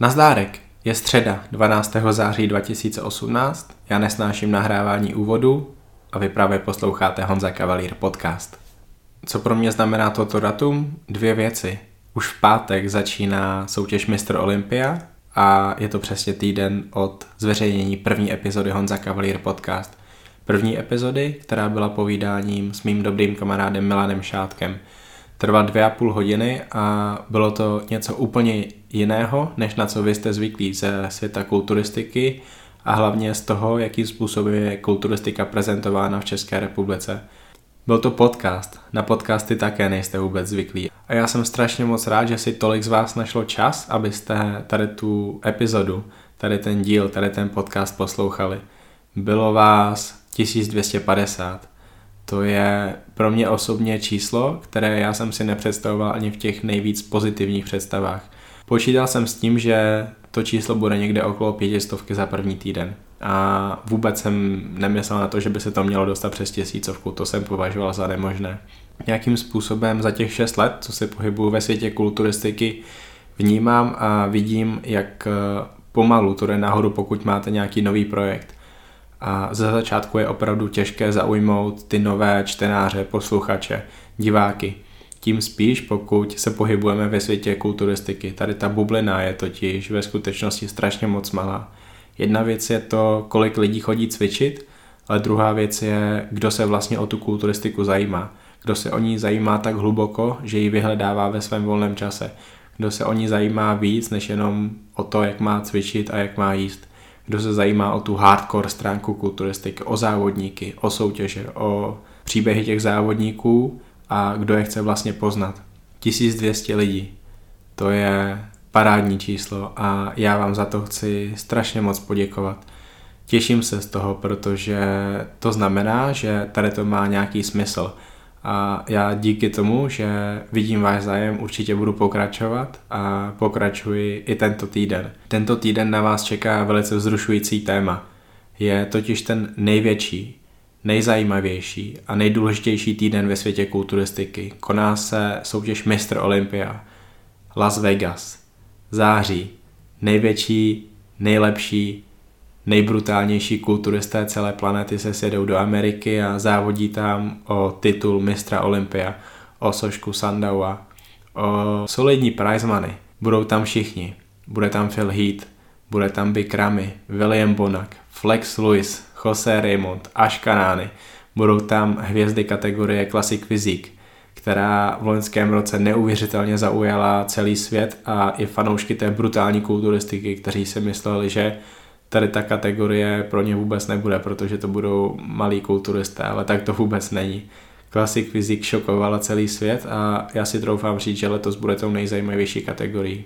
Nazdárek, je středa 12. září 2018, já nesnáším nahrávání úvodu a vy právě posloucháte Honza Kavalír podcast. Co pro mě znamená toto datum? Dvě věci. Už v pátek začíná soutěž Mr. Olympia a je to přesně týden od zveřejnění první epizody Honza Kavalír podcast. První epizody, která byla povídáním s mým dobrým kamarádem Milanem Šátkem – trvá dvě a půl hodiny a bylo to něco úplně jiného, než na co vy jste zvyklí ze světa kulturistiky a hlavně z toho, jakým způsobem je kulturistika prezentována v České republice. Byl to podcast, na podcasty také nejste vůbec zvyklí. A já jsem strašně moc rád, že si tolik z vás našlo čas, abyste tady tu epizodu, tady ten díl, tady ten podcast poslouchali. Bylo vás 1250 to je pro mě osobně číslo, které já jsem si nepředstavoval ani v těch nejvíc pozitivních představách. Počítal jsem s tím, že to číslo bude někde okolo pětistovky za první týden. A vůbec jsem nemyslel na to, že by se to mělo dostat přes tisícovku, to jsem považoval za nemožné. Nějakým způsobem za těch 6 let, co se pohybuju ve světě kulturistiky, vnímám a vidím, jak pomalu to jde nahoru, pokud máte nějaký nový projekt a ze začátku je opravdu těžké zaujmout ty nové čtenáře, posluchače, diváky. Tím spíš, pokud se pohybujeme ve světě kulturistiky. Tady ta bublina je totiž ve skutečnosti strašně moc malá. Jedna věc je to, kolik lidí chodí cvičit, ale druhá věc je, kdo se vlastně o tu kulturistiku zajímá. Kdo se o ní zajímá tak hluboko, že ji vyhledává ve svém volném čase. Kdo se o ní zajímá víc, než jenom o to, jak má cvičit a jak má jíst kdo se zajímá o tu hardcore stránku kulturistiky, o závodníky, o soutěže, o příběhy těch závodníků a kdo je chce vlastně poznat. 1200 lidí. To je parádní číslo a já vám za to chci strašně moc poděkovat. Těším se z toho, protože to znamená, že tady to má nějaký smysl. A já díky tomu, že vidím váš zájem, určitě budu pokračovat a pokračuji i tento týden. Tento týden na vás čeká velice vzrušující téma. Je totiž ten největší, nejzajímavější a nejdůležitější týden ve světě kulturistiky. Koná se soutěž Mr. Olympia. Las Vegas. Září. Největší, nejlepší, nejbrutálnější kulturisté celé planety se sjedou do Ameriky a závodí tam o titul mistra Olympia, o sošku Sandaua, o solidní prize money. Budou tam všichni. Bude tam Phil Heath, bude tam Big William Bonak, Flex Lewis, Jose Raymond, Ashkanany. Budou tam hvězdy kategorie Classic Physique, která v loňském roce neuvěřitelně zaujala celý svět a i fanoušky té brutální kulturistiky, kteří si mysleli, že tady ta kategorie pro ně vůbec nebude, protože to budou malí kulturisté, ale tak to vůbec není. Classic Physique šokovala celý svět a já si troufám říct, že letos bude tou nejzajímavější kategorií.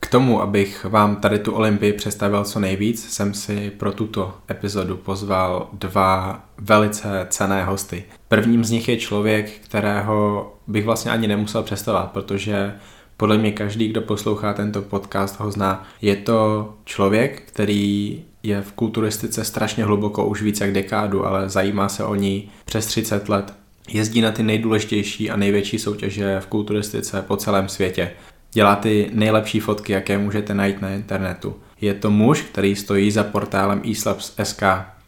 K tomu, abych vám tady tu Olympii představil co nejvíc, jsem si pro tuto epizodu pozval dva velice cené hosty. Prvním z nich je člověk, kterého bych vlastně ani nemusel představovat, protože podle mě každý, kdo poslouchá tento podcast, ho zná. Je to člověk, který je v kulturistice strašně hluboko už více jak dekádu, ale zajímá se o ní přes 30 let. Jezdí na ty nejdůležitější a největší soutěže v kulturistice po celém světě. Dělá ty nejlepší fotky, jaké můžete najít na internetu. Je to muž, který stojí za portálem eSlabs.sk.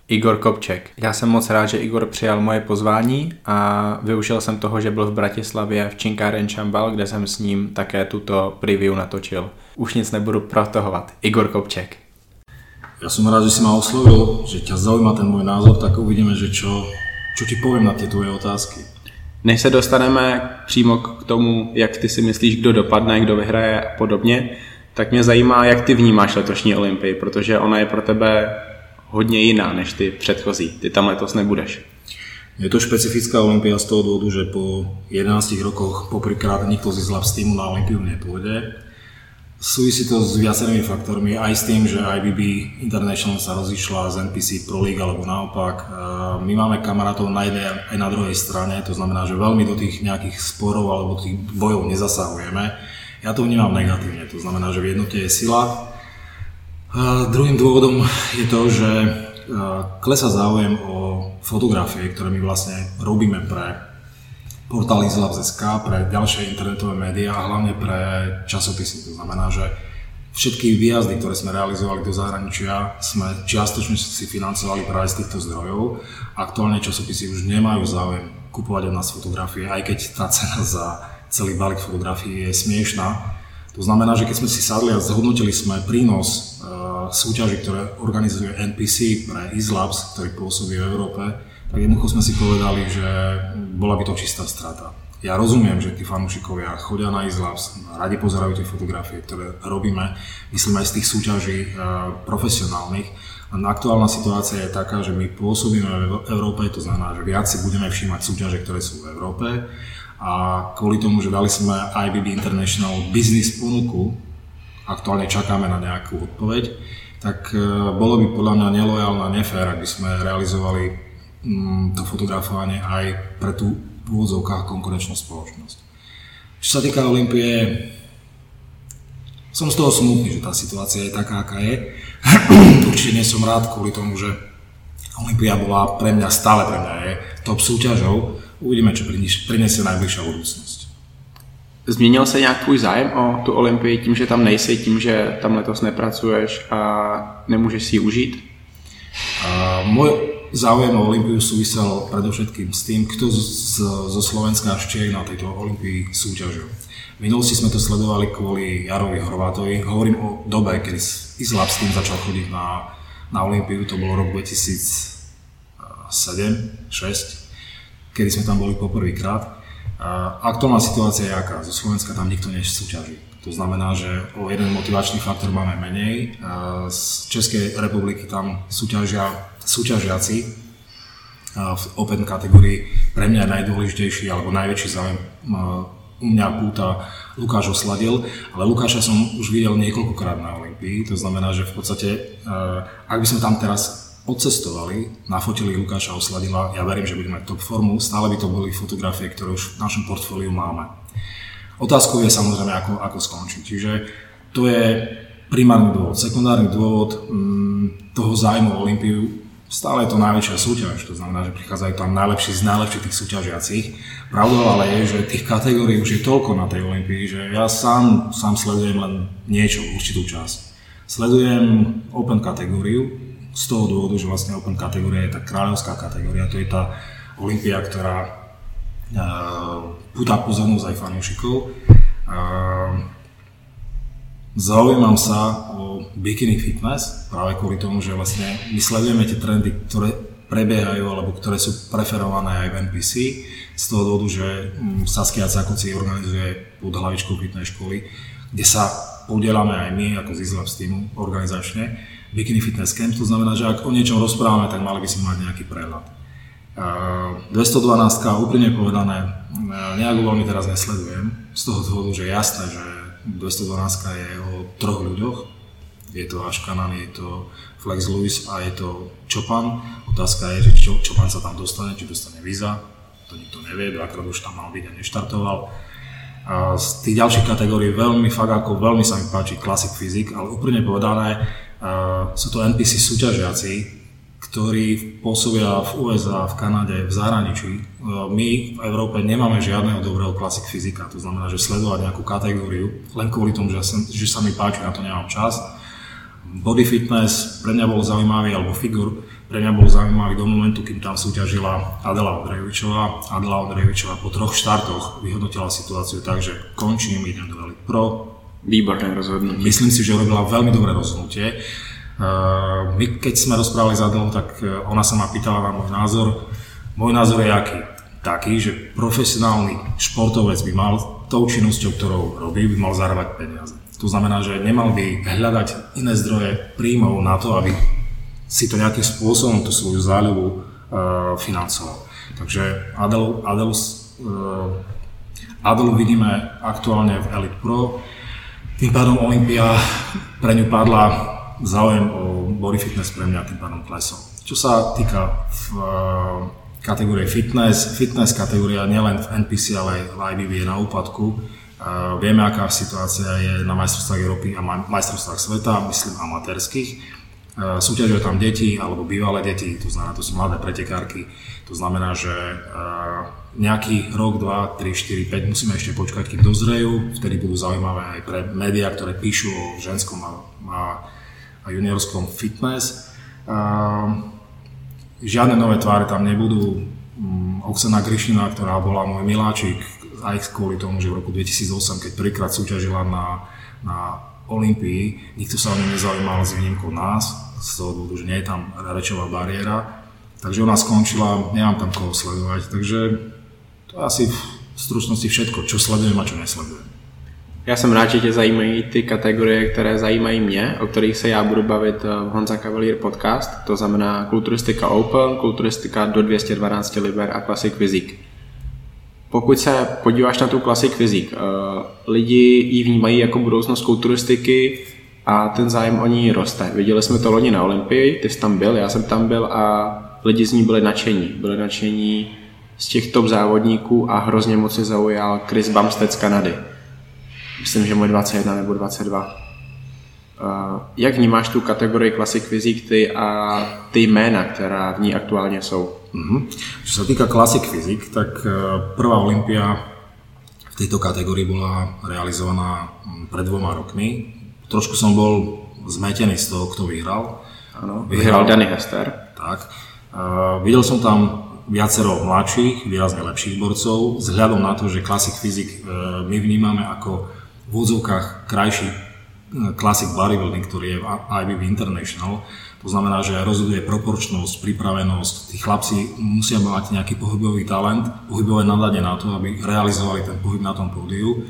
Igor Kopček. Já jsem moc rád, že Igor přijal moje pozvání a využil jsem toho, že byl v Bratislavě v Činkáren Čambal, kde jsem s ním také tuto preview natočil. Už nic nebudu protahovat. Igor Kopček. Ja som rád, že si ma oslovil, že ťa zaujíma ten môj názor, tak uvidíme, že čo, čo ti poviem na tie tvoje otázky. Než se dostaneme přímo k tomu, jak ty si myslíš, kdo dopadne, kdo vyhraje a podobně, tak mě zajímá, jak ty vnímáš letošní Olympii, protože ona je pro tebe hodně jiná než ty předchozí. Ty tam letos nebudeš. Je to špecifická Olympia z toho dôvodu, že po 11 rokoch poprvýkrát nikto z Islab týmu na Olympiu nepôjde. Súvisí to s viacerými faktormi, aj s tým, že IBB International sa rozišla z NPC Pro League, alebo naopak. My máme kamarátov na jednej aj na druhej strane, to znamená, že veľmi do tých nejakých sporov alebo tých bojov nezasahujeme. Ja to vnímam negatívne, to znamená, že v jednote je sila, a druhým dôvodom je to, že klesa záujem o fotografie, ktoré my vlastne robíme pre portál Izlab.sk, pre ďalšie internetové médiá a hlavne pre časopisy. To znamená, že všetky výjazdy, ktoré sme realizovali do zahraničia, sme čiastočne si financovali práve z týchto zdrojov. Aktuálne časopisy už nemajú záujem kupovať od nás fotografie, aj keď tá cena za celý balík fotografií je smiešná. To znamená, že keď sme si sadli a zhodnotili sme prínos uh, súťaží, ktoré organizuje NPC pre Islabs, ktorý pôsobí v Európe, tak jednoducho sme si povedali, že bola by to čistá strata. Ja rozumiem, že tí fanúšikovia chodia na Islabs, radi pozerajú tie fotografie, ktoré robíme, myslím aj z tých súťaží e, profesionálnych. A aktuálna situácia je taká, že my pôsobíme v Európe, to znamená, že viac si budeme všímať súťaže, ktoré sú v Európe. A kvôli tomu, že dali sme IBB International business ponuku, aktuálne čakáme na nejakú odpoveď, tak e, bolo by podľa mňa nelojálne a nefér, ak by sme realizovali mm, to fotografovanie aj pre tú v úvodzovkách konkurenčnú spoločnosť. Čo sa týka Olympie, som z toho smutný, že tá situácia je taká, aká je. Určite nie som rád kvôli tomu, že Olympia bola pre mňa, stále pre mňa je top súťažou. Uvidíme, čo prinesie najbližšia budúcnosť. Změnil se nějak tvůj zájem o tu Olympii tím, že tam nejsi, tím, že tam letos nepracuješ a nemůžeš si ji užít? Uh, môj záujem o Olympiu súvisel predovšetkým s tým, kto z, zo Slovenska ešte na tejto Olympii súťažil. V minulosti sme to sledovali kvôli Jarovi Horvátovi. Hovorím o dobe, kedy Islab s tým začal chodiť na, na Olympiu, to bolo rok 2007-2006, kedy sme tam boli poprvýkrát. Aktuálna situácia je aká? Zo Slovenska tam nikto súťaží. To znamená, že o jeden motivačný faktor máme menej. Z Českej republiky tam súťažia súťažiaci v Open kategórii pre mňa je najdôležitejší alebo najväčší záujem u mňa púta Lukáš osladil, ale Lukáša som už videl niekoľkokrát na Olympii, to znamená, že v podstate, ak by sme tam teraz odcestovali, nafotili Lukáša Osladila, ja verím, že budeme top formu, stále by to boli fotografie, ktoré už v našom portfóliu máme. Otázkou je samozrejme, ako, ako skončiť. Čiže to je primárny dôvod. Sekundárny dôvod mm, toho zájmu o Olympiu Stále je to najväčšia súťaž, to znamená, že prichádzajú tam najlepší z najlepších tých súťažiacich. Pravdou ale je, že tých kategórií už je toľko na tej Olympii, že ja sám, sám sledujem len niečo, určitú časť. Sledujem Open kategóriu, z toho dôvodu, že vlastne Open kategória je tá kráľovská kategória, to je tá Olympia, ktorá uh, púta pozornosť aj fanúšikov. Uh, Zaujímam sa o bikini fitness práve kvôli tomu, že vlastne my sledujeme tie trendy, ktoré prebiehajú alebo ktoré sú preferované aj v NPC z toho dôvodu, že mm, Saskia Cakoci organizuje pod hlavičkou fitness školy, kde sa podielame aj my ako z Islab týmu organizačne Bikini Fitness Camp, to znamená, že ak o niečom rozprávame, tak mali by sme mať nejaký prehľad. 212, úprimne povedané, nejak veľmi teraz nesledujem, z toho dôvodu, že je jasné, že 212 je o troch ľuďoch. Je to Ashkanan, je to Flex Lewis a je to Chopin. Otázka je, že čo, Chopin sa tam dostane, či dostane víza. To nikto nevie, dvakrát už tam mal byť a neštartoval. A z tých ďalších kategórií veľmi, fakt ako veľmi sa mi páči Classic Physics, ale úplne povedané, uh, sú to NPC súťažiaci, ktorí pôsobia v USA, v Kanade, v zahraničí. E, my v Európe nemáme žiadneho dobrého klasik fyzika, to znamená, že sledovať nejakú kategóriu, len kvôli tomu, že sa, že sa mi páči, na to nemám čas. Body fitness pre mňa bol zaujímavý, alebo figur, pre mňa bol zaujímavý do momentu, kým tam súťažila Adela Ondrejovičová. Adela Ondrejovičová po troch štartoch vyhodnotila situáciu tak, že končím, idem do Elite Pro. Výborné rozhodnutie. Myslím si, že robila veľmi dobré rozhodnutie. My keď sme rozprávali s Adelou, tak e, ona sa ma pýtala na môj názor. Môj názor je aký? Taký, že profesionálny športovec by mal tou činnosťou, ktorou robí, by mal zarábať peniaze. To znamená, že nemal by hľadať iné zdroje príjmov na to, aby si to nejakým spôsobom, tú svoju záľubu uh, financoval. Takže Adelu, Adelu, uh, Adelu vidíme aktuálne v Elite Pro. Tým pádom Olympia pre ňu padla záujem o body fitness pre mňa tým pádom klesol. Čo sa týka v eh, kategórie fitness, fitness kategória nielen v NPC, ale aj v IBB je na úpadku. Uh, vieme, aká situácia je na majstrovstvách Európy a majstrovstvách sveta, myslím amatérských. súťažujú tam deti alebo bývalé deti, to znamená, to sú mladé pretekárky, to znamená, že nejaký rok, dva, tri, štyri, 5 musíme ešte počkať, kým dozrejú, vtedy budú zaujímavé aj pre médiá, ktoré píšu o ženskom a, a, a juniorskom fitness. Žiadne nové tváre tam nebudú. Mm, Oksana Grišina, ktorá bola môj miláčik, aj kvôli tomu, že v roku 2008, keď prvýkrát súťažila na, na Olympii, nikto sa o ňu nezaujímal s výnimkou nás, z toho dôvodu, že nie je tam rečová bariéra. Takže ona skončila, nemám tam koho sledovať, takže asi v stručnosti všetko, čo sledujem a čo nesledujem. Já jsem rád, že tě zajímají ty kategorie, které zajímají mě, o kterých se já budu bavit v Honza Cavalier podcast, to znamená kulturistika Open, kulturistika do 212 liber a Classic Physique. Pokud se podíváš na tu Classic Physique, eh, lidi ji vnímají jako budoucnost kulturistiky a ten zájem o ní roste. Viděli jsme to loni na Olympii, ty jsi tam byl, já jsem tam byl a lidi z ní byli nadšení. Byli nadšení z těch top závodníků a hrozně moc se zaujal Chris Bumstead z Kanady myslím, že můj 21 nebo 22. Uh, jak vnímáš tu kategorii Classic Physique ty a ty jména, která v ní aktuálně jsou? Mm-hmm. Čo sa týka Classic Physique, tak uh, prvá Olympia v tejto kategórii bola realizovaná mm, pred dvoma rokmi. Trošku som bol zmetený z toho, kto vyhral. Ano, vyhral, vyhral Danny Hester. Tak. Uh, videl som tam viacero mladších, výrazne lepších borcov, vzhľadom na to, že Classic Physique uh, my vnímame ako v úvodzovkách krajší eh, Classic Bodybuilding, ktorý je v IBB International. To znamená, že rozhoduje proporčnosť, pripravenosť. Tí chlapci musia mať nejaký pohybový talent, pohybové nadanie na to, aby realizovali ten pohyb na tom pódiu.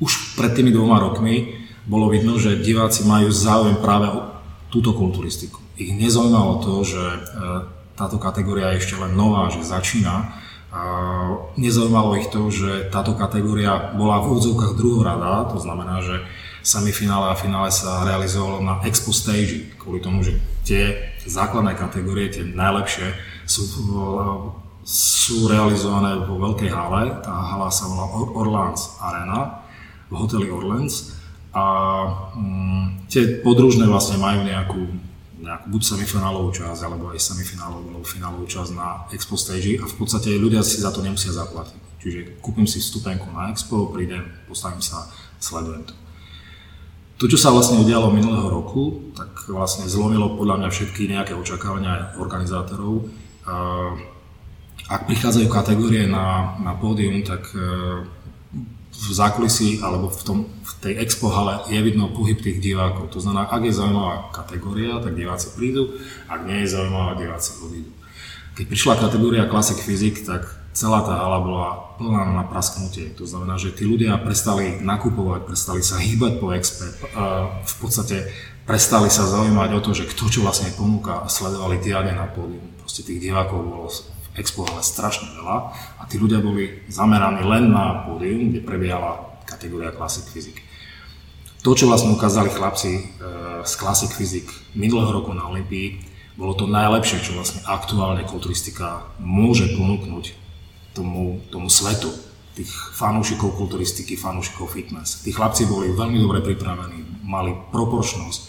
Už pred tými dvoma rokmi bolo vidno, že diváci majú záujem práve o túto kulturistiku. Ich nezaujímalo to, že uh, táto kategória je ešte len nová, že začína, Nezaujímalo ich to, že táto kategória bola v úvodzovkách druhorada, to znamená, že semifinále a finále sa realizovalo na expo stage, kvôli tomu, že tie základné kategórie, tie najlepšie, sú, sú realizované vo veľkej hale. Tá hala sa volá Orleans Arena v hoteli Orleans a mm, tie podružné vlastne majú nejakú nejakú buď semifinálovú časť, alebo aj semifinálovú alebo finálovú časť na Expo Stage a v podstate ľudia si za to nemusia zaplatiť. Čiže kúpim si vstupenku na Expo, prídem, postavím sa, sledujem to. To, čo sa vlastne udialo minulého roku, tak vlastne zlomilo podľa mňa všetky nejaké očakávania organizátorov. Ak prichádzajú kategórie na, na pódium, tak v zákulisí alebo v, tom, v tej expo hale je vidno pohyb tých divákov. To znamená, ak je zaujímavá kategória, tak diváci prídu, ak nie je zaujímavá, diváci odídu. Keď prišla kategória Classic Physics, tak celá tá hala bola plná na prasknutie. To znamená, že tí ľudia prestali nakupovať, prestali sa hýbať po expe, v podstate prestali sa zaujímať o to, že kto čo vlastne ponúka a sledovali diane na pódium. Proste tých divákov bolo expo ale strašne veľa a tí ľudia boli zameraní len na pódium, kde prebiehala kategória Classic Physics. To, čo vlastne ukázali chlapci e, z Classic Physics minulého roku na Olympii, bolo to najlepšie, čo vlastne aktuálne kulturistika môže ponúknuť tomu, tomu svetu, tých fanúšikov kulturistiky, fanúšikov fitness. Tí chlapci boli veľmi dobre pripravení, mali proporčnosť,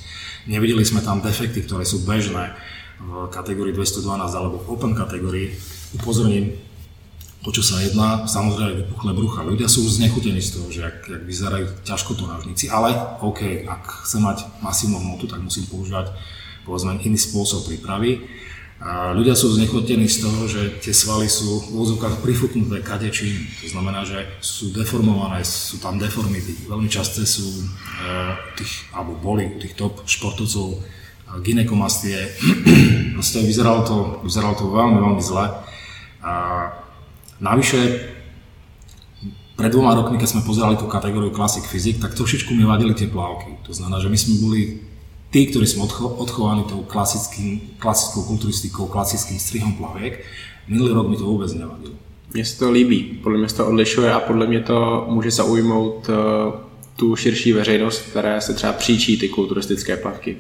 nevideli sme tam defekty, ktoré sú bežné v kategórii 212 alebo v open kategórii upozorním, o čo sa jedná, samozrejme vypuchlé brucha. Ľudia sú znechutení z toho, že ak, ak vyzerajú ťažko tonážnici, ale OK, ak chcem mať masívnu hmotu, tak musím používať povedzme iný spôsob prípravy. A ľudia sú znechutení z toho, že tie svaly sú v úzokách prifuknuté kadečím. To znamená, že sú deformované, sú tam deformity. Veľmi časté sú e, tých, alebo boli tých top športovcov ginekomastie. Proste vyzeralo to, vyzeralo to veľmi, veľmi zle. A navyše, pred dvoma rokmi, keď sme pozerali tú kategóriu Classic Physics, tak trošičku mi vadili tie plávky. To znamená, že my sme boli tí, ktorí sme odcho- odchovaní tou klasickou kulturistikou, klasickým strihom plaviek. Minulý rok mi to vôbec nevadilo. Mně se to líbí, podle mě to odlišuje a podle mě to může zaujmout eh, tu širší veřejnost, které se třeba příčí ty kulturistické plavky.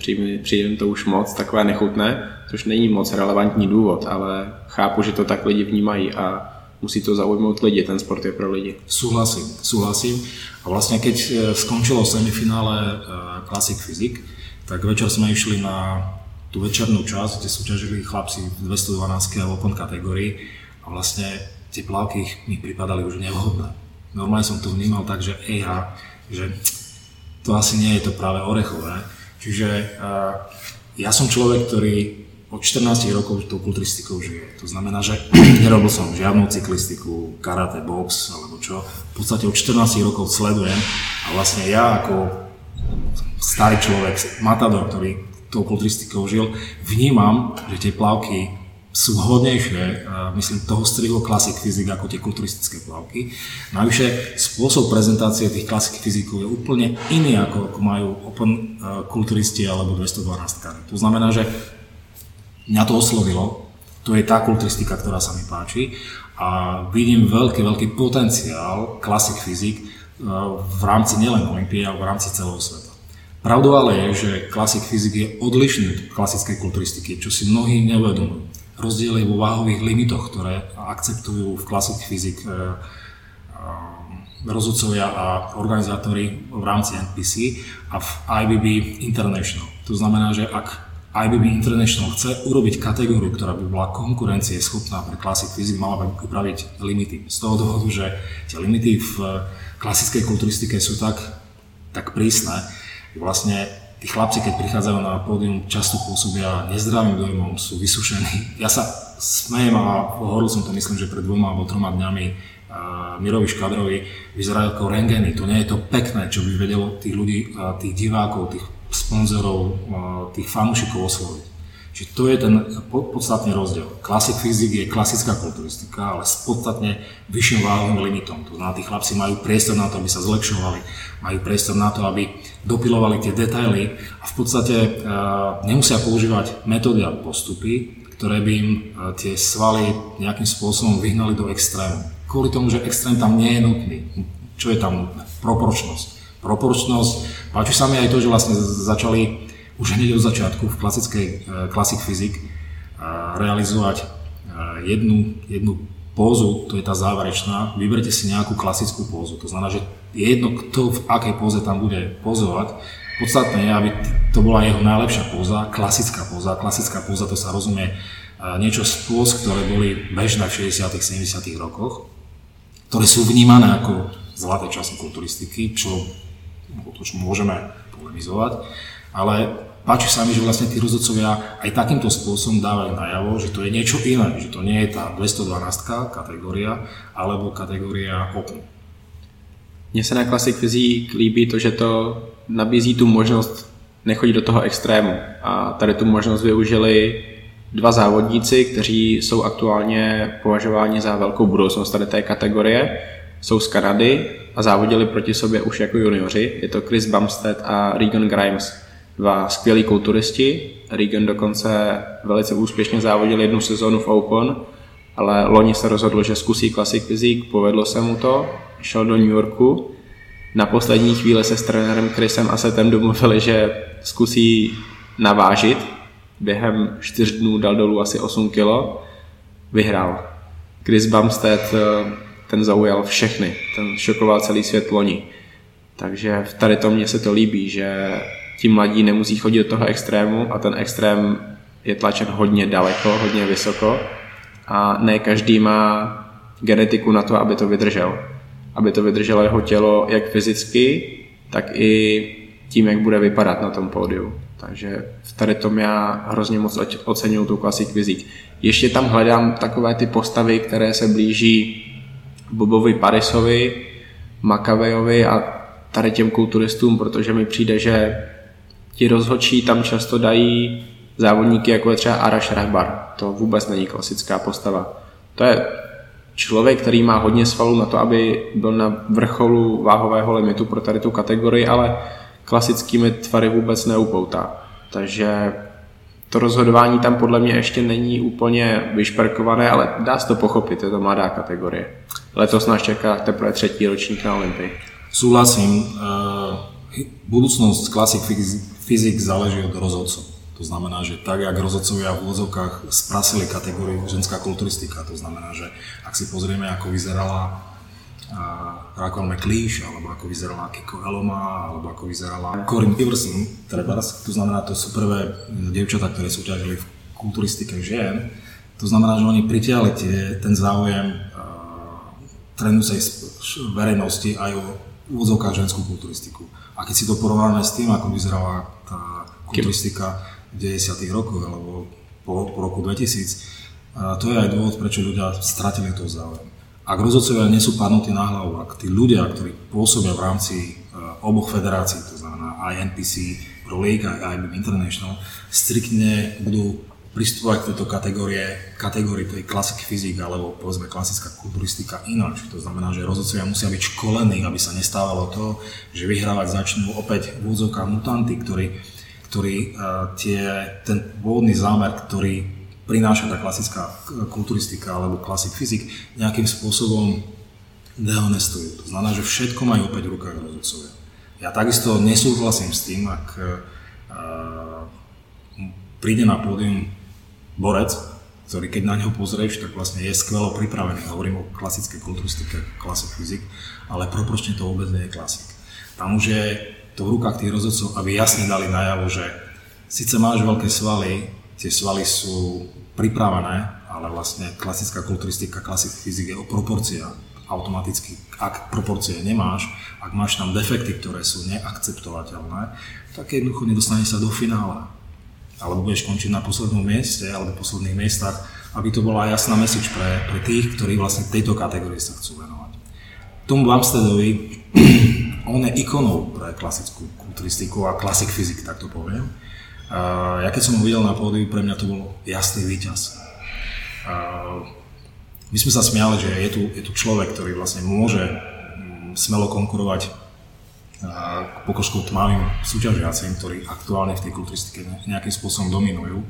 Přijde, to už moc takové nechutné, což není moc relevantní důvod, ale chápu, že to tak lidi vnímají a musí to zaujmout lidi, ten sport je pro lidi. Súhlasím, súhlasím. A vlastne keď e, skončilo semifinále e, Classic Physics, tak večer sme išli na tú večernú časť, kde súťažili chlapci v 212 a open kategórii a vlastne tie plavky mi pripadali už nevhodné. Normálne som to vnímal tak, že eha, že to asi nie je to práve orechové. Čiže ja som človek, ktorý od 14 rokov tou kulturistikou žije. To znamená, že nerobil som žiadnu cyklistiku, karate, box alebo čo. V podstate od 14 rokov sledujem a vlastne ja ako starý človek, matador, ktorý tou kulturistikou žil, vnímam, že tie plavky sú hodnejšie, myslím, toho strihu klasik fyzik ako tie kulturistické plavky. Navyše spôsob prezentácie tých klasik fyzikov je úplne iný ako, ako majú open kulturisti alebo 212 To znamená, že mňa to oslovilo, to je tá kulturistika, ktorá sa mi páči a vidím veľký, veľký potenciál klasik fyzik e, v rámci nielen Olympie, ale v rámci celého sveta. Pravdou ale je, že klasik fyzik je odlišný od klasickej kulturistiky, čo si mnohí neuvedomujú. Rozdiel je vo váhových limitoch, ktoré akceptujú v klasik fyzik e, e, rozhodcovia a organizátori v rámci NPC a v IBB International. To znamená, že ak IBB International chce urobiť kategóriu, ktorá by bola konkurencie schopná pre Classic Physics, mala by upraviť limity. Z toho dôvodu, že tie limity v klasickej kulturistike sú tak, tak prísne, vlastne tí chlapci, keď prichádzajú na pódium, často pôsobia nezdravým dojmom, sú vysušení. Ja sa smejem a hovoril som to myslím, že pred dvoma alebo troma dňami Mirovi Škadrovi vyzerajú ako rengeny. To nie je to pekné, čo by vedelo tých ľudí, tých divákov, tých sponzorov, tých fanúšikov osloviť. Čiže to je ten podstatný rozdiel. Classic Physics je klasická kulturistika, ale s podstatne vyšším váhovým limitom. To znamená, tí chlapci majú priestor na to, aby sa zlepšovali, majú priestor na to, aby dopilovali tie detaily a v podstate nemusia používať metódy a postupy, ktoré by im tie svaly nejakým spôsobom vyhnali do extrému. Kvôli tomu, že extrém tam nie je nutný. Čo je tam nutné? Proporčnosť proporčnosť. Páči sa mi aj to, že vlastne začali už hneď od začiatku v klasickej klasik fyzik realizovať jednu, jednu pózu, to je tá záverečná, vyberte si nejakú klasickú pózu. To znamená, že je jedno, kto v akej póze tam bude pozovať. Podstatné je, aby to bola jeho najlepšia póza, klasická póza. Klasická póza, to sa rozumie niečo z póz, ktoré boli bežné v 60 70 rokoch, ktoré sú vnímané ako zlaté časy kulturistiky, čo o to, čo môžeme polemizovať, ale páči sa mi, že vlastne tí rozhodcovia aj takýmto spôsobom dávajú najavo, že to je niečo iné, že to nie je tá 212 kategória alebo kategória Open. Mně se na Classic Fyzik líbí to, že to nabízí tu možnost nechodit do toho extrému. A tady tu možnost využili dva závodníci, kteří jsou aktuálně považováni za velkou budoucnost tady té kategorie. Jsou z Kanady a závodili proti sobě už jako junioři. Je to Chris Bumstead a Regan Grimes. Dva skvělí kulturisti. Regan dokonce velice úspěšně závodil jednu sezónu v Open, ale loni se rozhodl, že zkusí Classic Physique, povedlo se mu to, šel do New Yorku. Na poslední chvíli se s trenérem Chrisem Asetem domluvili, že zkusí navážit. Během čtyř dnů dal dolů asi 8 kg. Vyhrál. Chris Bumstead eh, ten zaujal všechny, ten šokoval celý svět loni. Takže tady to mně se to líbí, že ti mladí nemusí chodit do toho extrému a ten extrém je tlačen hodně daleko, hodně vysoko a ne každý má genetiku na to, aby to vydržel. Aby to vydrželo jeho tělo jak fyzicky, tak i tím, jak bude vypadat na tom pódiu. Takže v tady tom já hrozně moc oceňuju tu klasik vizík. Ještě tam hledám takové ty postavy, které se blíží Bobovi Parisovi, Makavejovi a tady těm kulturistům, protože mi přijde, že ti rozhodčí tam často dají závodníky, jako je třeba Arash Rahbar. To vůbec není klasická postava. To je člověk, který má hodně svalů na to, aby byl na vrcholu váhového limitu pro tady tu kategorii, ale klasickými tvary vůbec neupoutá. Takže to rozhodování tam podle mě ještě není úplně vyšperkované, ale dá se to pochopit, je to mladá kategorie. Letos nás čeká teprve třetí ročník na Olympii. Súhlasím. Eh, budúcnosť klasik fyzik záleží od rozhodcov. To znamená, že tak, jak rozhodcovia v úvodzovkách sprasili kategóriu ženská kulturistika, to znamená, že ak si pozrieme, ako vyzerala Rakon McLeish, alebo ako vyzerala Kiko Eloma, alebo ako vyzerala Corinne Iverson, trebárs. To znamená, to sú prvé dievčatá, ktoré súťažili v kulturistike žien. To znamená, že oni pritiahli tie, ten záujem uh, trénujúcej verejnosti aj o úvodzovkách ženskú kulturistiku. A keď si to porovnáme s tým, ako vyzerala tá kulturistika v 90. rokoch alebo po, po roku 2000, uh, to je aj dôvod, prečo ľudia stratili to záujem ak rozhodcovia nie sú padnutí na hlavu, ak tí ľudia, ktorí pôsobia v rámci uh, oboch federácií, to znamená aj NPC Pro League, aj IBM International, striktne budú pristupovať k tejto kategórie, kategórii tej klasik fyzik alebo povedzme klasická kulturistika ináč. To znamená, že rozhodcovia musia byť školení, aby sa nestávalo to, že vyhrávať začnú opäť v mutanty, ktorí, ktorí uh, tie, ten pôvodný zámer, ktorý prináša tá klasická kulturistika alebo klasik fyzik nejakým spôsobom dehonestujú. To znamená, že všetko majú opäť v rukách rozhodcovia. Ja takisto nesúhlasím s tým, ak uh, príde na pódium borec, ktorý keď na neho pozrieš, tak vlastne je skvelo pripravený. Hovorím o klasickej kulturistike, klasik fyzik, ale proporčne to vôbec nie je klasik. Tam už je to v rukách tých rozhodcov, aby jasne dali najavo, že síce máš veľké svaly, tie svaly sú pripravené, ale vlastne klasická kulturistika, klasik fyzik je o proporcia. Automaticky, ak proporcie nemáš, ak máš tam defekty, ktoré sú neakceptovateľné, tak jednoducho nedostane sa do finále. Alebo budeš končiť na poslednom mieste, alebo posledných miestach, aby to bola jasná message pre, pre tých, ktorí vlastne tejto kategórii sa chcú venovať. Tomu Bumsteadovi, on je ikonou pre klasickú kulturistiku a klasik fyzik, tak to poviem a ja keď som ho videl na pódiu, pre mňa to bol jasný víťaz. A my sme sa smiali, že je tu, je tu človek, ktorý vlastne môže mm, smelo konkurovať pokožkou tmavým súťažiacim, ktorí aktuálne v tej kulturistike nejakým spôsobom dominujú.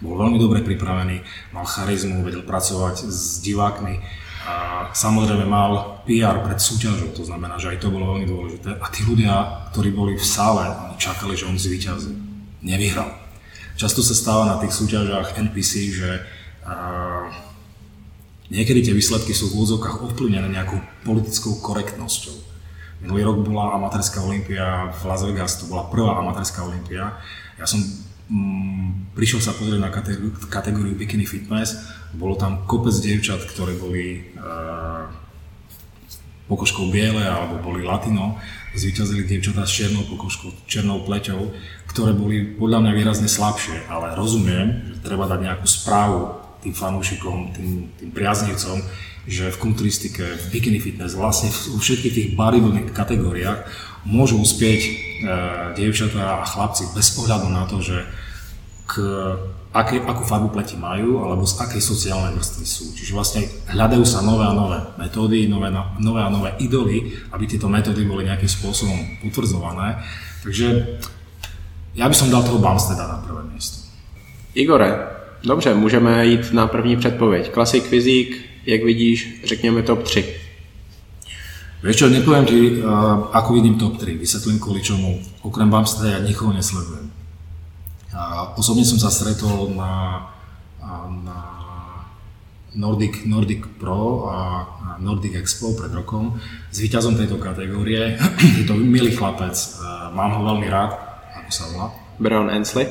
Bol veľmi dobre pripravený, mal charizmu, vedel pracovať s divákmi a samozrejme mal PR pred súťažou, to znamená, že aj to bolo veľmi dôležité. A tí ľudia, ktorí boli v sále, čakali, že on zvíťazí nevyhral. Často sa stáva na tých súťažách NPC, že uh, niekedy tie výsledky sú v úvodzovkách ovplyvnené nejakou politickou korektnosťou. Minulý rok bola amatérska olimpia v Las Vegas, to bola prvá amatérska olimpia. Ja som mm, prišiel sa pozrieť na kategóriu, kategóriu Bikini Fitness, bolo tam kopec dievčat, ktoré boli uh, pokožkou biele alebo boli latino, zvíťazili dievčatá s čiernou pokožkou, čiernou pleťou, ktoré boli podľa mňa výrazne slabšie, ale rozumiem, že treba dať nejakú správu tým fanúšikom, tým, tým priaznivcom, že v kulturistike, v bikini fitness, vlastne v všetkých tých bodybuilding kategóriách môžu uspieť e, dievčatá a chlapci bez ohľadu na to, že k aké, akú farbu pleti majú alebo z akej sociálnej vrstvy sú. Čiže vlastne hľadajú sa nové a nové metódy, nové, nové a nové idoly, aby tieto metódy boli nejakým spôsobom utvrdzované. Takže já bych som dal toho Bumsteda na prvé místo. Igore, dobře, můžeme jít na první předpověď. Klasik fyzik, jak vidíš, řekněme top 3. Vieš čo, nepoviem ti, uh, ako vidím top 3, vysvetlím kvôli čomu. Okrem Bumsteda ja nikoho nesledujem. A osobne som sa stretol na, na Nordic, Nordic Pro a Nordic Expo pred rokom s víťazom tejto kategórie. Je to milý chlapec, mám ho veľmi rád, ako sa volá. Brown Ansley.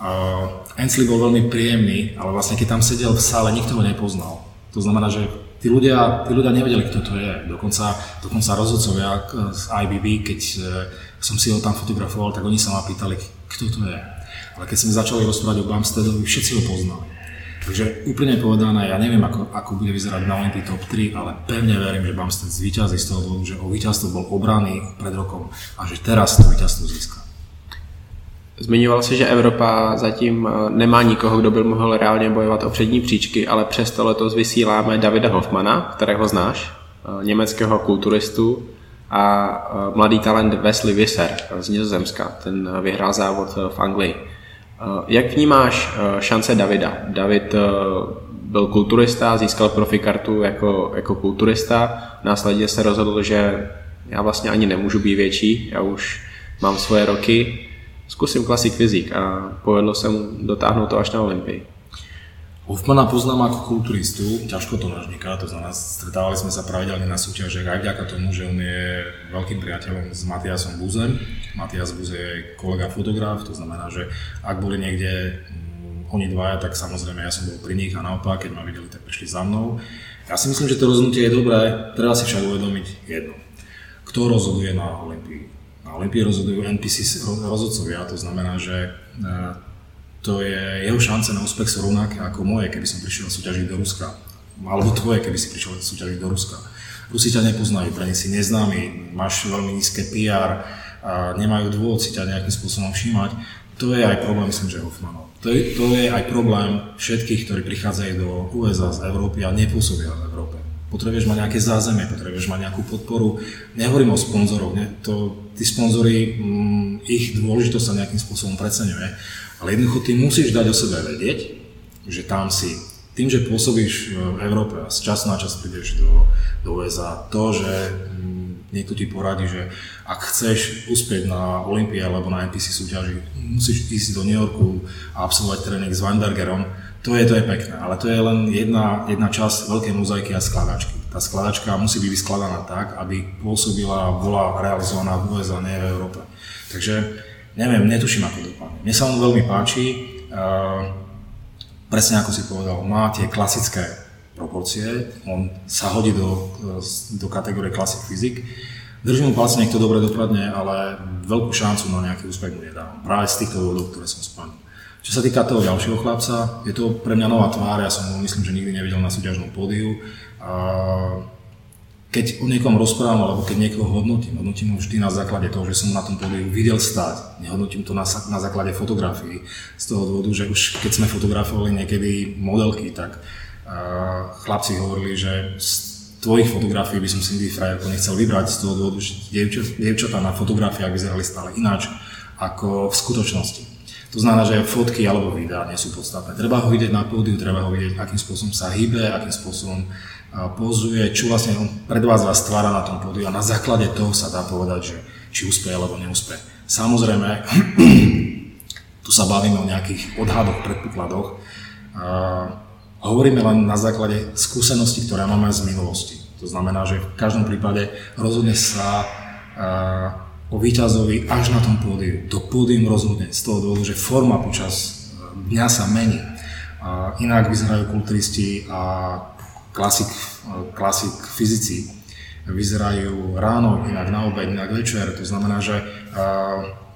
Uh, Ansley bol veľmi príjemný, ale vlastne keď tam sedel v sále, nikto ho nepoznal. To znamená, že tí ľudia, tí ľudia nevedeli, kto to je. Dokonca, dokonca rozhodcovia z IBB, keď som si ho tam fotografoval, tak oni sa ma pýtali, kto to je. Ale keď sme začali rozprávať o Bumsteadovi, všetci ho poznali. Takže úplne povedané, ja neviem, ako, ako bude vyzerať na Olympii top 3, ale pevne verím, že Bumstead zvýťazí z toho dôvodu, že o víťazstvo bol obraný pred rokom a že teraz to víťazstvo získa. Zmiňoval si, že Evropa zatím eh, nemá nikoho, kdo by mohl reálně bojovat o přední příčky, ale přesto letos vysíláme Davida Hoffmana, kterého znáš, eh, německého kulturistu a eh, mladý talent Wesley Visser z Nizozemska, ten vyhrál závod v Anglii. Jak vnímáš šance Davida? David byl kulturista, získal profikartu jako, jako kulturista, následně se rozhodl, že já vlastně ani nemůžu být větší, já už mám svoje roky, zkusím klasik fyzik a povedlo se mu dotáhnout to až na Olympii. Hoffmana poznám ako kulturistu, ťažko to nažniká, to znamená, stretávali sme sa pravidelne na súťažiach aj vďaka tomu, že on je veľkým priateľom s Matiasom Buzem. Matias Buze je kolega fotograf, to znamená, že ak boli niekde mm, oni dvaja, tak samozrejme ja som bol pri nich a naopak, keď ma videli, tak prišli za mnou. Ja si myslím, že to rozhodnutie je dobré, treba si však uvedomiť jedno. Kto rozhoduje na Olympii? Na Olympii rozhodujú NPC rozhodcovia, to znamená, že e, to je, jeho šance na úspech sú rovnaké ako moje, keby som prišiel súťažiť do Ruska. Alebo tvoje, keby si prišiel súťažiť do Ruska. Rusi ťa nepoznajú, pre si neznámy, máš veľmi nízke PR, a nemajú dôvod si ťa nejakým spôsobom všímať. To je aj problém, myslím, že Hoffmanov. To je, to je aj problém všetkých, ktorí prichádzajú do USA z Európy a nepôsobia v Európe. Potrebuješ mať nejaké zázemie, potrebuješ mať nejakú podporu. Nehovorím o sponzoroch, ne? To, tí sponzory, mm, ich dôležitosť sa nejakým spôsobom preceňuje ale jednoducho ty musíš dať o sebe vedieť, že tam si. Tým, že pôsobíš v Európe a z času na čas prídeš do, do USA, to, že mm, niekto ti poradí, že ak chceš uspieť na Olympii alebo na NPC súťaži, musíš ísť do New Yorku a absolvovať tréning s Weinbergerom, to je, to je pekné, ale to je len jedna, jedna časť veľkej mozaiky a skladačky. Tá skladačka musí byť vyskladaná tak, aby pôsobila a bola realizovaná v USA, nie v Európe. Takže neviem, netuším, ako dopadne. Mne sa on veľmi páči, uh, presne ako si povedal, má tie klasické proporcie, on sa hodí do, do kategórie Classic Physics. Držím mu palce, nech to dobre dopadne, ale veľkú šancu na nejaký úspech mu nedám. Práve z týchto dôvodov, ktoré som spomenul. Čo sa týka toho ďalšieho chlapca, je to pre mňa nová tvár, ja som ho myslím, že nikdy nevidel na súťažnom pódiu. Uh, keď o niekom rozprávam alebo keď niekoho hodnotím, hodnotím ho vždy na základe toho, že som na tom pódiu videl stáť. Nehodnotím to na, na základe fotografií. Z toho dôvodu, že už keď sme fotografovali niekedy modelky, tak uh, chlapci hovorili, že z tvojich fotografií by som si nikdy frajerko nechcel vybrať z toho dôvodu, že dievčatá na fotografiách vyzerali stále ináč ako v skutočnosti. To znamená, že fotky alebo videá nie sú podstatné. Treba ho vidieť na pódiu, treba ho vidieť, akým spôsobom sa hýbe, akým spôsobom pozuje, čo vlastne on predvádza stvára na tom pódiu a na základe toho sa dá povedať, že či úspeje alebo neúspeje. Samozrejme, tu sa bavíme o nejakých odhadoch, predpokladoch. Hovoríme len na základe skúseností, ktoré máme z minulosti. To znamená, že v každom prípade rozhodne sa o víťazovi až na tom pódiu. To pódium rozhodne z toho dôvodu, že forma počas dňa sa mení. Inak vyzerajú kulturisti a klasik, klasik fyzici vyzerajú ráno, inak na obed, inak večer. To znamená, že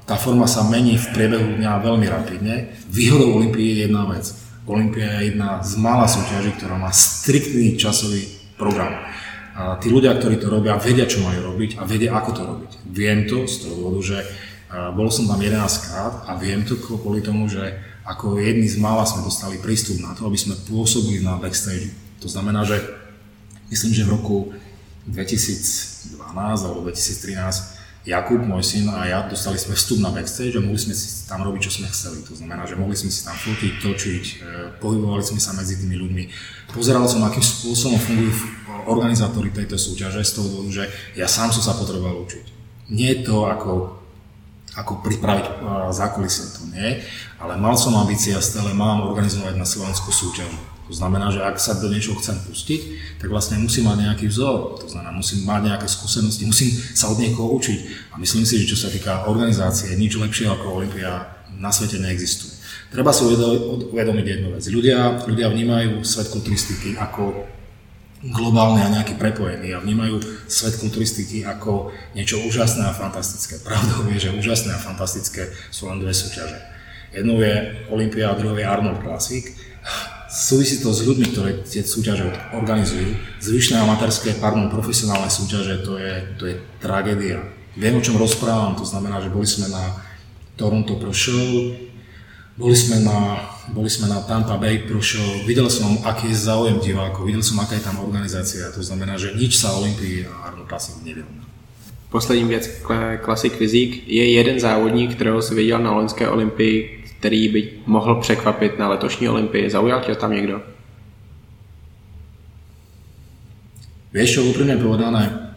tá forma sa mení v priebehu dňa veľmi rapidne. Výhodou Olympie je jedna vec. Olympia je jedna z mála súťaží, ktorá má striktný časový program. A tí ľudia, ktorí to robia, vedia, čo majú robiť a vedia, ako to robiť. Viem to z toho dôvodu, že bol som tam 11 krát a viem to kvôli tomu, že ako jedni z mála sme dostali prístup na to, aby sme pôsobili na backstage to znamená, že myslím, že v roku 2012 alebo 2013 Jakub, môj syn a ja dostali sme vstup na backstage a mohli sme si tam robiť, čo sme chceli. To znamená, že mohli sme si tam fotiť, točiť, e, pohybovali sme sa medzi tými ľuďmi. Pozeral som, akým spôsobom fungujú organizátori tejto súťaže z toho dôvodu, že ja sám som sa potreboval učiť. Nie je to ako, ako pripraviť e, zákulisie, to nie, ale mal som ambície a stále mám organizovať na Slovensku súťaž to znamená, že ak sa do niečoho chcem pustiť, tak vlastne musím mať nejaký vzor, to znamená, musím mať nejaké skúsenosti, musím sa od niekoho učiť. A myslím si, že čo sa týka organizácie, nič lepšie ako Olympia na svete neexistuje. Treba si uvedomiť jednu vec. Ľudia, ľudia vnímajú svet kulturistiky ako globálne a nejaký prepojený a vnímajú svet kulturistiky ako niečo úžasné a fantastické. Pravdou je, že úžasné a fantastické sú len dve súťaže. Jednou je Olympia a druhou je Arnold Classic Súvisí to s ľuďmi, ktoré tie súťaže organizujú. Zvyšné amatérske, pardon, profesionálne súťaže, to je, to je tragédia. Viem, o čom rozprávam, to znamená, že boli sme na Toronto Pro Show, boli sme na, boli sme na Tampa Bay Pro Show, videl som, aký je záujem divákov, videl som, aká je tam organizácia, to znamená, že nič sa Olympii a Arnold Classic nevyrovná. Poslední věc, Classic Physique, je jeden závodník, kterého si viděl na loňské olympii, který by mohl překvapit na letošní olympii. Zaujal tě tam někdo? Vieš čo, úprimne povedané,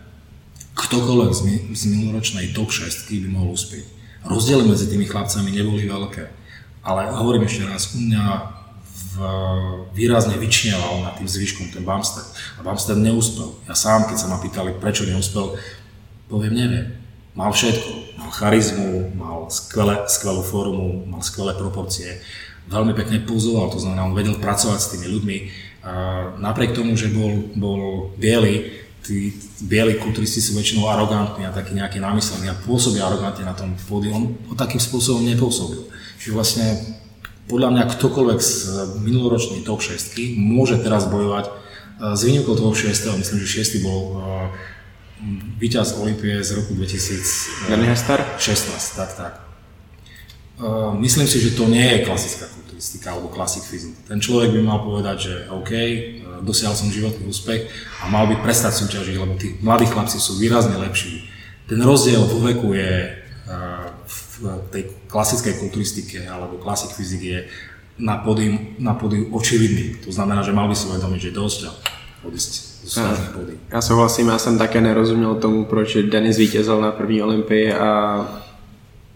ktokoľvek z, mi, z minuloročnej top 6 by mohol uspieť. Rozdiely medzi tými chlapcami neboli veľké. Ale hovorím ešte raz, u mňa v výrazne vyčneval nad tým zvyškom, ten Bumstead. A Bumstead neúspel. Ja sám, keď sa ma pýtali, prečo neúspel, poviem, neviem. Mal všetko. Mal charizmu, mal skvelé, skvelú formu, mal skvelé proporcie. Veľmi pekne pozoval, to znamená, on vedel pracovať s tými ľuďmi. A napriek tomu, že bol, bol biely, tí bieli kulturisti sú väčšinou arogantní a takí nejakí námyslení a pôsobia arogantne na tom pódiu. On takým spôsobom nepôsobil. Čiže vlastne podľa mňa ktokoľvek z minuloročnej top 6 môže teraz bojovať s výnimkou toho 6. Myslím, že 6. bol víťaz Olympie z roku 2016, tak, tak. Myslím si, že to nie je klasická kulturistika alebo klasik fyzik. Ten človek by mal povedať, že OK, dosiahol som životný úspech a mal by prestať súťažiť, lebo tí mladí chlapci sú výrazne lepší. Ten rozdiel vo veku je v tej klasickej kulturistike alebo klasik fyzik je na pódium, na pódium očividný. To znamená, že mal by si uvedomiť, že je dosť a odísť z Já souhlasím, já jsem také nerozuměl tomu, proč Denis vítězil na první olympii a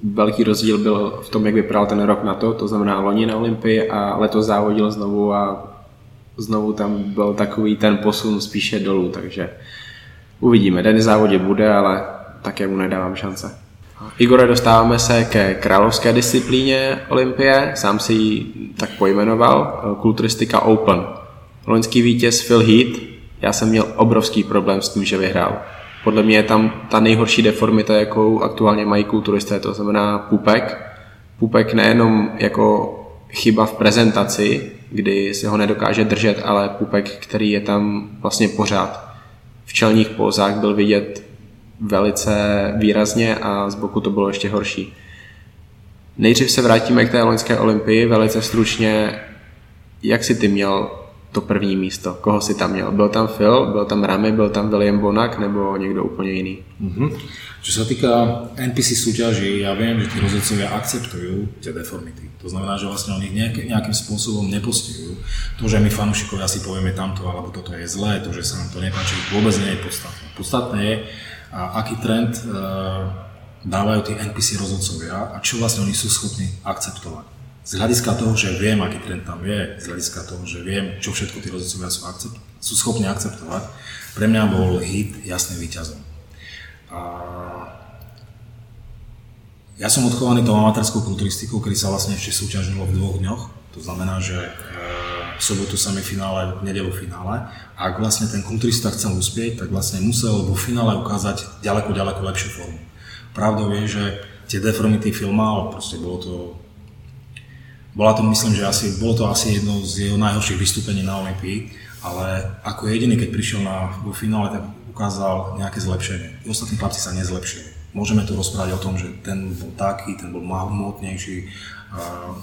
velký rozdíl byl v tom, jak vypadal ten rok na to, to znamená loni na Olympii a letos závodil znovu a znovu tam byl takový ten posun spíše dolů, takže uvidíme. Denis závodě bude, ale také mu nedávám šance. Igore, dostáváme se ke královské disciplíně Olympie, sám si ji tak pojmenoval, Kulturistika Open. Loňský vítěz Phil Heath, já jsem měl obrovský problém s tím, že vyhrál. Podle mě je tam ta nejhorší deformita, jakou aktuálně mají kulturisté, to znamená pupek. Pupek nejenom jako chyba v prezentaci, kdy se ho nedokáže držet, ale pupek, který je tam vlastně pořád. V čelních pózách byl vidět velice výrazně a z boku to bylo ještě horší. Nejdřív se vrátíme k té loňské olympii, velice stručně. Jak si ty měl to první místo? Koho si tam měl? Byl tam Phil, byl tam Ramy, byl tam William Bonak nebo někdo úplně jiný? Mm-hmm. Čo sa týka NPC súťaží, ja viem, že tí rozhodcovia akceptujú tie deformity. To znamená, že vlastne oni nejaký, nejakým spôsobom nepostihujú. To, že my fanúšikovia si povieme tamto alebo toto je zlé, to, že sa nám to nepáči, vôbec nie je podstatné. Podstatné je, aký trend e, dávajú tí NPC rozhodcovia a čo vlastne oni sú schopní akceptovať. Z hľadiska toho, že viem, aký trend tam je, z hľadiska toho, že viem, čo všetko tí rozhodcovia sú, akcept, sú schopní akceptovať, pre mňa bol hit jasným víťazom. A ja som odchovaný tou amatérskou kulturistikou, kedy sa vlastne ešte súťažilo v dvoch dňoch. To znamená, že e, v sobotu semifinále, v nedelu finále. A ak vlastne ten kulturista chcel uspieť, tak vlastne musel vo finále ukázať ďaleko, ďaleko lepšiu formu. Pravdou je, že tie deformity filma, proste bolo to bola to, myslím, že asi, bolo to asi jedno z jeho najhorších vystúpení na Olympii, ale ako jediný, keď prišiel na, vo finále, tak ukázal nejaké zlepšenie. Ostatní chlapci sa nezlepšili. Môžeme tu rozprávať o tom, že ten bol taký, ten bol hmotnejší,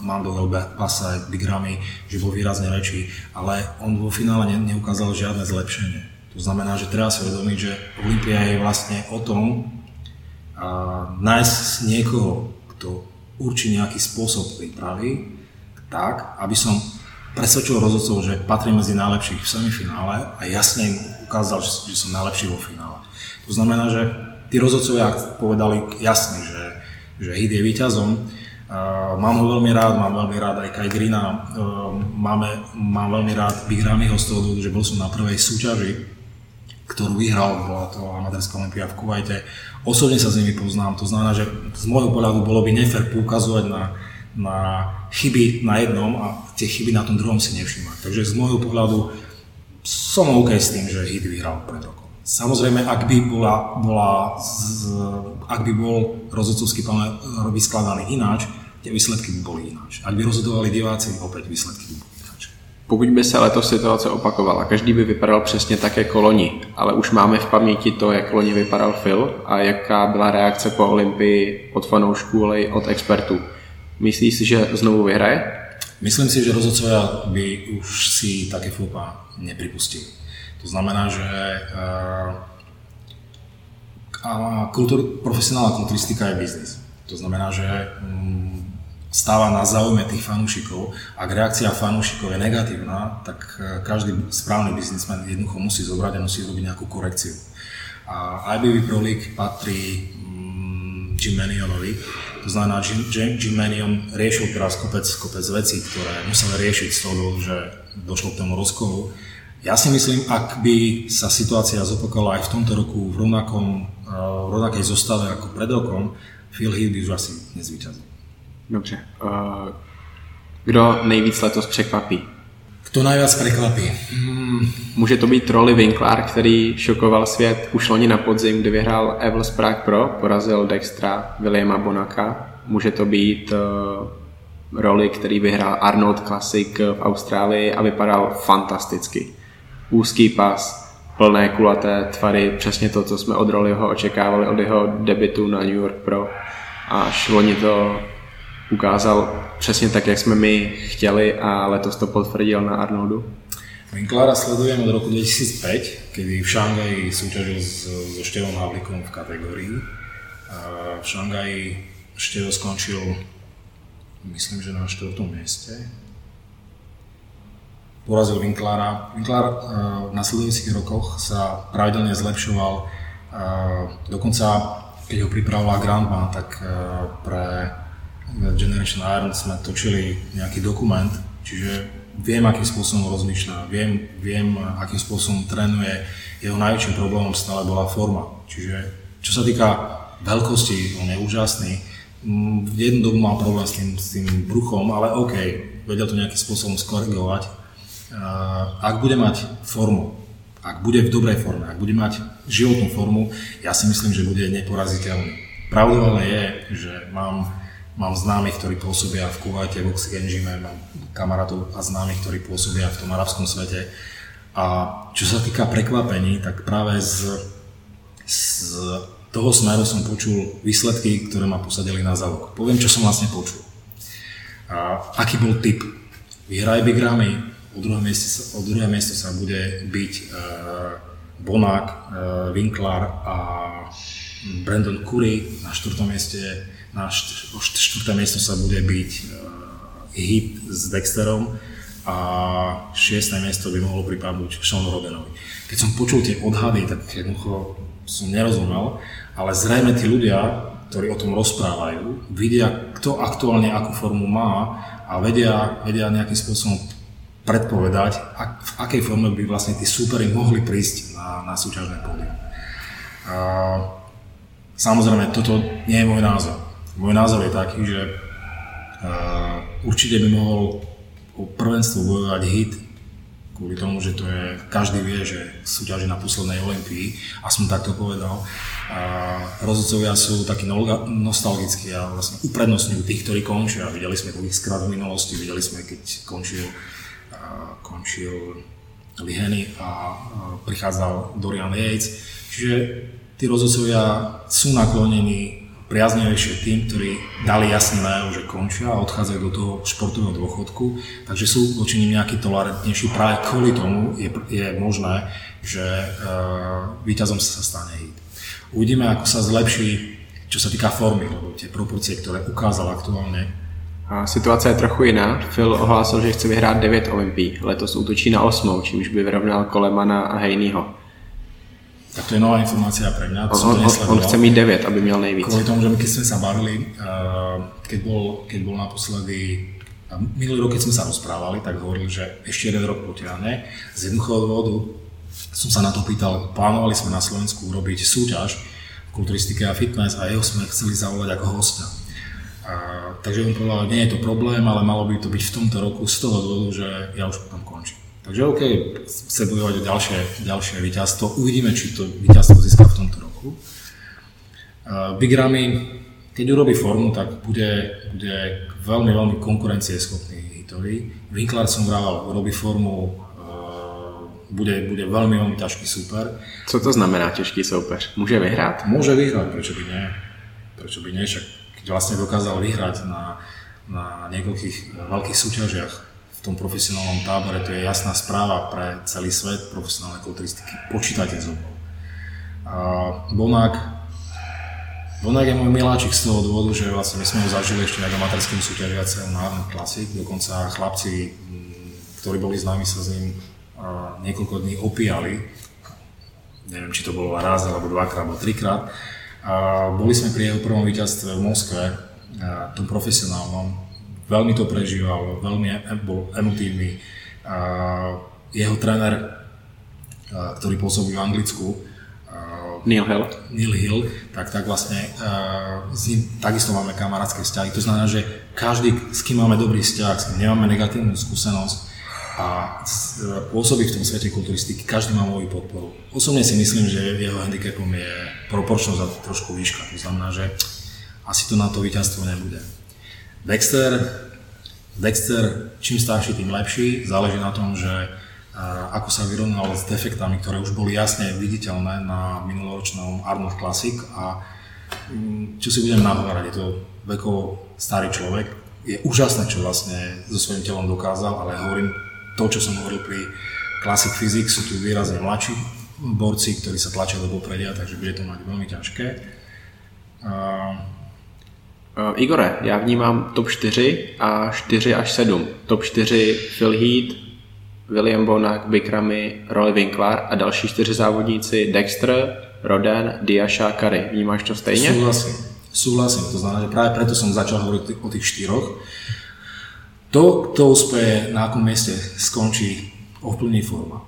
Mando Pasa, Big Ramy, že bol výrazne väčší, ale on vo finále ne, neukázal žiadne zlepšenie. To znamená, že treba si uvedomiť, že Olympia je vlastne o tom a, nájsť niekoho, kto určí nejaký spôsob prípravy, tak, aby som presvedčil rozhodcov, že patrím medzi najlepších v semifinále a jasne im ukázal, že, som najlepší vo finále. To znamená, že tí rozhodcovia povedali jasne, že, že Hit je víťazom, Uh, mám ho veľmi rád, mám veľmi rád aj Kai Greena, uh, máme, mám veľmi rád Big Ramyho z toho že bol som na prvej súťaži, ktorú vyhral, bola to amatérska olimpia v Kuwaite. Osobne sa s nimi poznám, to znamená, že z môjho pohľadu bolo by nefér poukazovať na, na chyby na jednom a tie chyby na tom druhom si nevšímať. Takže z môjho pohľadu som OK s tým, že Hit vyhral pred rokom. Samozrejme, ak by, bola, bola z, ak by bol rozhodcovský panel vyskladaný ináč, tie výsledky by boli ináč. Ak by rozhodovali diváci, opäť výsledky by boli ináč. Pokud by se letos situace opakovala, každý by vypadal přesně tak jako loni, ale už máme v paměti to, jak loni vypadal Phil a jaká byla reakce po Olympii od fanoušků, ale i od expertů. Myslíš si, že znovu vyhraje? Myslím si, že rozhodcovia by už si také fúpa nepripustili. To znamená, že eh, kultúr, profesionálna kulturistika je biznis. To znamená, že mm, stáva na záujme tých fanúšikov. Ak reakcia fanúšikov je negatívna, tak eh, každý správny biznismen jednoducho musí zobrať a musí robiť nejakú korekciu. A IBB Pro League patrí mm, Jim Manionovi, To znamená, Jim Manion riešil teraz kopec, kopec vecí, ktoré museli riešiť z toho že došlo k tomu rozkolu. Ja si myslím, ak by sa situácia zopakovala aj v tomto roku v, rovnakom, v rovnakej zostave ako pred rokom, Phil Heath by už asi nezvyčazil. Dobře. Kdo nejvíc letos překvapí? Kto najviac prekvapí? Hmm. Může to být Rolly Winklar, který šokoval svět už loni na podzim, kdy vyhrál Evels Prague Pro, porazil Dextra Williama Bonaka. Může to být uh, Rolly, který vyhrál Arnold Classic v Austrálii a vypadal fantasticky. Úzký pas, plné kulaté tvary, přesně to, co jsme od Rollyho očekávali od jeho debitu na New York Pro. Až loni to ukázal přesně tak, jak jsme my chtěli a letos to potvrdil na Arnoldu. Winklara sledujem od roku 2005, kedy v Šangaji súťažil so Števom Havlikom v kategórii. A v Šangaji Števo skončil, myslím, že na 4. mieste. Porazil Winklara. Winklar v nasledujúcich rokoch sa pravidelne zlepšoval. Dokonca, keď ho pripravovala Grandma, tak pre Generation Iron sme točili nejaký dokument, čiže viem, akým spôsobom rozmýšľa, viem, viem, akým spôsobom trénuje. Jeho najväčším problémom stále bola forma. Čiže čo sa týka veľkosti, on je úžasný. V jednu dobu mal problém s tým, s tým bruchom, ale OK, vedel to nejakým spôsobom skorigovať. Ak bude mať formu, ak bude v dobrej forme, ak bude mať životnú formu, ja si myslím, že bude neporaziteľný. Pravdou je, že mám Mám známych, ktorí pôsobia v Kuwaite, v Oxygen Gym, mám kamarátov a známych, ktorí pôsobia v tom arabskom svete. A čo sa týka prekvapení, tak práve z, z toho smeru som počul výsledky, ktoré ma posadili na závok. Poviem, čo som vlastne počul. A aký bol typ? Vyhraj Big Ramy, o druhé miesto, o druhé miesto sa bude byť uh, Bonák, uh, Winklar a Brandon Curry, na štvrtom mieste na štvrté miesto sa bude byť uh, hit s Dexterom a šiesté miesto by mohlo pripadnúť Sean Rodenovi. Keď som počul tie odhady, tak jednoducho som nerozumel, ale zrejme tí ľudia, ktorí o tom rozprávajú, vidia, kto aktuálne akú formu má a vedia, vedia nejakým spôsobom predpovedať, ak, v akej forme by vlastne tí súperi mohli prísť na, na súťažné pódium. Samozrejme, toto nie je môj názor. Môj názor je taký, že uh, určite by mohol o prvenstvo bojovať hit, kvôli tomu, že to je, každý vie, že súťaží na poslednej Olympii, a som takto povedal. A rozhodcovia sú takí nostalgickí a vlastne uprednostňujú tých, ktorí končia. Videli sme to krát v minulosti, videli sme, keď končil, uh, končil Liheny a uh, prichádzal Dorian Yates. Čiže tí rozhodcovia sú naklonení priaznivejšie tým, ktorí dali jasne najavo, že končia a odchádzajú do toho športového dôchodku, takže sú voči nim nejaký tolerantnejší. Práve kvôli tomu je, je možné, že uh, víťazom sa stane hit. Uvidíme, ako sa zlepší, čo sa týka formy, lebo tie proporcie, ktoré ukázal aktuálne, a situace je trochu jiná. Phil ohlásil, že chce vyhrát 9 olympií. Letos útočí na 8, čímž by vyrovnal Kolemana a Hejnýho. Tak to je nová informácia pre mňa. On, on, on chce mít 9, aby měl nejvíc. Kvôli tomu, že my keď sme sa bavili, keď bol, keď bol naposledy minulý rok, keď sme sa rozprávali, tak hovoril, že ešte jeden rok potiahne. Z jednoduchého dôvodu som sa na to pýtal, plánovali sme na Slovensku urobiť súťaž v kulturistike a fitness a jeho sme chceli zavolať ako hostia. A, takže on povedal, nie je to problém, ale malo by to byť v tomto roku z toho dôvodu, že ja už potom končím. Takže OK, chce bojovať o ďalšie, ďalšie víťazstvo. Uvidíme, či to víťazstvo získa v tomto roku. Big Ramy, keď urobí formu, tak bude, bude veľmi, veľmi konkurencieschopný hitový. Winkler som vravel, urobí formu, bude, bude veľmi, veľmi ťažký super. Co to znamená ťažký súper? Môže vyhrať? Môže vyhrať, prečo by nie? Prečo by nie? Však keď vlastne dokázal vyhrať na, na niekoľkých veľkých súťažiach, v tom profesionálnom tábore, to je jasná správa pre celý svet profesionálnej kulturistiky. Počítajte so mnou. Bonák, Bonák je môj miláčik z toho dôvodu, že vlastne my sme ho zažili ešte na amatérským súťažiaceho na Arnold Classic, dokonca chlapci, ktorí boli známi sa s ním niekoľko dní opíjali, neviem, či to bolo raz, alebo dvakrát, alebo trikrát. A boli sme pri jeho prvom víťazstve v Moskve, tom profesionálnom. Veľmi to prežíval, veľmi bol emotívny. Jeho tréner, ktorý pôsobí v Anglicku, Neil Hill. Neil Hill, tak, tak vlastne s ním takisto máme kamarátske vzťahy. To znamená, že každý, s kým máme dobrý vzťah, s kým nemáme negatívnu skúsenosť, a pôsobí v tom svete kulturistiky, každý má moju podporu. Osobne si myslím, že jeho handicapom je proporčnosť a trošku výška. To znamená, že asi to na to víťazstvo nebude. Dexter, Dexter čím starší, tým lepší. Záleží na tom, že ako sa vyrovnal s defektami, ktoré už boli jasne viditeľné na minuloročnom Arnold Classic a mm, čo si budem nahovárať, je to vekovo starý človek, je úžasné, čo vlastne so svojím telom dokázal, ale hovorím, to, čo som hovoril pri Classic Physics, sú tu výrazne mladší borci, ktorí sa tlačia do popredia, takže bude to mať veľmi ťažké. Uh, Igore, já vnímám top 4 a 4 až 7. Top 4 Phil Heath, William Bonak, Bikrami, Rolly Winkler a další čtyři závodníci Dexter, Roden, Diasha, Kary. Vnímáš to stejně? Súhlasím. Súhlasím. To znamená, že práve preto som začal hovoriť o tých štyroch, to, kto uspeje na akom mieste skončí, ovplyvní forma.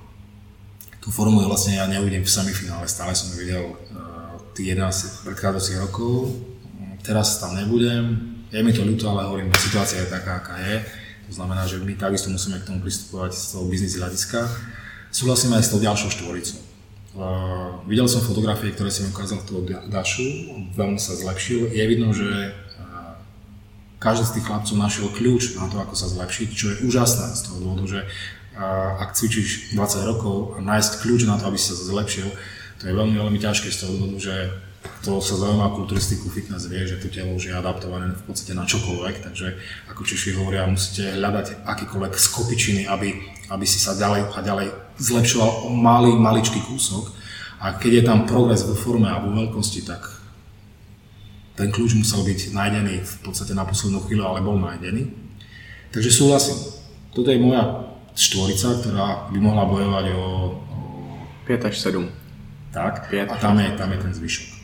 Tú formu vlastne ja neuvidím v semifinále, stále som ju videl uh, tých 11 predchádzajúcich rokov, teraz tam nebudem, je mi to ľúto, ale hovorím, situácia je taká, aká je. To znamená, že my takisto musíme k tomu pristupovať z toho biznis hľadiska. Súhlasím aj s tou ďalšou štvoricou. Uh, videl som fotografie, ktoré si mi ukázal toho Dašu, veľmi sa zlepšil. Je vidno, že každý z tých chlapcov našiel kľúč na to, ako sa zlepšiť, čo je úžasné z toho dôvodu, že ak cvičíš 20 rokov a nájsť kľúč na to, aby si sa zlepšil, to je veľmi, veľmi ťažké z toho dôvodu, že kto sa zaujíma kulturistiku, fitness vie, že to telo už je adaptované v podstate na čokoľvek, takže ako Češi hovoria, musíte hľadať akýkoľvek skopičiny, aby, aby si sa ďalej a ďalej zlepšoval o malý, maličký kúsok. A keď je tam progres vo forme a vo veľkosti, tak ten kľúč musel byť nájdený v podstate na poslednú chvíľu, ale bol nájdený. Takže súhlasím. Toto je moja štvorica, ktorá by mohla bojovať o... o 5 až 7. Tak, 5 a tam je, tam je ten zvyšok.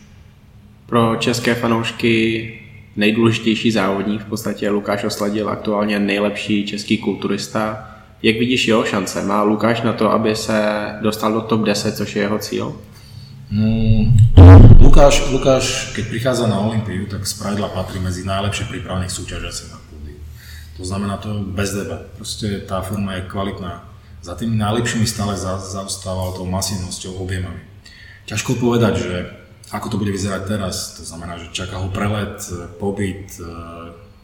Pro české fanoušky nejdůležitější závodník v podstatě Lukáš Osladil, aktuálně nejlepší český kulturista. Jak vidíš jeho šance? Má Lukáš na to, aby se dostal do top 10, což je jeho cíl? Mm, Lukáš, Lukáš, keď prichádza na Olympiu, tak spravidla patrí medzi najlepšie pripravených súťažiacich na pódiu. To znamená to bez debat. Proste tá forma je kvalitná. Za tými najlepšími stále za, zaostával tou masívnosťou, objemami. Ťažko povedať, že ako to bude vyzerať teraz. To znamená, že čaká ho prelet, pobyt, e,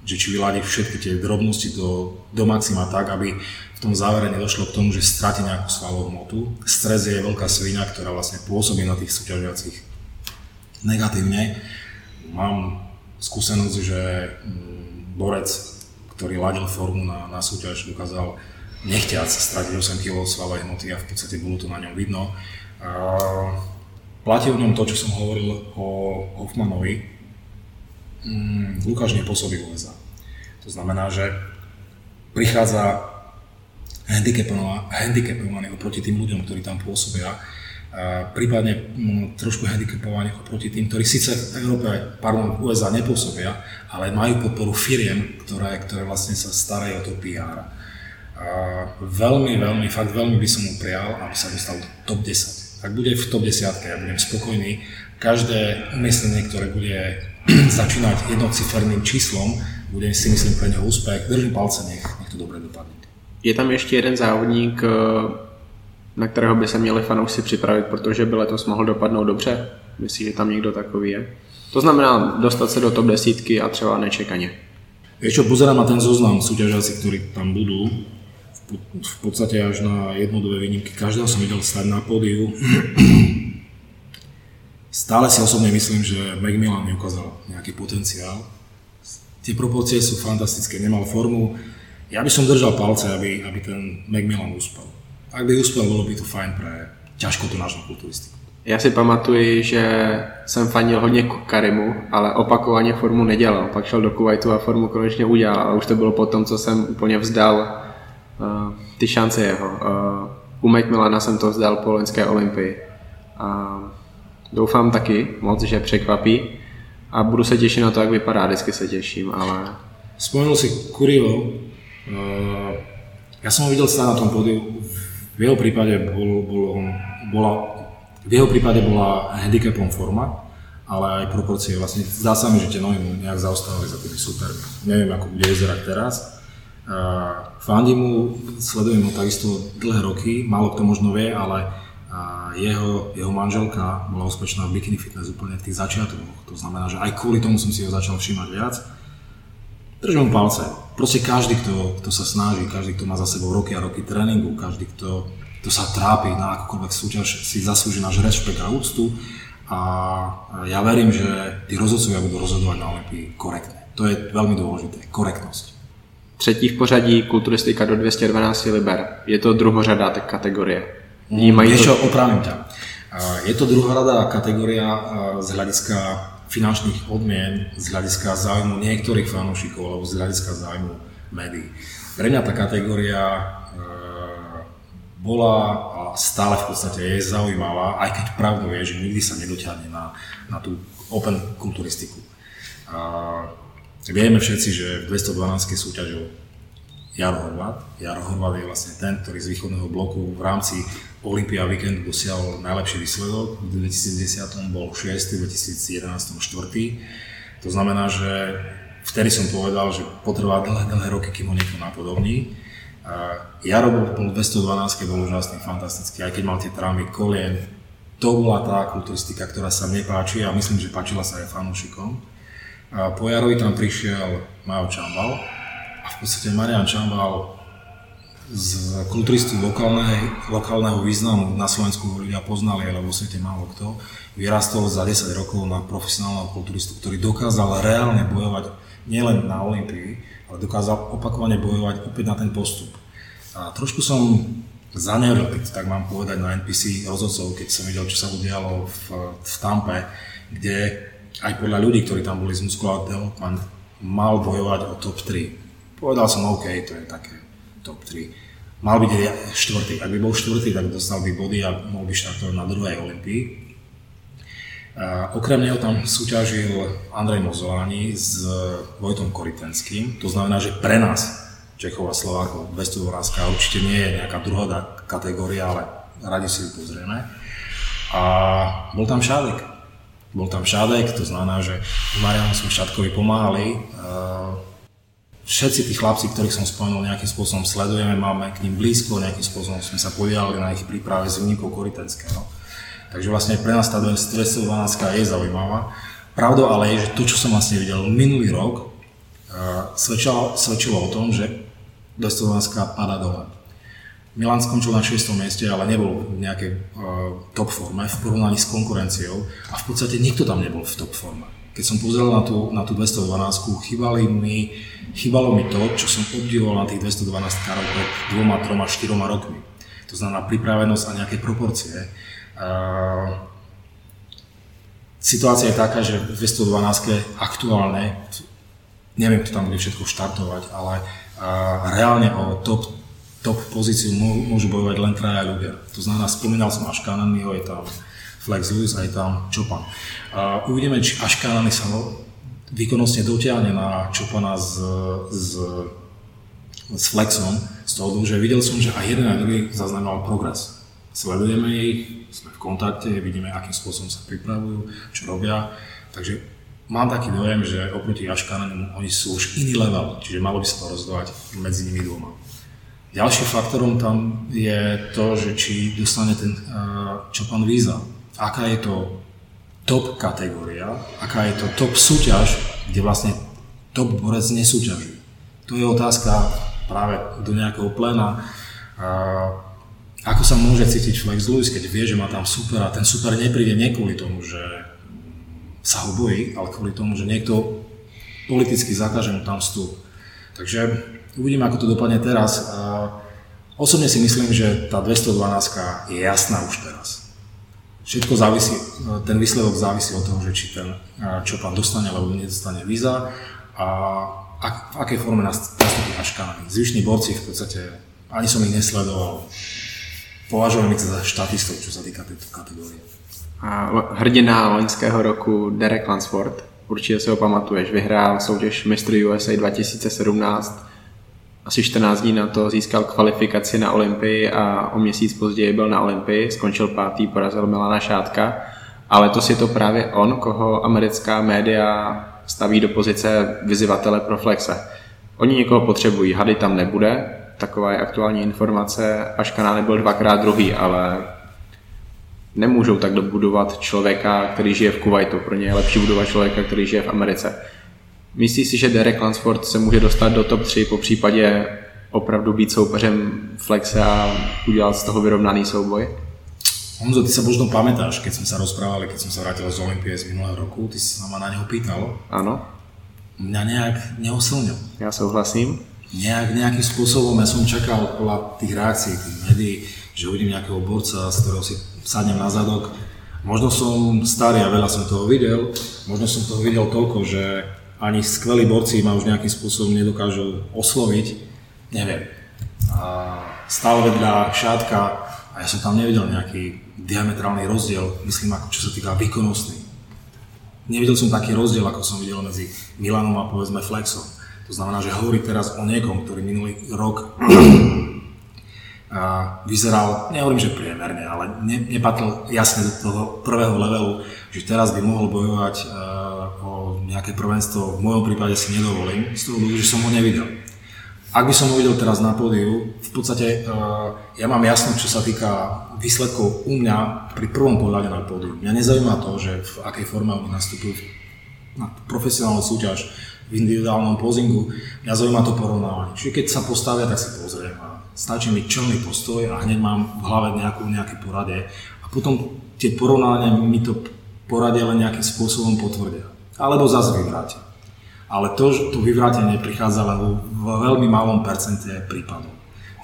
že či vyladí všetky tie drobnosti do, do maxima tak, aby tom závere nedošlo k tomu, že stráti nejakú svalovú hmotu. Stres je veľká svina, ktorá vlastne pôsobí na tých súťažiacich negatívne. Mám skúsenosť, že mm, borec, ktorý ladil formu na, na súťaž, dokázal nechťať stratiť 8 kg svalovej hmoty a v podstate bolo to na ňom vidno. A platí o ňom to, čo som hovoril o Hoffmanovi. Mm, Lukáš nepôsobí USA. To znamená, že prichádza handicapovaní oproti tým ľuďom, ktorí tam pôsobia, a prípadne m, trošku handicapovaní oproti tým, ktorí síce v Európe, pardon, v USA nepôsobia, ale majú podporu firiem, ktoré, ktoré vlastne sa starajú o to PR. A veľmi, veľmi, fakt veľmi by som mu prijal, aby sa dostal do top 10. Ak bude v top 10, ja budem spokojný. Každé umiestnenie, ktoré bude začínať jednociferným číslom, bude si myslím pre neho úspech. Držím palce, nech, nech to dobre dopadne. Je tam ještě jeden závodník, eh, na kterého by se měli fanoušci připravit, protože by letos mohl dopadnout dobře? Myslíš, že tam někdo takový je? To znamená dostat se do top desítky a třeba nečekaně. Vieš čo, pozerám na ten zoznam súťažiaci, ktorí tam budú. V podstate až na jednu, dve výnimky. Každého som videl stať na pódiu. Stále si osobne myslím, že Macmillan ukázal nejaký potenciál. Tie proporcie sú fantastické, nemal formu, ja by som držal palce, aby, aby ten Macmillan uspel. Ak by uspel, bolo by to fajn pre ťažko to nášho kulturistiku. Já si pamatuji, že jsem fanil hodně Karimu, ale opakovaně formu nedělal. Pak šel do Kuwaitu a formu konečně udělal, ale už to bylo po tom, co jsem úplně vzdal ty šance jeho. Uh, u Macmillana jsem to vzdal po loňské olympii. A doufám taky moc, že překvapí. a budu se těšit na to, jak vypadá, vždycky se těším, ale... Spomenul si Kuriho, uh, ja som ho videl stáť na tom pódiu, v jeho prípade bol, bol, bola, v jeho prípade bola handicapom forma, ale aj proporcie. Vlastne zdá sa mi, že tie nohy mu nejak zaostávali za tými supermi. Neviem, ako bude vyzerať teraz. Uh, fandím mu, sledujem ho takisto dlhé roky, málo kto možno vie, ale jeho, jeho manželka bola úspešná v bikini fitness úplne v tých začiatkoch. To znamená, že aj kvôli tomu som si ho začal všímať viac. Držím palce. Proste každý, kto, kto sa snaží, každý, kto má za sebou roky a roky tréningu, každý, kto, kto sa trápi na akúkoľvek súťaž, si zaslúži náš rešpekt a úctu. A ja verím, že tí rozhodcovia budú rozhodovať na Olympii korektne. To je veľmi dôležité. Korektnosť. Třetí v pořadí kulturistika do 212 liber. Je to druhořadá kategorie. Vnímají mm, to... Opravím ťa. Je to druhoradá kategória z hľadiska finančných odmien z hľadiska záujmu niektorých fanúšikov alebo z hľadiska záujmu médií. Pre mňa tá kategória bola a stále v podstate je zaujímavá, aj keď pravdou je, že nikdy sa nedotiahne na, na tú open kulturistiku. Vieme všetci, že v 212 súťažil Jaro Horvat. Jaro Horvat je vlastne ten, ktorý z východného bloku v rámci Olympia Weekend dosiahol najlepší výsledok, v 2010 bol 6, v 2011 4. To znamená, že vtedy som povedal, že potrvá dlhé, dlhé roky, kým ho niekto napodobní. Jaro bol v 212, bol úžasný, fantastický, aj keď mal tie trámy kolien. To bola tá kulturistika, ktorá sa mne páči a myslím, že páčila sa aj fanúšikom. Po Jarovi tam prišiel Majo Čambal a v podstate Marian Čambal z kulturistu lokálneho, lokálneho významu na Slovensku ľudia poznali, ale vo svete málo kto, vyrastol za 10 rokov na profesionálneho kulturistu, ktorý dokázal reálne bojovať nielen na Olympii, ale dokázal opakovane bojovať opäť na ten postup. A trošku som zaneril, keď tak mám povedať na NPC rozhodcov, keď som videl, čo sa udialo v, v Tampe, kde aj podľa ľudí, ktorí tam boli z Muscular Development, mal bojovať o top 3. Povedal som, OK, to je také top 3. Mal byť štvrtý. Ak by bol štvrtý, tak dostal by body a mohol by štartovať na druhej Olympii. A okrem neho tam súťažil Andrej Mozoláni s Vojtom Koritenským. To znamená, že pre nás, Čechov a Slovákov, 212 určite nie je nejaká druhá kategória, ale radi si ju pozrieme. A bol tam Šádek. Bol tam Šádek, to znamená, že Marianu sme Šádkovi pomáhali všetci tí chlapci, ktorých som spomenul, nejakým spôsobom sledujeme, máme k ním blízko, nejakým spôsobom sme sa podielali na ich príprave z únikov Koritenského. Takže vlastne pre nás tá 212 je zaujímavá. Pravdou ale je, že to, čo som vlastne videl minulý rok, uh, svedčilo, svedčilo o tom, že 212 padá dole. Milan skončil na 6. mieste, ale nebol v nejakej uh, top forme v porovnaní s konkurenciou a v podstate nikto tam nebol v top forme. Keď som pozrel na tú, na tú 212, chýbali mi Chýbalo mi to, čo som obdivoval na tých 212 karov pred dvoma, troma, štyroma rokmi. To znamená pripravenosť a nejaké proporcie. Uh, situácia je taká, že v 212 aktuálne, neviem, kto tam bude všetko štartovať, ale uh, reálne o top, top pozíciu môžu bojovať len traja ľudia. To znamená, spomínal som Aškananyho, je tam Flex Lewis, aj tam Čopan. Uh, uvidíme, či Aškanany sa výkonnostne dotiahne na Čopana s, s, s Flexom z toho, že videl som, že aj jeden aj druhý zaznamenal progres. Sledujeme ich, sme v kontakte, vidíme, akým spôsobom sa pripravujú, čo robia. Takže mám taký dojem, že oproti Aškanenu oni sú už iný level, čiže malo by sa to rozdovať medzi nimi dvoma. Ďalším faktorom tam je to, že či dostane ten Čopan víza. Aká je to top kategória, aká je to top súťaž, kde vlastne top borec nesúťaží. To je otázka práve do nejakého plena. Ako sa môže cítiť Flex Lewis, keď vie, že má tam super a ten super nepríde nie kvôli tomu, že sa ho bojí, ale kvôli tomu, že niekto politicky zakáže mu tam vstup. Takže uvidíme, ako to dopadne teraz. Osobne si myslím, že tá 212 je jasná už teraz Všetko závisí, ten výsledok závisí od toho, že či ten čo pán dostane alebo nedostane víza a v akej forme nastúpi až Kanady. Zvyšní borci v podstate, ani som ich nesledoval, považujem ich za štatistov, čo sa týka tejto kategórie. A hrdina loňského roku Derek Lansford určitě si ho pamatuješ, vyhrál soutěž Mr. USA 2017, asi 14 dní na to získal kvalifikaci na Olympii a o měsíc později byl na Olympii, skončil pátý, porazil Milana Šátka, ale to je to právě on, koho americká média staví do pozice vyzývatele pro flexe. Oni někoho potřebují, hady tam nebude, taková je aktuální informace, až kanál byl dvakrát druhý, ale nemůžou tak dobudovat člověka, který žije v Kuwaitu. Pro ně je lepší budovat člověka, který žije v Americe. Myslíš si, že Derek Lansford se může dostat do top 3, po případě opravdu být soupeřem Flexe a udělat z toho vyrovnaný souboj? Honzo, ty sa možno pamätáš, keď sme sa rozprávali, keď som sa vrátil z Olympie z minulého roku, ty si sa ma na neho pýtal. Áno. Mňa nejak neosilnil. Ja souhlasím. Nejak, nejakým spôsobom ja som čakal podľa tých reakcií, tých médií, že uvidím nejakého borca, z ktorého si sadnem na zadok. Možno som starý a veľa som toho videl, možno som toho videl toľko, že ani skvelí borci ma už nejakým spôsobom nedokážu osloviť, neviem. A stále vedľa šátka a ja som tam nevidel nejaký diametrálny rozdiel, myslím ako čo sa týka výkonnostný. Nevidel som taký rozdiel, ako som videl medzi Milanom a povedzme Flexom. To znamená, že hovorí teraz o niekom, ktorý minulý rok a vyzeral, nehovorím, že priemerne, ale ne, nepatril jasne do toho prvého levelu, že teraz by mohol bojovať uh, o nejaké prvenstvo. V mojom prípade si nedovolím, z toho dôvodu, že som ho nevidel. Ak by som ho videl teraz na pódiu, v podstate uh, ja mám jasno, čo sa týka výsledkov u mňa pri prvom pohľade na pódiu. Mňa nezaujíma to, že v akej forme oni nastupujú na profesionálnu súťaž, v individuálnom pozingu. Mňa zaujíma to porovnávanie. Čiže keď sa postavia, tak si pozriem a stačí mi čelný postoj a hneď mám v hlave nejakú, nejaké porade a potom tie porovnávania mi to poradie len nejakým spôsobom potvrdia. Alebo zase vyvrátia ale to, to vyvrátenie prichádza len v veľmi malom percente prípadov.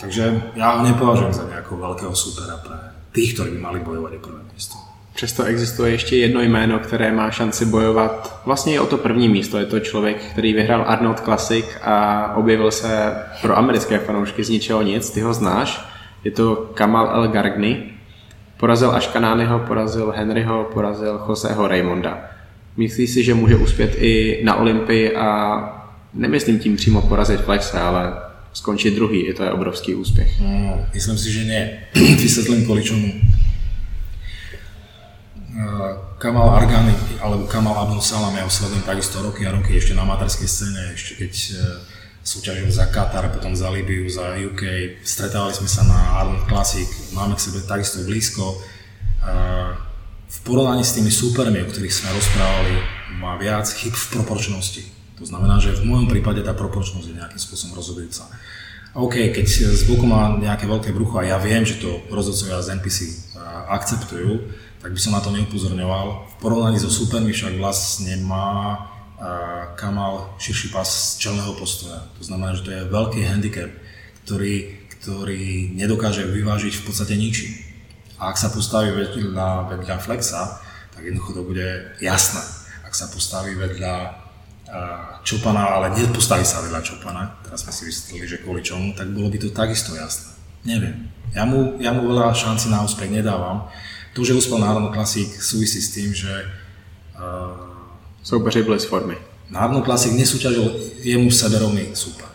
Takže ja ho nepovažujem za nejakého veľkého supera pre tých, ktorí by mali bojovať o prvé miesto. Přesto existuje ještě jedno jméno, které má šanci bojovat vlastně o to první místo. Je to člověk, který vyhrál Arnold Classic a objevil se pro americké fanoušky z ničeho nic. Ty ho znáš. Je to Kamal El Gargny. Porazil Ashkanányho, porazil Henryho, porazil Joseho Raymonda. Myslíš si, že může uspět i na Olympii a nemyslím tím přímo porazit Flexe, ale skončit druhý, i to je obrovský úspěch. No, myslím si, že nie. Vysvetlím kvôli čomu. Kamal Argani alebo Kamal Abdul Salam, ja ho sledujem takisto roky a roky ešte na materskej scéne, ešte keď e, súťažil za Katar, potom za Libiu, za UK, stretávali sme sa na Arnold Classic, máme k sebe takisto blízko v porovnaní s tými súpermi, o ktorých sme rozprávali, má viac chyb v proporčnosti. To znamená, že v môjom prípade tá proporčnosť je nejakým spôsobom rozhodujúca. OK, keď z boku má nejaké veľké brucho a ja viem, že to rozhodcovia z NPC akceptujú, tak by som na to neupozorňoval. V porovnaní so supermi však vlastne má Kamal širší pas z čelného postoja. To znamená, že to je veľký handicap, ktorý, ktorý nedokáže vyvážiť v podstate ničím. A ak sa postaví vedľa, vedľa Flexa, tak jednoducho to bude jasné. Ak sa postaví vedľa Čopana, ale nepostaví sa vedľa Čopana, teraz sme si vysvetlili, že kvôli čomu, tak bolo by to takisto jasné. Neviem. Ja mu, ja mu veľa šanci na úspech nedávam. To, že uspel Národný klasík, súvisí s tým, že uh, Soupeři byli z formy. Národný klasík nesúťažil jemu seberovný súper.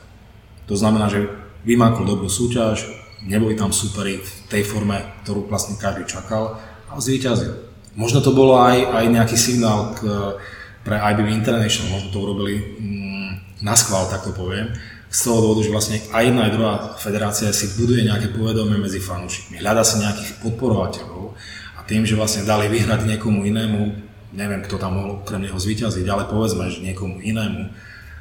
To znamená, že vymákol dobrú súťaž, neboli tam superi v tej forme, ktorú vlastne každý čakal, ale zvíťazil. Možno to bolo aj, aj nejaký signál k, pre IBB International, možno to urobili mm, na skval, tak to poviem, z toho dôvodu, že vlastne aj jedna aj druhá federácia si buduje nejaké povedomie medzi fanúšikmi, hľada si nejakých podporovateľov a tým, že vlastne dali vyhrať niekomu inému, neviem, kto tam mohol okrem neho zvíťaziť, ale povedzme, že niekomu inému,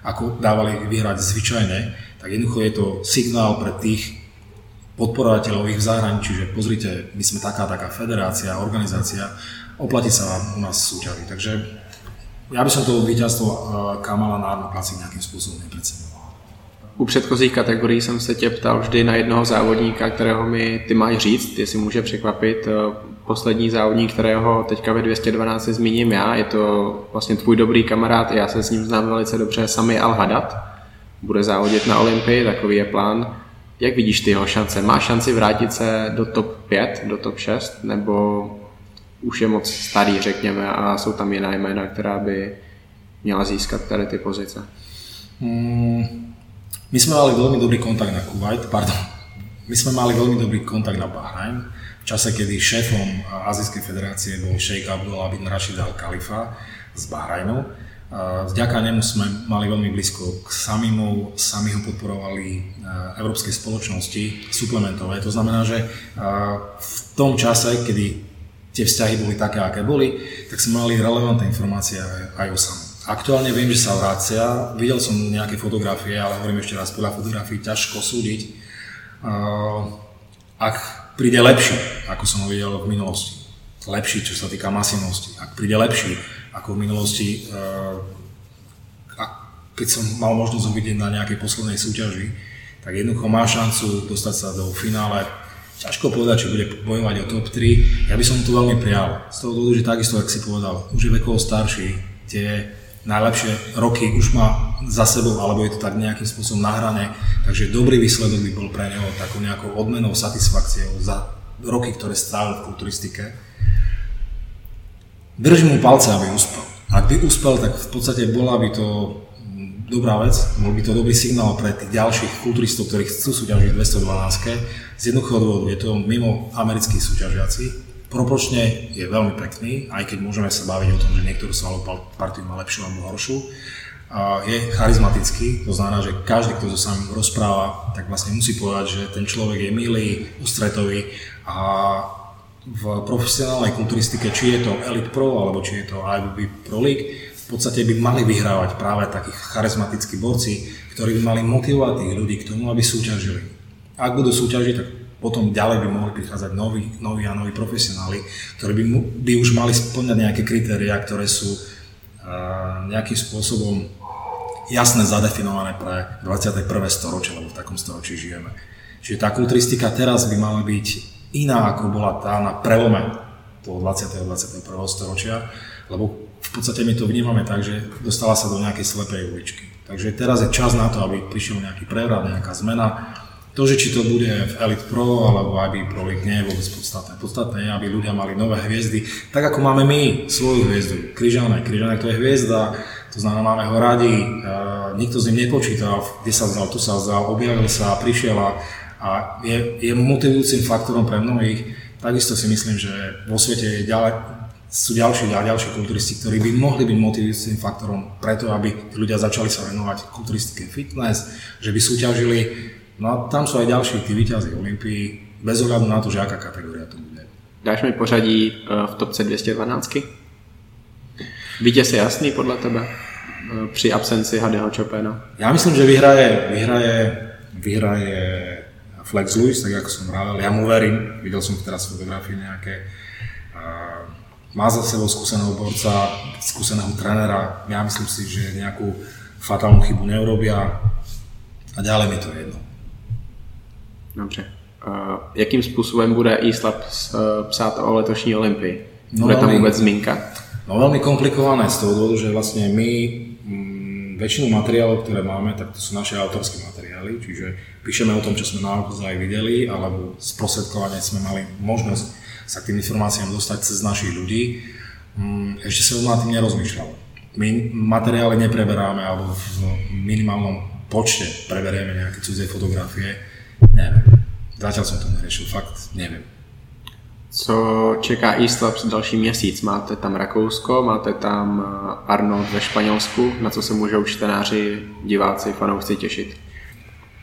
ako dávali vyhrať zvyčajne, tak jednoducho je to signál pre tých podporovateľov ich v zahraničí, že pozrite, my sme taká, taká federácia, organizácia, oplatí sa vám u nás súťaži. Takže ja by som to víťazstvo eh, Kamala na Classic nejakým spôsobom nepredsedoval. U předchozích kategorií jsem se tě ptal vždy na jednoho závodníka, kterého mi ty máš říct, jestli může překvapit. Eh, poslední závodník, kterého teďka ve 212 zmíním já, je to vlastně tvůj dobrý kamarád, já se s ním znám velice dobře, Sami Al-Haddad. Bude závodit na Olympii, takový je plán. Jak vidíš ty jeho šance? Má šanci vrátit se do top 5, do top 6, nebo už je moc starý, řekněme, a jsou tam jiná jména, která by měla získat tady ty pozice? Mm, my sme mali veľmi dobrý kontakt na Kuwait, pardon, my sme mali veľmi dobrý kontakt na Bahrajn, v čase, kedy šéfom Azijskej federácie bol Sheikh Abdullah bin Rashid Al Khalifa z Bahrajnu. Vďaka nemu sme mali veľmi blízko k Samimu, sami ho podporovali európskej spoločnosti suplementové. To znamená, že e, v tom čase, kedy tie vzťahy boli také, aké boli, tak sme mali relevantné informácie aj o Samu. Aktuálne viem, že sa vracia, videl som nejaké fotografie, ale hovorím ešte raz, podľa fotografií ťažko súdiť. E, ak príde lepší, ako som ho videl v minulosti, lepší, čo sa týka masivnosti, ak príde lepší, ako v minulosti, eh, keď som mal možnosť ho vidieť na nejakej poslednej súťaži, tak jednoducho má šancu dostať sa do finále. Ťažko povedať, či bude bojovať o top 3. Ja by som to veľmi prijal. Z toho dôvodu, že takisto, ak si povedal, už je vekovo starší, tie najlepšie roky už má za sebou, alebo je to tak nejakým spôsobom nahrané. Takže dobrý výsledok by bol pre neho takou nejakou odmenou, satisfakciou za roky, ktoré strávil v kulturistike držím mu palce, aby uspel. Ak by uspel, tak v podstate bola by to dobrá vec, bol by to dobrý signál pre tých ďalších kulturistov, ktorí chcú súťažiť v 212. Z jednoduchého dôvodu je to mimo amerických súťažiaci, proporčne je veľmi pekný, aj keď môžeme sa baviť o tom, že niektorú svalovú partiu má lepšiu alebo horšiu. Je charizmatický, to znamená, že každý, kto so sami rozpráva, tak vlastne musí povedať, že ten človek je milý, ústretový a v profesionálnej kulturistike, či je to Elite Pro alebo či je to IBB Pro League, podstate by mali vyhrávať práve takí charizmatickí borci, ktorí by mali motivovať tých ľudí k tomu, aby súťažili. Ak budú súťažiť, tak potom ďalej by mohli prichádzať noví, noví a noví profesionáli, ktorí by, by už mali splňať nejaké kritériá, ktoré sú uh, nejakým spôsobom jasne zadefinované pre 21. storočie, lebo v takom storočí žijeme. Čiže tá kulturistika teraz by mala byť iná, ako bola tá na prelome toho 20. a 21. storočia, lebo v podstate my to vnímame tak, že dostala sa do nejakej slepej uličky. Takže teraz je čas na to, aby prišiel nejaký prevrat, nejaká zmena. To, že či to bude v Elite Pro alebo aby Pro League nie je vôbec podstatné. Podstatné je, aby ľudia mali nové hviezdy, tak ako máme my svoju hviezdu. Križané, Križané to je hviezda, to znamená, máme ho radi, nikto s ním nepočítal, kde sa vzal, tu sa vzal, objavil sa, prišiel a a je, je motivujúcim faktorom pre mnohých. Takisto si myslím, že vo svete je ďalej, sú ďalší a ďalší kulturisti, ktorí by mohli byť motivujúcim faktorom preto, aby tí ľudia začali sa venovať kulturistike fitness, že by súťažili. No a tam sú aj ďalší tí víťazi Olympii, bez ohľadu na to, že aká kategória to bude. Dáš mi pořadí eh, v topce 212? Vítěz je jasný podle tebe eh, při absenci Hadeho Chopina? Já myslím, že vyhraje, vyhraje, vyhraje Flex Lewis, tak ako som vravel, ja mu verím, videl som teraz fotografie nejaké, má za sebou skúseného borca, skúseného trénera, ja myslím si, že nejakú fatálnu chybu neurobia a ďalej mi to je jedno. Dobře. Uh, jakým způsobem bude ISLAB uh, psát o letošní Olympii? No bude tam veľmi, vôbec zminka? No veľmi komplikované z toho dôvodu, že vlastne my mm, väčšinu materiálov, ktoré máme, tak to sú naše autorské materiály, čiže píšeme o tom, čo sme naozaj videli, alebo sprostredkovane sme mali možnosť sa k tým informáciám dostať cez našich ľudí. Mm, ešte som nad tým nerozmýšľal. My materiály nepreberáme, alebo v minimálnom počte preberieme nejaké cudzie fotografie. Neviem. Zatiaľ som to neriešil, fakt neviem. Co čeká Eastlabs další měsíc? Máte tam Rakousko, máte tam eh, Arnold ve Španělsku, na co se můžou čtenáři, diváci, fanoušci těšit?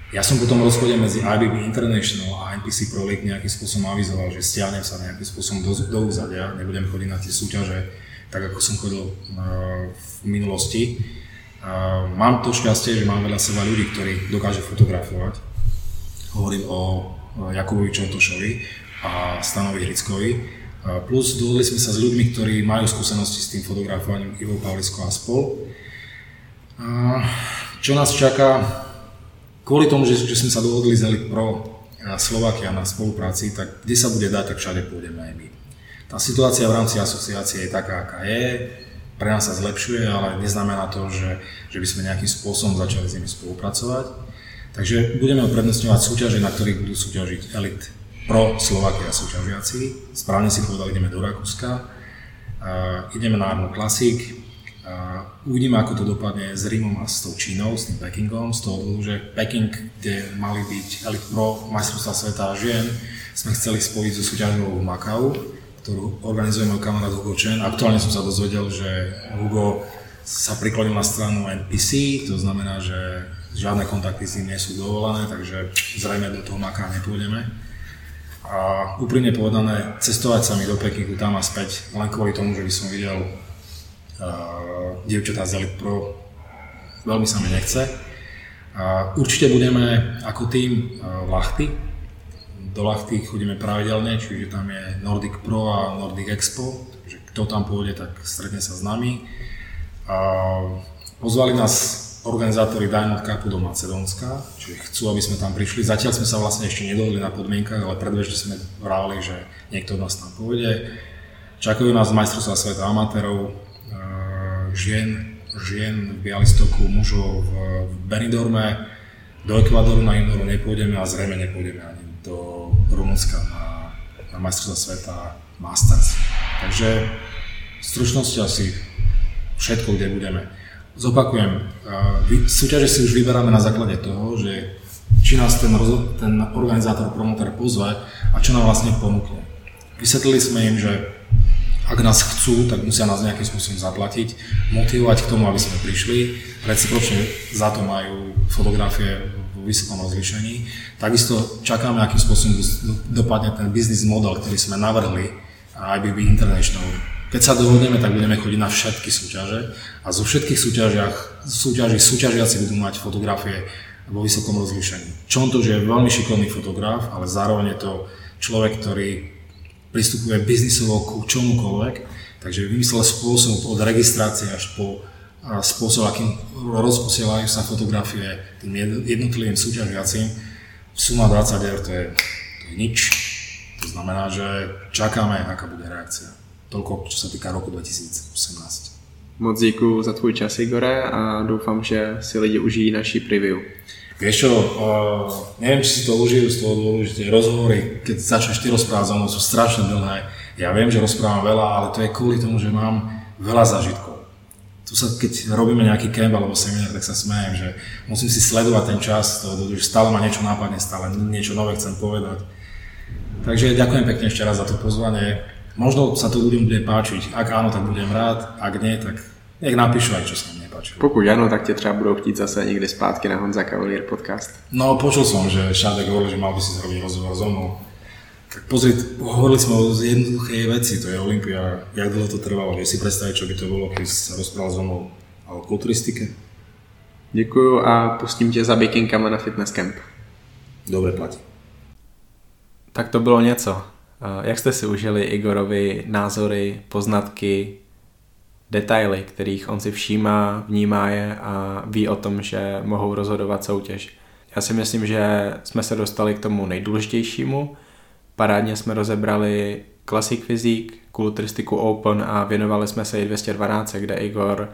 Ja som po tom rozchode medzi IBB International a NPC Pro League nejakým spôsobom avizoval, že stiahnem sa nejakým spôsobom do, do úzadia, nebudem chodiť na tie súťaže, tak ako som chodil uh, v minulosti. Uh, mám to šťastie, že mám veľa seba ľudí, ktorí dokážu fotografovať. Hovorím o Jakubovi Čontošovi a Stanovi Hrickovi. Uh, plus dohodli sme sa s ľuďmi, ktorí majú skúsenosti s tým fotografovaním Ivo Pavlisko a spol. Čo nás čaká? Kvôli tomu, že, že sme sa dohodli z Elite Pro Slovakia na spolupráci, tak kde sa bude dať, tak všade pôjdeme aj my. Tá situácia v rámci asociácie je taká, aká je, pre nás sa zlepšuje, ale neznamená to, že, že by sme nejakým spôsobom začali s nimi spolupracovať. Takže budeme uprednostňovať súťaže, na ktorých budú súťažiť Elite Pro Slovakia súťažiaci. Správne si povedal, ideme do Rakúska. Uh, ideme na Arno Classic, Uvidíme, ako to dopadne s Rímom a s tou Čínou, s tým Pekingom, z toho dôvodu, že Peking, kde mali byť Elite Pro majstrovstvá sveta žien, sme chceli spojiť so súťažou v Makau, ktorú organizuje môj kamarát Hugo Chen. Aktuálne som sa dozvedel, že Hugo sa priklonil na stranu NPC, to znamená, že žiadne kontakty s ním nie sú dovolené, takže zrejme do toho Maka nepôjdeme. A úprimne povedané, cestovať sa mi do Pekingu tam a späť len kvôli tomu, že by som videl uh, dievčatá z Elite Pro, veľmi sa mi nechce. Určite budeme ako tým uh, v Lachty. Do Lachty chodíme pravidelne, čiže tam je Nordic Pro a Nordic Expo, takže kto tam pôjde, tak stretne sa s nami. Pozvali nás organizátori Diamond Cupu do Macedónska, čiže chcú, aby sme tam prišli. Zatiaľ sme sa vlastne ešte nedohodli na podmienkach, ale predbežne sme vrávali, že niekto od nás tam pôjde. Čakajú nás majstrovstvá sveta amatérov, žien, žien v Bialystoku, mužov v, Benidorme, do Ekvadoru na Indoru nepôjdeme a zrejme nepôjdeme ani do Rumunska na, na majstrovstvá sveta Masters. Takže v stručnosti asi všetko, kde budeme. Zopakujem, súťaže si už vyberáme na základe toho, že či nás ten, ten organizátor, promotor pozve a čo nám vlastne ponúkne. Vysvetlili sme im, že ak nás chcú, tak musia nás nejakým spôsobom zaplatiť, motivovať k tomu, aby sme prišli. Recipročne za to majú fotografie vo vysokom rozlišení. Takisto čakáme, akým spôsobom dopadne ten business model, ktorý sme navrhli IBB International keď sa dohodneme, tak budeme chodiť na všetky súťaže a zo všetkých súťažiach, súťaží súťažiaci budú mať fotografie vo vysokom rozlíšení. to, že je veľmi šikovný fotograf, ale zároveň je to človek, ktorý pristupuje biznisovo ku čomukoľvek, takže vymyslel spôsob od registrácie až po spôsob, akým rozposielajú sa fotografie tým jednotlivým súťažiacim. Suma 20 eur to je, to je nič. To znamená, že čakáme, aká bude reakcia. Toľko, čo sa týka roku 2018. Moc díku za tvůj čas, Igore, a doufám, že si lidi užijí naší preview. Vieš čo, uh, neviem, či si to užijú z toho dôvodu, že tie rozhovory, keď začneš ty rozprávať za mnou, sú strašne dlhé. Ja viem, že rozprávam veľa, ale to je kvôli tomu, že mám veľa zážitkov. Tu sa, keď robíme nejaký camp alebo seminár, tak sa smejem, že musím si sledovať ten čas, to, že stále ma niečo nápadne, stále niečo nové chcem povedať. Takže ďakujem pekne ešte raz za to pozvanie. Možno sa to ľuďom bude páčiť. Ak áno, tak budem rád. Ak nie, tak nech napíšu aj, čo sa nepáči. Pokud áno, tak tě třeba budou chtít zase někde zpátky na Honza Cavalier podcast. No, počul som, že Šádek hovoril, že mal by si zrobiť rozhovor so mnou. Tak pozri, hovorili sme o jednoduchej veci, to je Olympia. Jak dlho to trvalo? Vieš si predstaviť, čo by to bolo, keď sa rozprával so mnou o kulturistike? Děkuju a pustím tě za bikinkama na fitness camp. Dobre platí. Tak to bylo něco. Jak jste si užili Igorovi názory, poznatky, detaily, kterých on si všímá, vnímá je a ví o tom, že mohou rozhodovat soutěž. Já si myslím, že jsme se dostali k tomu nejdůležitějšímu. Parádně jsme rozebrali Classic Physique, kulturistiku Open a věnovali jsme se i 212, kde Igor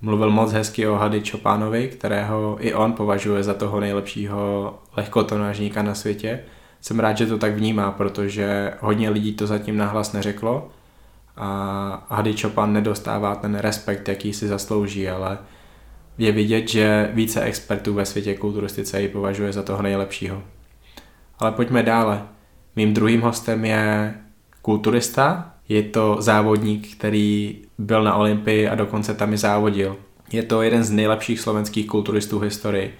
mluvil moc hezky o Hady Čopánovi, kterého i on považuje za toho nejlepšího lehkotonážníka na světě jsem rád, že to tak vnímá, protože hodně lidí to zatím nahlas neřeklo a Hady Chopin nedostává ten respekt, jaký si zaslouží, ale je vidět, že více expertů ve světě kulturistice ji považuje za toho nejlepšího. Ale pojďme dále. Mým druhým hostem je kulturista, je to závodník, který byl na Olympii a dokonce tam i závodil. Je to jeden z nejlepších slovenských kulturistů v historii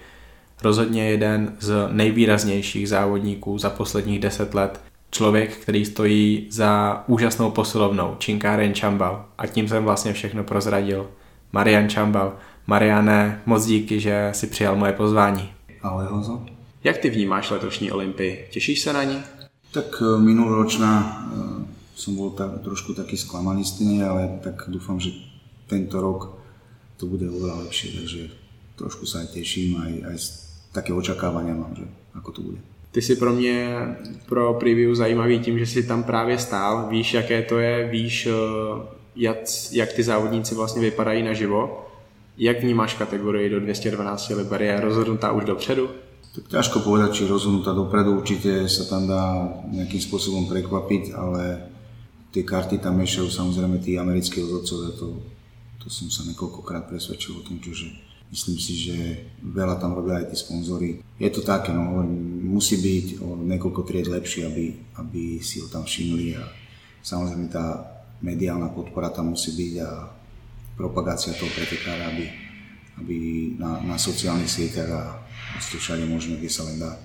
rozhodně jeden z nejvýraznějších závodníků za posledních deset let. Člověk, který stojí za úžasnou posilovnou, Činkáren Čambal. A tím jsem vlastně všechno prozradil. Marian Čambal. Mariane, moc díky, že si přijal moje pozvání. Ahoj Honzo. Jak ty vnímáš letošní Olympii? Těšíš se na ní? Tak e, minuloročná e, som bol tak, trošku taký sklamaný z nej, ale tak dúfam, že tento rok to bude oveľa lepšie, takže trošku sa aj teším aj, aj také očakávania mám, že ako to bude. Ty jsi pro mě pro preview zajímavý tím, že jsi tam právě stál, víš, jaké to je, víš, eh, jak, jak ty závodníci vlastně vypadají naživo. Jak vnímáš kategorii do 212 liber? Je rozhodnutá už dopředu? Tak ťažko povedať, či rozhodnutá dopredu, určite sa tam dá nejakým spôsobom prekvapiť, ale tie karty tam mešajú samozrejme tí americkí rozhodcovia, to, to som sa niekoľkokrát presvedčil o tom, že myslím si, že veľa tam robia aj tí sponzory. Je to také, no, musí byť o niekoľko tried lepší, aby, aby si ho tam všimli a samozrejme tá mediálna podpora tam musí byť a propagácia toho pretekára, aby, aby na, na sociálnych sieťach a všade možno, kde sa len dá.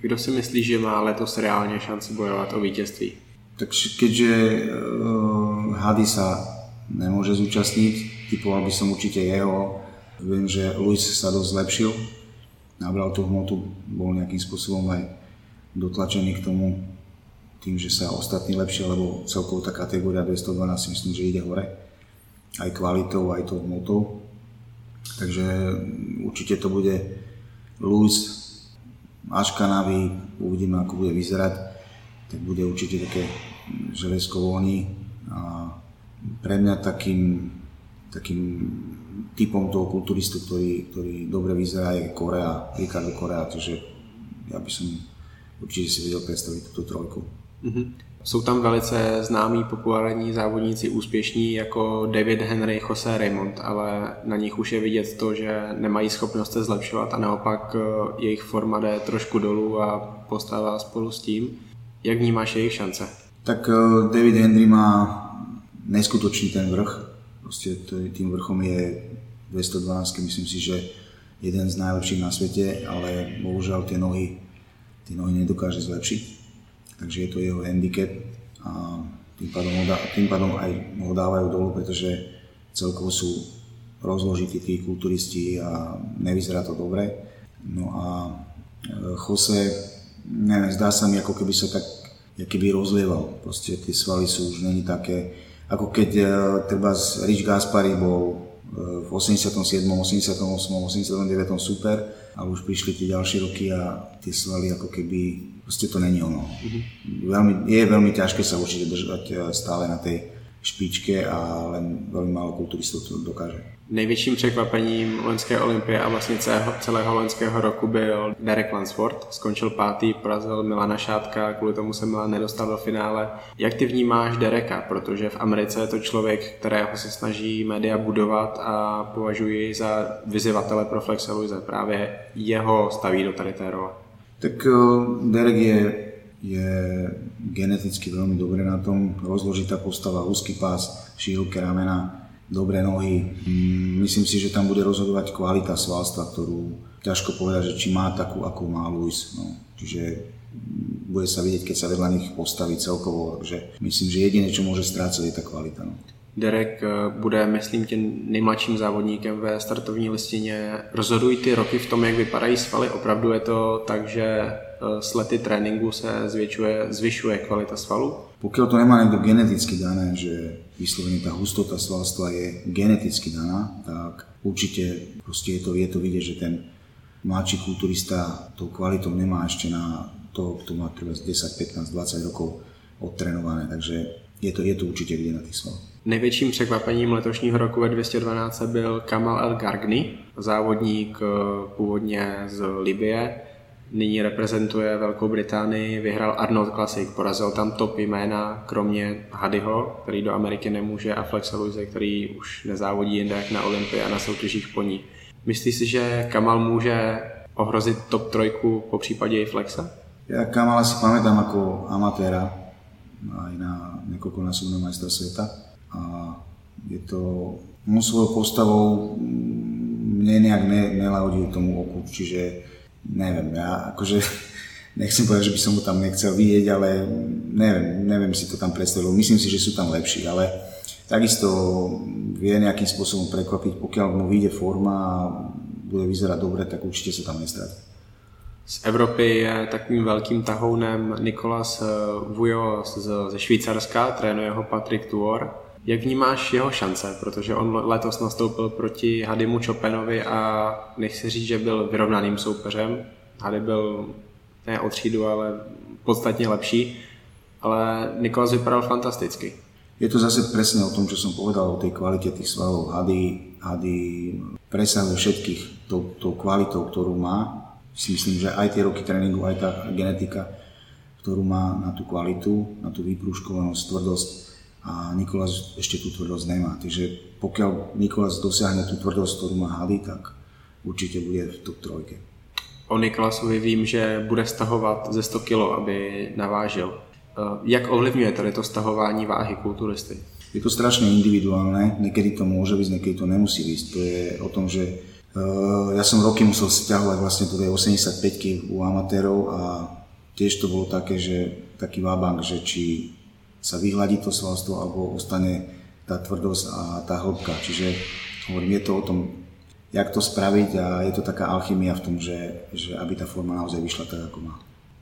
Kdo si myslí, že má letos reálně šanci bojovat o vítězství? Takže keďže uh, Hady sa nemôže zúčastniť, typoval by som určite jeho. Viem, že Luis sa dosť zlepšil, nabral tú hmotu, bol nejakým spôsobom aj dotlačený k tomu tým, že sa ostatní lepšie, lebo celkovo tá kategória 212 si myslím, že ide hore. Aj kvalitou, aj tou hmotou. Takže určite to bude Luis až kanavy, uvidíme ako bude vyzerať, tak bude určite také železko voľní a pre mňa takým, takým typom toho kulturistu, ktorý, ktorý dobre vyzerá je Korea, Ricardo Korea, takže ja by som určite si vedel predstaviť túto trojku. Mm-hmm. Jsou tam velice známí populární závodníci úspěšní jako David Henry, Jose Raymond, ale na nich už je vidět to, že nemají schopnost se zlepšovat a naopak eh, jejich forma jde trošku dolů a postává spolu s tím. Jak vnímáš jejich šance? Tak eh, David Henry má neskutočný ten vrch. Proste tým vrchom je 212, myslím si, že jeden z najlepších na svete, ale bohužiaľ tie nohy, tie nohy nedokáže zlepšiť takže je to jeho handicap a tým pádom, ho dá, tým pádom aj ho dávajú dolu, pretože celkovo sú rozložití tí kulturisti a nevyzerá to dobre. No a e, Jose, neviem, zdá sa mi, ako keby sa tak keby rozlieval. Proste tie svaly sú už není také, ako keď uh, treba Rich Gaspari bol v 87., 88., 89. super a už prišli tie ďalšie roky a tie svaly ako keby proste to není ono. Mm-hmm. Veľmi, je veľmi ťažké sa určite držať eh, stále na tej špičke a len veľmi málo kulturistov to dokáže. Největším překvapením loňské olympie a vlastně celého loňského roku byl Derek Lansford. Skončil pátý, porazil Milana Šátka, kvůli tomu se Milan nedostal do finále. Jak ty vnímáš Dereka? Protože v Americe je to člověk, kterého se snaží média budovat a považuji za vyzývatele pro Flexeluze. Právě jeho staví do tady té role. Tak eh, Derek je, je geneticky veľmi dobre na tom, rozložitá postava, úzky pás, široké ramena, dobré nohy. Mm, myslím si, že tam bude rozhodovať kvalita svalstva, ktorú ťažko povedať, že či má takú, akú má Luis. No. Čiže bude sa vidieť, keď sa vedľa nich postaví celkovo. Takže myslím, že jediné, čo môže strácať, je tá kvalita. No. Derek eh, bude, myslím, tím nejmladším závodníkem ve startovní listině. Rozhodují ty roky v tom, jak vypadají svaly. Opravdu je to tak, že eh, s lety tréninku se zvětšuje, zvyšuje kvalita svalu? Pokiaľ to nemá niekto geneticky dané, že vyslovene tá hustota svalstva je geneticky daná, tak určite je to, je to vidieť, že ten mladší kulturista tou kvalitou nemá ešte na to, kto má 10, 15, 20 rokov odtrenované, takže je to, je to určite vidieť na tých svaloch. Největším překvapením letošního roku ve 212 byl Kamal El Gargni, závodník eh, původně z Libie. Nyní reprezentuje Velkou Británii, vyhrál Arnold Classic, porazil tam top jména, kromě Hadyho, který do Ameriky nemůže, a Flexa Luise, který už nezávodí jinde jak na Olympii a na soutěžích po ní. Myslíš si, že Kamal může ohrozit top trojku po případě i Flexa? Ja Kamala si pamätám ako amatéra aj na niekoľkonásobného majstra sveta a je to, on svojou postavou mne nejak ne, nelahodí tomu oku, čiže neviem, ja akože nechcem povedať, že by som ho tam nechcel vidieť, ale neviem, neviem si to tam predstaviť, myslím si, že sú tam lepší, ale takisto vie nejakým spôsobom prekvapiť, pokiaľ mu vyjde forma a bude vyzerať dobre, tak určite sa tam nestratí. Z Evropy je takovým velkým tahounem Nikolas Vujo ze Švýcarska, trénuje ho Patrick Tuor. Jak vnímáš jeho šance? Protože on letos nastoupil proti Hadimu Chopinovi a nechci říct, že byl vyrovnaným soupeřem. Hady byl ne o třídu, ale podstatně lepší, ale Nikolas vypadal fantasticky. Je to zase presne o tom, čo som povedal o tej kvalite tých svalov. Hady, hady presahuje všetkých tou, tou kvalitou, ktorú má. Si myslím, že aj tie roky tréningu, aj tá genetika, ktorú má na tú kvalitu, na tú vyprúškovanosť, tvrdosť, a Nikolás ešte tú tvrdosť nemá. Takže pokiaľ Nikolás dosiahne tú tvrdosť, ktorú má Hady, tak určite bude v top trojke. O Nikolasovi vím, že bude stahovat ze 100 kg, aby navážil. Eh, jak ovlivňuje tady to stahování váhy kulturisty? Je to strašne individuálne, niekedy to môže byť, niekedy to nemusí byť. To je o tom, že uh, ja som roky musel stiahovať vlastne do 85 u amatérov a tiež to bolo také, že taký vábank, že či sa vyhľadí to svalstvo alebo ostane tá tvrdosť a tá hĺbka. Čiže hovorím, je to o tom, jak to spraviť a je to taká alchymia v tom, že, že aby tá forma naozaj vyšla tak, ako má.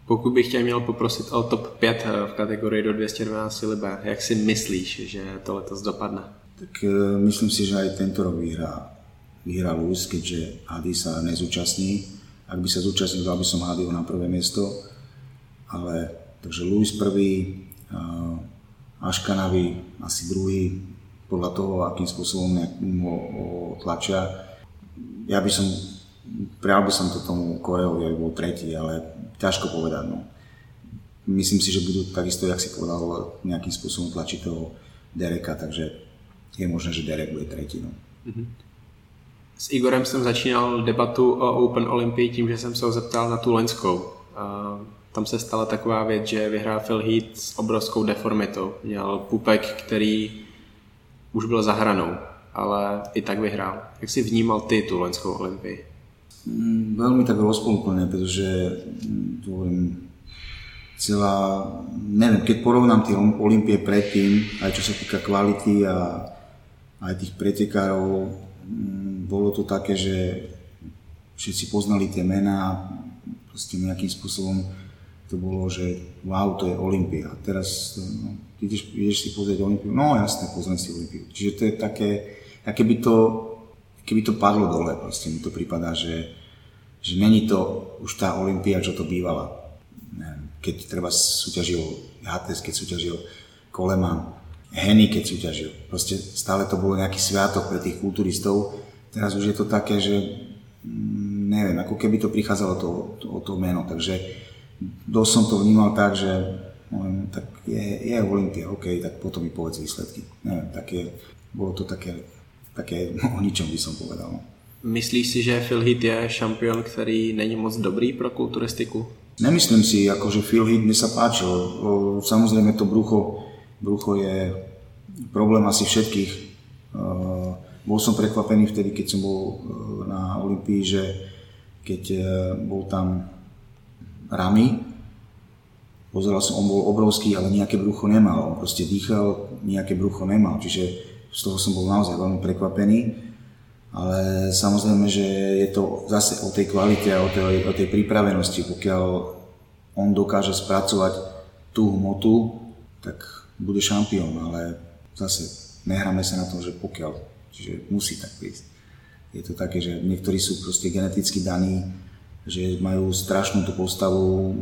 Pokud bych tě měl poprosit o top 5 eh, v kategorii do 212 liber, jak si myslíš, že to letos dopadne? Tak e, myslím si, že aj tento rok vyhrá, vyhrá Lewis, keďže Hady sa nezúčastní. Ak by sa zúčastnil, dal by som Hadyho na prvé miesto. Ale, takže Lewis prvý, Aškanavi asi druhý, podľa toho, akým spôsobom ho, tlačia. Ja by som, prijal by som to tomu Koreovi, aby bol tretí, ale ťažko povedať. No. Myslím si, že budú takisto, jak si povedal, nejakým spôsobom tlačiť toho Dereka, takže je možné, že Derek bude tretí. No. Mm-hmm. S Igorem jsem začínal debatu o Open Olympii tím, že jsem se ho zeptal na tu loňskou. Tam se stala taková věc, že vyhrál Phil Heath s obrovskou deformitou. Měl pupek, který už byl za hranou, ale i tak vyhrál. Jak si vnímal ty tu loňskou Olympii? Mm, veľmi tak rozpolúplne, pretože mm, hovorím, celá, neviem, keď porovnám tie Olympie predtým, aj čo sa týka kvality a aj tých pretekárov, mm, bolo to také, že všetci poznali tie mená, proste nejakým spôsobom to bolo, že wow, to je Olympia. Teraz no, ideš, ideš si pozrieť Olympiu, no jasne, pozriem si Olympiu. Čiže to je také, aké by to keby to padlo dole, proste mi to prípada, že, že není to už tá Olympia, čo to bývala. Keď treba súťažil Hates, keď súťažil Koleman, Henny, keď súťažil. Proste stále to bolo nejaký sviatok pre tých kulturistov. Teraz už je to také, že mm, neviem, ako keby to prichádzalo to, to, to meno. Takže dosť som to vnímal tak, že no, tak je, je Olympia, OK, tak potom mi povedz výsledky. Neviem, také, bolo to také také o ničom by som povedal. No. Myslíš si, že Phil Heath je šampión, který není moc dobrý pro kulturistiku? Nemyslím si, ako, že Phil Heath mi sa páčil. Samozrejme to brucho, brucho je problém asi všetkých. Bol som prekvapený vtedy, keď som bol e, na Olympii, že keď e, bol tam Rami, pozeral som, on bol obrovský, ale nejaké brucho nemal. On proste dýchal, nejaké brucho nemal. Čiže z toho som bol naozaj veľmi prekvapený. Ale samozrejme, že je to zase o tej kvalite a o tej, o tej pripravenosti. Pokiaľ on dokáže spracovať tú hmotu, tak bude šampión, ale zase nehráme sa na tom, že pokiaľ, čiže musí tak prísť. Je to také, že niektorí sú proste geneticky daní, že majú strašnú tú postavu,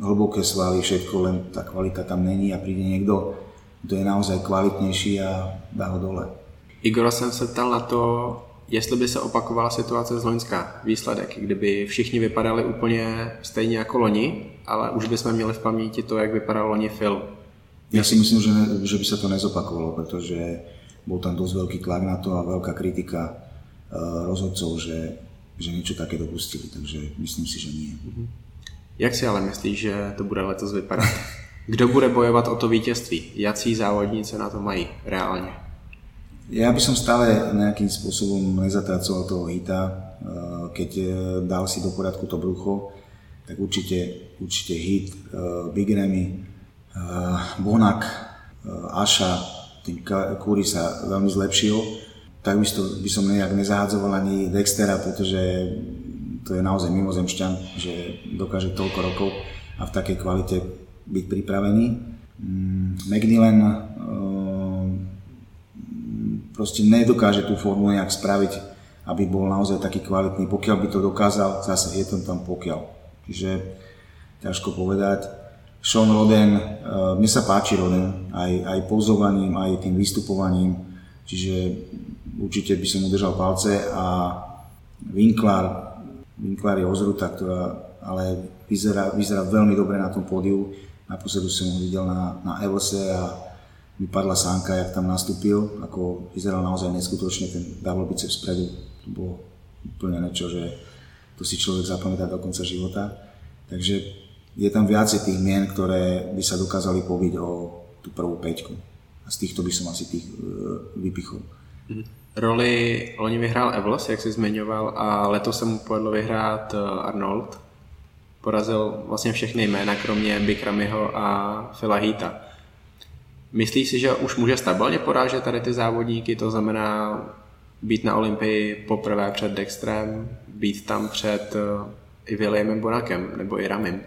hlboké svaly, všetko, len tá kvalita tam není a príde niekto, kto je naozaj kvalitnejší a dá ho dole. Igora jsem se ptal na to, jestli by se opakovala situace z Loňska, výsledek, kdyby všichni vypadali úplně stejně jako loni, ale už bychom měli v paměti to, jak vypadal loni Phil. Ja si myslím, že, ne, že by sa to nezopakovalo, pretože bol tam dosť veľký tlak na to a veľká kritika uh, rozhodcov, že, že niečo také dopustili, takže myslím si, že nie. Mhm. Jak si ale myslíš, že to bude letos vypadat? Kdo bude bojovat o to vítězství? Jací závodníci na to mají reálne? Ja by som stále nejakým spôsobom nezatracoval toho hita. Eh, keď eh, dal si do poriadku to brucho, tak určite, určite hit, eh, Big Remy, Bonak, Aša, tým Kúri sa veľmi zlepšil. Tak by, som nejak nezahádzoval ani Dextera, pretože to je naozaj mimozemšťan, že dokáže toľko rokov a v takej kvalite byť pripravený. Mm, McNillen eh, proste nedokáže tú formu nejak spraviť, aby bol naozaj taký kvalitný. Pokiaľ by to dokázal, zase je to tam pokiaľ. Čiže ťažko povedať. Sean Roden, eh, mne sa páči Roden, aj, aj pozovaním, aj tým vystupovaním, čiže určite by som udržal palce a Winklar, Winklar je ozruta, ktorá ale vyzerá, vyzerá veľmi dobre na tom pódiu Naposledy som ho videl na, na Evose a mi padla sánka, jak tam nastúpil, ako vyzeral naozaj neskutočne, ten double biceps spredu, to bolo úplne niečo, že to si človek zapamätá do konca života. Takže je tam viacej tých mien, ktoré by sa dokázali pobiť o tú prvú peťku. A z týchto by som asi tých e, vypichol. Mhm. Roli loni vyhrál Evlos, jak si zmiňoval, a letos se mu povedlo vyhrát e, Arnold. Porazil vlastně všechny jména, kromě Bikramiho a Phila Heata. Myslíš si, že už může stabilně porážet tady ty závodníky, to znamená být na Olympii poprvé před Dextrem, být tam před uh, i Williamem Bonakem nebo i Ramim?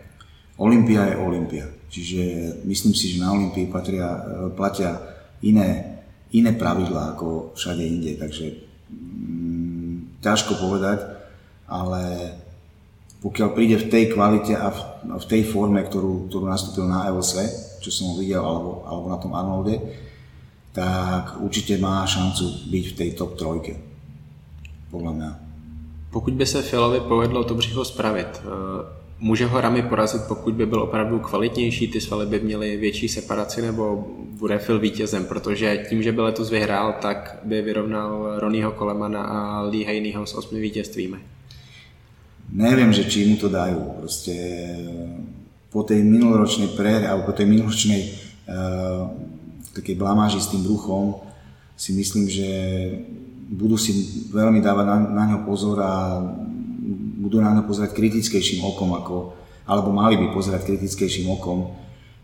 Olympia je Olympia. Čiže myslím si, že na Olympii patria, eh, platia iné, iné pravidlá ako všade inde. Takže mm, ťažko povedať, ale pokiaľ príde v tej kvalite a v, v tej forme, ktorú, ktorú nastúpil na ELC, čo som ho videl, alebo, alebo na tom Arnolde, tak určite má šancu byť v tej top trojke. Podľa mňa. Pokud by se Filovi povedlo to břicho spravit, eh, může ho Rami porazit, pokud by byl opravdu kvalitnější, ty svaly by měly větší separaci, nebo bude Phil vítězem, protože tím, že by letos vyhrál, tak by vyrovnal Ronnieho Colemana a Lee Haneyho s osmi vítězstvími. Neviem, že či mu to dajú. Proste po tej minuloročnej prehre, alebo po tej minuloročnej uh, takej blamáži s tým bruchom si myslím, že budú si veľmi dávať na, na ňo pozor a budú na ňo pozerať kritickejším okom, ako, alebo mali by pozerať kritickejším okom.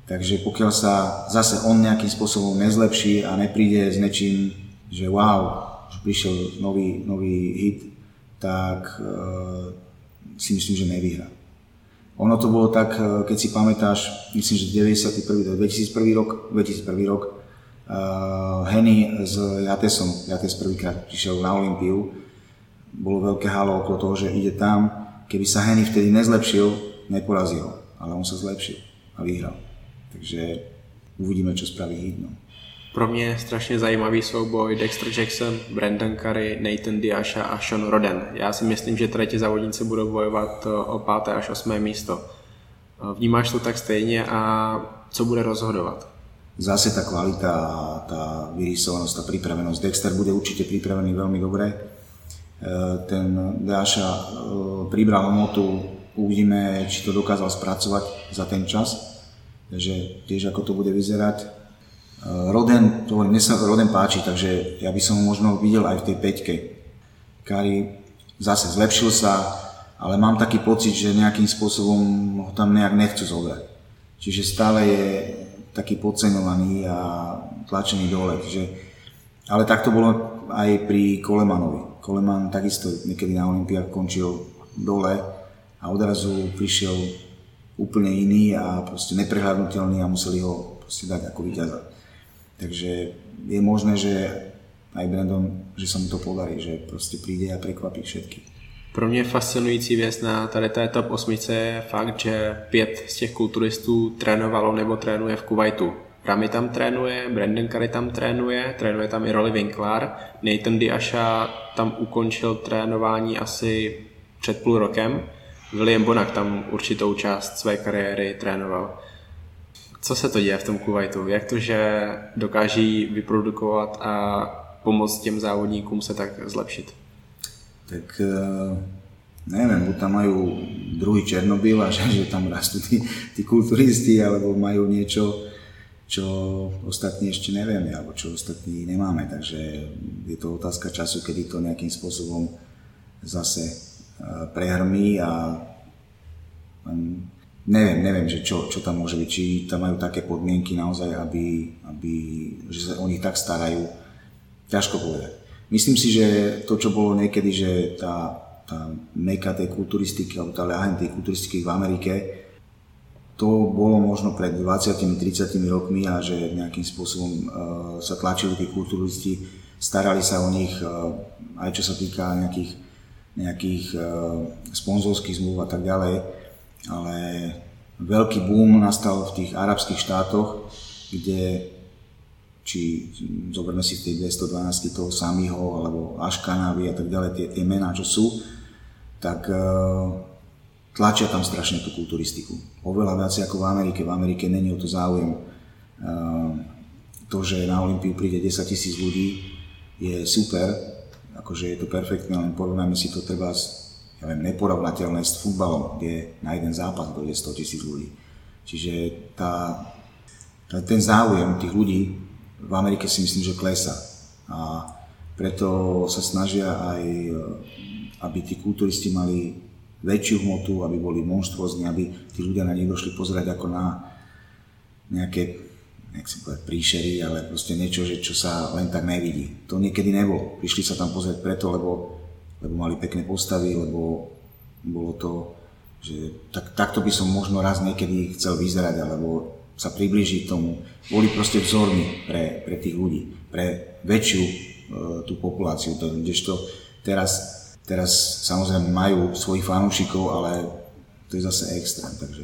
Takže pokiaľ sa zase on nejakým spôsobom nezlepší a nepríde s nečím, že wow, že prišiel nový, nový hit, tak uh, si myslím, že nevyhrá. Ono to bolo tak, eh, keď si pamätáš, myslím, že 91. 2001 rok, 2001 rok uh, Henny s Jatesom, Jates prvýkrát prišiel na Olympiu, bolo veľké halo okolo toho, že ide tam, keby sa Henny vtedy nezlepšil, neporazí ho, ale on sa zlepšil a vyhral. Takže uvidíme, čo spraví Hidno. Pro mě strašně zajímavý souboj Dexter Jackson, Brandon Curry, Nathan Diasha a Sean Roden. Já si myslím, že tady ti závodníci budou bojovat o páté až osmé místo. Vnímáš to tak stejně a co bude rozhodovat? Zase tá kvalita a tá vyrysovanosť, tá pripravenosť. Dexter bude určite pripravený veľmi dobre. E, ten Dáša e, pribral motu, uvidíme, či to dokázal spracovať za ten čas. Takže tiež ako to bude vyzerať Eh, Roden, to mne sa Roden páči, takže ja by som ho možno videl aj v tej peťke. Kari zase zlepšil sa, ale mám taký pocit, že nejakým spôsobom ho tam nejak nechcú zobrať. Čiže stále je taký podceňovaný a tlačený dole. Čiže, ale tak to bolo aj pri Kolemanovi. Koleman takisto niekedy na Olympiách končil dole a odrazu prišiel úplne iný a proste neprehľadnutelný a museli ho proste dať ako víťaza. Takže je možné, že aj Brandon, že sa mu to podarí, že proste príde a prekvapí všetky. Pro mě fascinující věc na tady té top 8 je fakt, že pět z těch kulturistů trénovalo nebo trénuje v Kuwaitu. Rami tam trénuje, Brandon Curry tam trénuje, trénuje tam i Rolly Winkler, Nathan Diasha tam ukončil trénování asi před půl rokem, William Bonak tam určitou část své kariéry trénoval. Co se to děje v tom Kuwaitu? Jak to, že dokáží vyprodukovat a pomoct těm závodníkům se tak zlepšit? Tak eh, neviem, buď tam majú druhý Černobyl a že, že tam rastú tí, tí kulturisti, alebo majú niečo, čo ostatní ešte nevieme, alebo čo ostatní nemáme. Takže je to otázka času, kedy to nejakým spôsobom zase eh, prehrmí a neviem, neviem, že čo, čo tam môže byť, či tam majú také podmienky naozaj, aby, aby, že sa o nich tak starajú. Ťažko povedať. Myslím si, že to, čo bolo niekedy, že tá, tá meka tej kulturistiky, alebo tá tej kulturistiky v Amerike, to bolo možno pred 20-30 rokmi a že nejakým spôsobom uh, sa tlačili tí kulturisti, starali sa o nich, uh, aj čo sa týka nejakých, nejakých uh, sponzorských zmluv a tak ďalej. Ale veľký boom nastal v tých arabských štátoch, kde či zoberme si tej 212 toho Samiho alebo Aškanavy a tak ďalej, tie, tie mená, čo sú, tak tlačia tam strašne tú kulturistiku. Oveľa viac ako v Amerike. V Amerike není o to záujem. Uh, to, že na Olympiu príde 10 tisíc ľudí, je super, akože je to perfektné, len porovnáme si to treba s, ja viem, neporovnateľné s futbalom, kde na jeden zápas dojde 100 tisíc ľudí. Čiže tá, ten záujem tých ľudí v Amerike si myslím, že klesa. A preto sa snažia aj, aby tí kulturisti mali väčšiu hmotu, aby boli monštruózni, aby tí ľudia na nich došli pozerať ako na nejaké jak si povedať, príšery, ale proste niečo, že čo sa len tak nevidí. To niekedy nebolo. Prišli sa tam pozrieť preto, lebo, lebo mali pekné postavy, lebo bolo to, že tak, takto by som možno raz niekedy chcel vyzerať, alebo sa priblížiť tomu. Boli proste vzormi pre, pre tých ľudí, pre väčšiu e, tú populáciu. To, kdežto teraz Teraz samozrejme majú svojich fanúšikov, ale to je zase extrém, takže...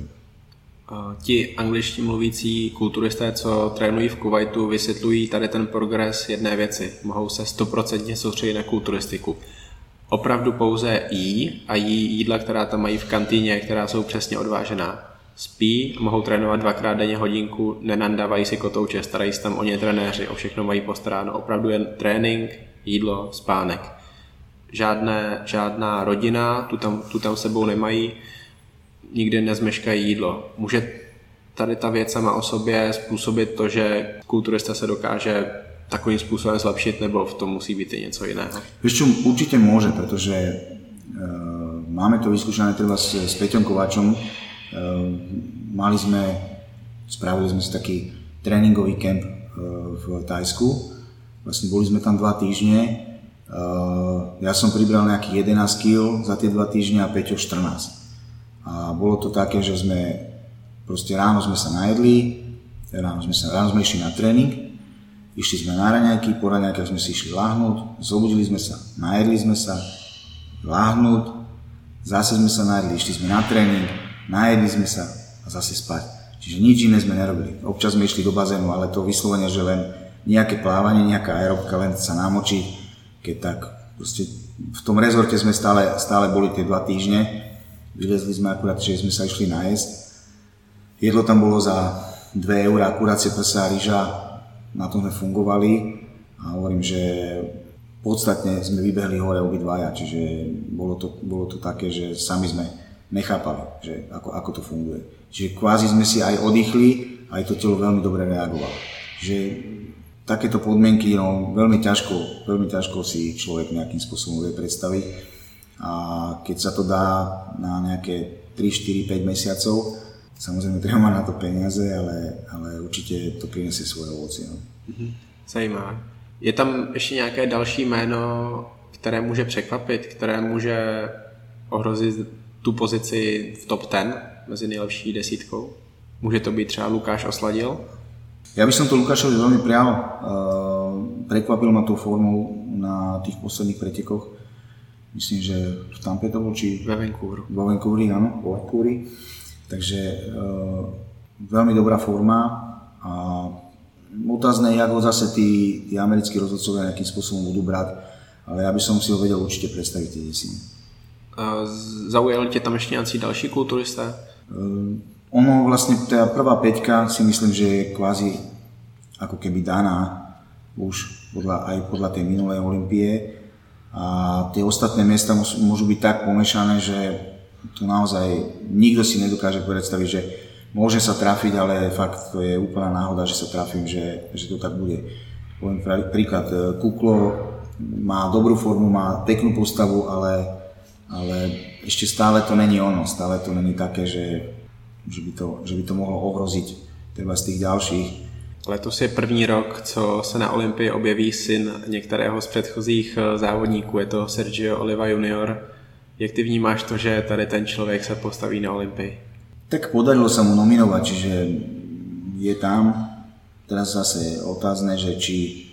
Ti angličtí mluvící kulturisté, co trénují v Kuwaitu, vysvětlují tady ten progres jedné věci. Mohou se stoprocentně soustředit na kulturistiku. Opravdu pouze jí a jí jídla, která tam mají v kantýně, která jsou přesně odvážená. Spí, mohou trénovat dvakrát denně hodinku, nenandávají si kotouče, starají se tam o ně trenéři, o všechno mají postaráno. Opravdu jen trénink, jídlo, spánek žádné, žádná rodina, tu tam, tu tam sebou nemají, nikdy nezmeškají jídlo. Může tady ta věc sama o sobě způsobit to, že kulturista se dokáže takovým spôsobom zlepšiť, nebo v tom musí byť niečo iného? Vieš čo, určite môže, pretože e, máme to vyskúšané treba s, s Peťom Kováčom. E, mali sme, spravili sme si taký tréningový kemp e, v Tajsku. Vlastne boli sme tam dva týždne Eh, ja som pribral nejakých 11 kg za tie dva týždne a Peťo 14. A bolo to také, že sme proste ráno sme sa najedli, ráno sme, sa, ráno sme išli na tréning, išli sme na raňajky, po raňajkách sme si išli láhnuť, zobudili sme sa, najedli sme sa, láhnuť, zase sme sa najedli, išli sme na tréning, najedli sme sa a zase spať. Čiže nič iné sme nerobili. Občas sme išli do bazénu, ale to vyslovene, že len nejaké plávanie, nejaká aerobka, len sa namočiť, keď tak proste v tom rezorte sme stále, stále boli tie dva týždne, vylezli sme akurát, že sme sa išli nájsť. Jedlo tam bolo za 2 eurá, kurácie prsa a ryža, na tom sme fungovali a hovorím, že podstatne sme vybehli hore obidvaja, čiže bolo to, bolo to také, že sami sme nechápali, že ako, ako to funguje. Čiže kvázi sme si aj oddychli, aj to telo veľmi dobre reagovalo. Že takéto podmienky no, veľmi, ťažko, veľmi ťažko si človek nejakým spôsobom vie predstaviť. A keď sa to dá na nejaké 3, 4, 5 mesiacov, samozrejme treba mať na to peniaze, ale, ale určite to prinesie svoje ovocie. No. Mhm. Zajímavé. Je tam ještě nějaké další jméno, které může překvapit, které může ohrozit tu pozici v top 10 mezi nejlepší desítkou? Může to být třeba Lukáš Osladil? Ja by som to Lukášovi veľmi prial. Uh, prekvapil ma tou formou na tých posledných pretekoch. Myslím, že v Tampe to bol, či... Vo Vancouveri. Vo Vancouveri, áno, vo Vancouveri. Takže uh, veľmi dobrá forma a otázne je, ako zase tí, tí americkí rozhodcovia nejakým spôsobom budú brať, ale ja by som si ho vedel určite predstaviť tie desiny. Zaujali tě tam ešte nejakí další kulturisté? Uh, ono vlastne, tá prvá peťka si myslím, že je kvázi ako keby daná už podľa, aj podľa tej minulej Olympie a tie ostatné miesta môžu byť tak pomešané, že tu naozaj nikto si nedokáže predstaviť, že môže sa trafiť, ale fakt to je úplná náhoda, že sa trafím, že, že to tak bude. Poviem príklad, e, Kuklo má dobrú formu, má peknú postavu, ale, ale ešte stále to není ono, stále to není také, že že by to, že by to mohlo ohroziť třeba z tých ďalších. Letos je první rok, co se na Olympii objeví syn některého z předchozích eh, závodníků, je to Sergio Oliva junior. Jak ty vnímáš to, že tady ten člověk se postaví na Olympii? Tak podarilo sa mu nominovať, čiže je tam. Teraz zase je otázne, že či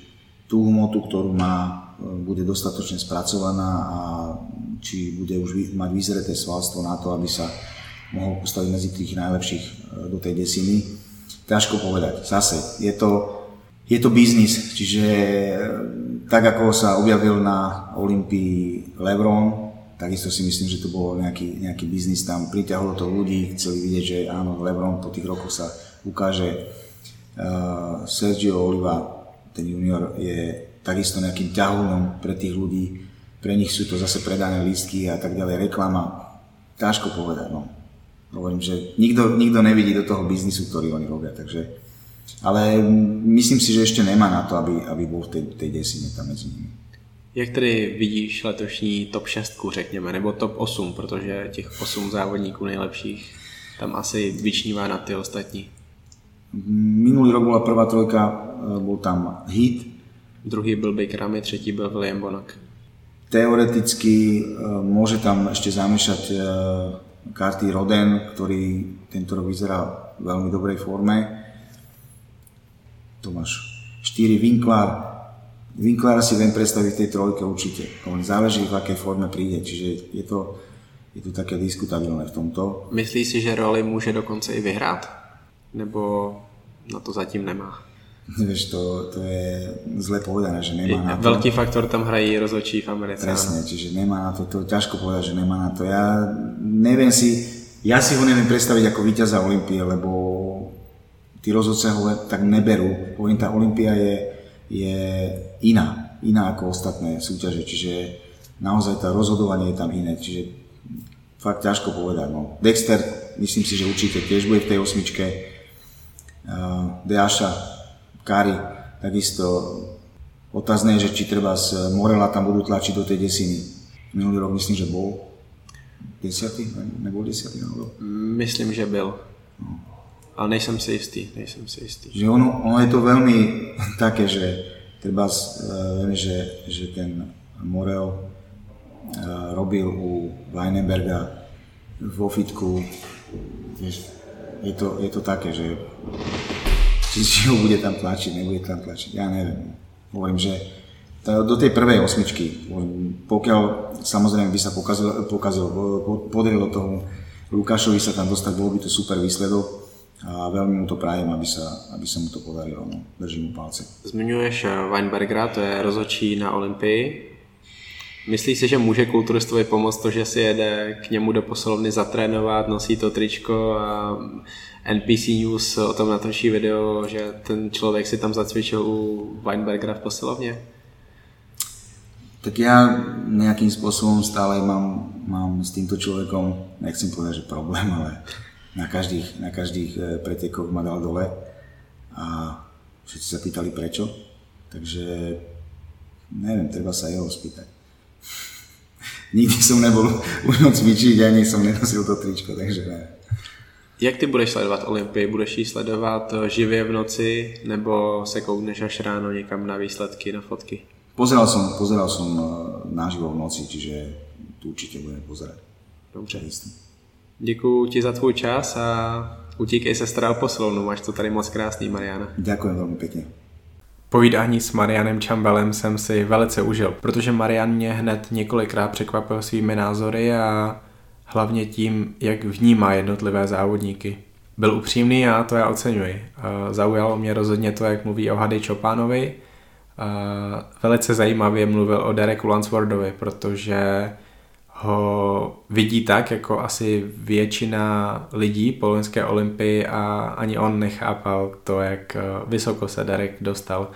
tú hmotu, ktorú má, eh, bude dostatočne spracovaná a či bude už mať vyzreté svalstvo na to, aby sa mohol postaviť medzi tých najlepších e, do tej desiny. Ťažko povedať. Zase, je to, je to biznis, čiže e, tak ako sa objavil na Olympii Lebron, takisto si myslím, že to bolo nejaký, nejaký biznis tam, priťahlo to ľudí, chceli vidieť, že áno, Lebron po tých rokoch sa ukáže Sergio Oliva, ten junior, je takisto nejakým ťahunom pre tých ľudí. Pre nich sú to zase predané lístky a tak ďalej, reklama. Ťažko povedať, no. Hovorím, že nikto, nikto nevidí do toho biznisu, ktorý oni robia, takže... Ale myslím si, že ešte nemá na to, aby, aby bol v tej, tej desine tam medzi nimi. Jak tedy vidíš letošní top 6, řekněme, nebo top 8, protože těch 8 závodníků nejlepších tam asi vyčnívá na ty ostatní? Minulý rok bola prvá trojka, e, bol tam hit. Druhý byl Baker Ramy, třetí byl William Bonak. Teoreticky e, môže tam ešte zamiešať karty Roden, ktorý tento rok vyzerá v veľmi dobrej forme. Tomáš 4 Winklar, Winklara si viem predstaviť v tej trojke určite. On záleží, v akej forme príde, čiže je to, je to také diskutabilné v tomto. Myslíš si, že roli může dokonce i vyhrát? Nebo na to zatím nemá? Vieš, to, to je zle povedané, že nemá na to. Veľký faktor tam hrají rozhodčí v Americe. Presne, čiže nemá na to, to ťažko povedať, že nemá na to. Ja neviem si, ja si ho neviem predstaviť ako víťaza Olympie, lebo tí rozhodce ho tak neberú. Poviem, tá Olympia je, je iná, iná ako ostatné súťaže, čiže naozaj tá rozhodovanie je tam iné, čiže fakt ťažko povedať. No. Dexter, myslím si, že určite tiež bude v tej osmičke. Uh, Deaša, Kari, takisto otázne je, že či treba z Morela tam budú tlačiť do tej desiny. Minulý rok myslím, že bol desiatý, nebol desiatý náhodou? Myslím, že byl. No. Ale nejsem si istý, nejsem si istý. Že ono, ono je to veľmi také, že treba, uh, že, že ten Morel uh, robil u Weinberga vo fitku, je to, je to také, že či, ho bude tam tlačiť, nebude tam tlačiť, ja neviem. Hovorím, že do tej prvej osmičky, pokiaľ samozrejme by sa pokazil, pokazil podarilo tomu Lukášovi sa tam dostať, bol by to super výsledok, a veľmi mu to prajem, aby sa, aby sa mu to podarilo. No. Držím mu palce. Zmiňuješ eh, Weinbergera, to je rozhodčí na Olympii. Myslíš si, že může kulturistovi pomoct to, že si jede k němu do posilovny zatrénovat, nosí to tričko a NPC News o tom natočí video, že ten člověk si tam zacvičil u Weinbergera v posilovně? Tak ja nejakým spôsobom stále mám, mám s týmto človekom, nechcem povedať, že problém, ale na každých, na každých e, pretekoch ma dal dole a všetci sa pýtali prečo, takže neviem, treba sa jeho spýtať. Nikdy som nebol u ňom cvičiť, ani som nenosil to tričko, takže ne. Jak ty budeš sledovat Olympii? Budeš ji sledovat e, živě v noci nebo se koukneš až ráno někam na výsledky, na fotky? Pozeral som, pozeral som e, naživo v noci, čiže tu určite budem pozerať. Dobře. Děkuji ti za tvůj čas a utíkej se stará o posilovnu, máš to tady moc krásný, Mariana. Ďakujem veľmi pekne. Povídání s Marianem Čambelem jsem si velice užil, protože Marian mě hned několikrát překvapil svými názory a hlavně tím, jak vnímá jednotlivé závodníky. Byl upřímný a to já oceňuji. Zaujalo mě rozhodně to, jak mluví o Hady Čopánovi. Velice zajímavě mluvil o Dereku Lansfordovi, protože ho vidí tak, jako asi většina lidí po loňské olympii a ani on nechápal to, jak eh, vysoko se Derek dostal.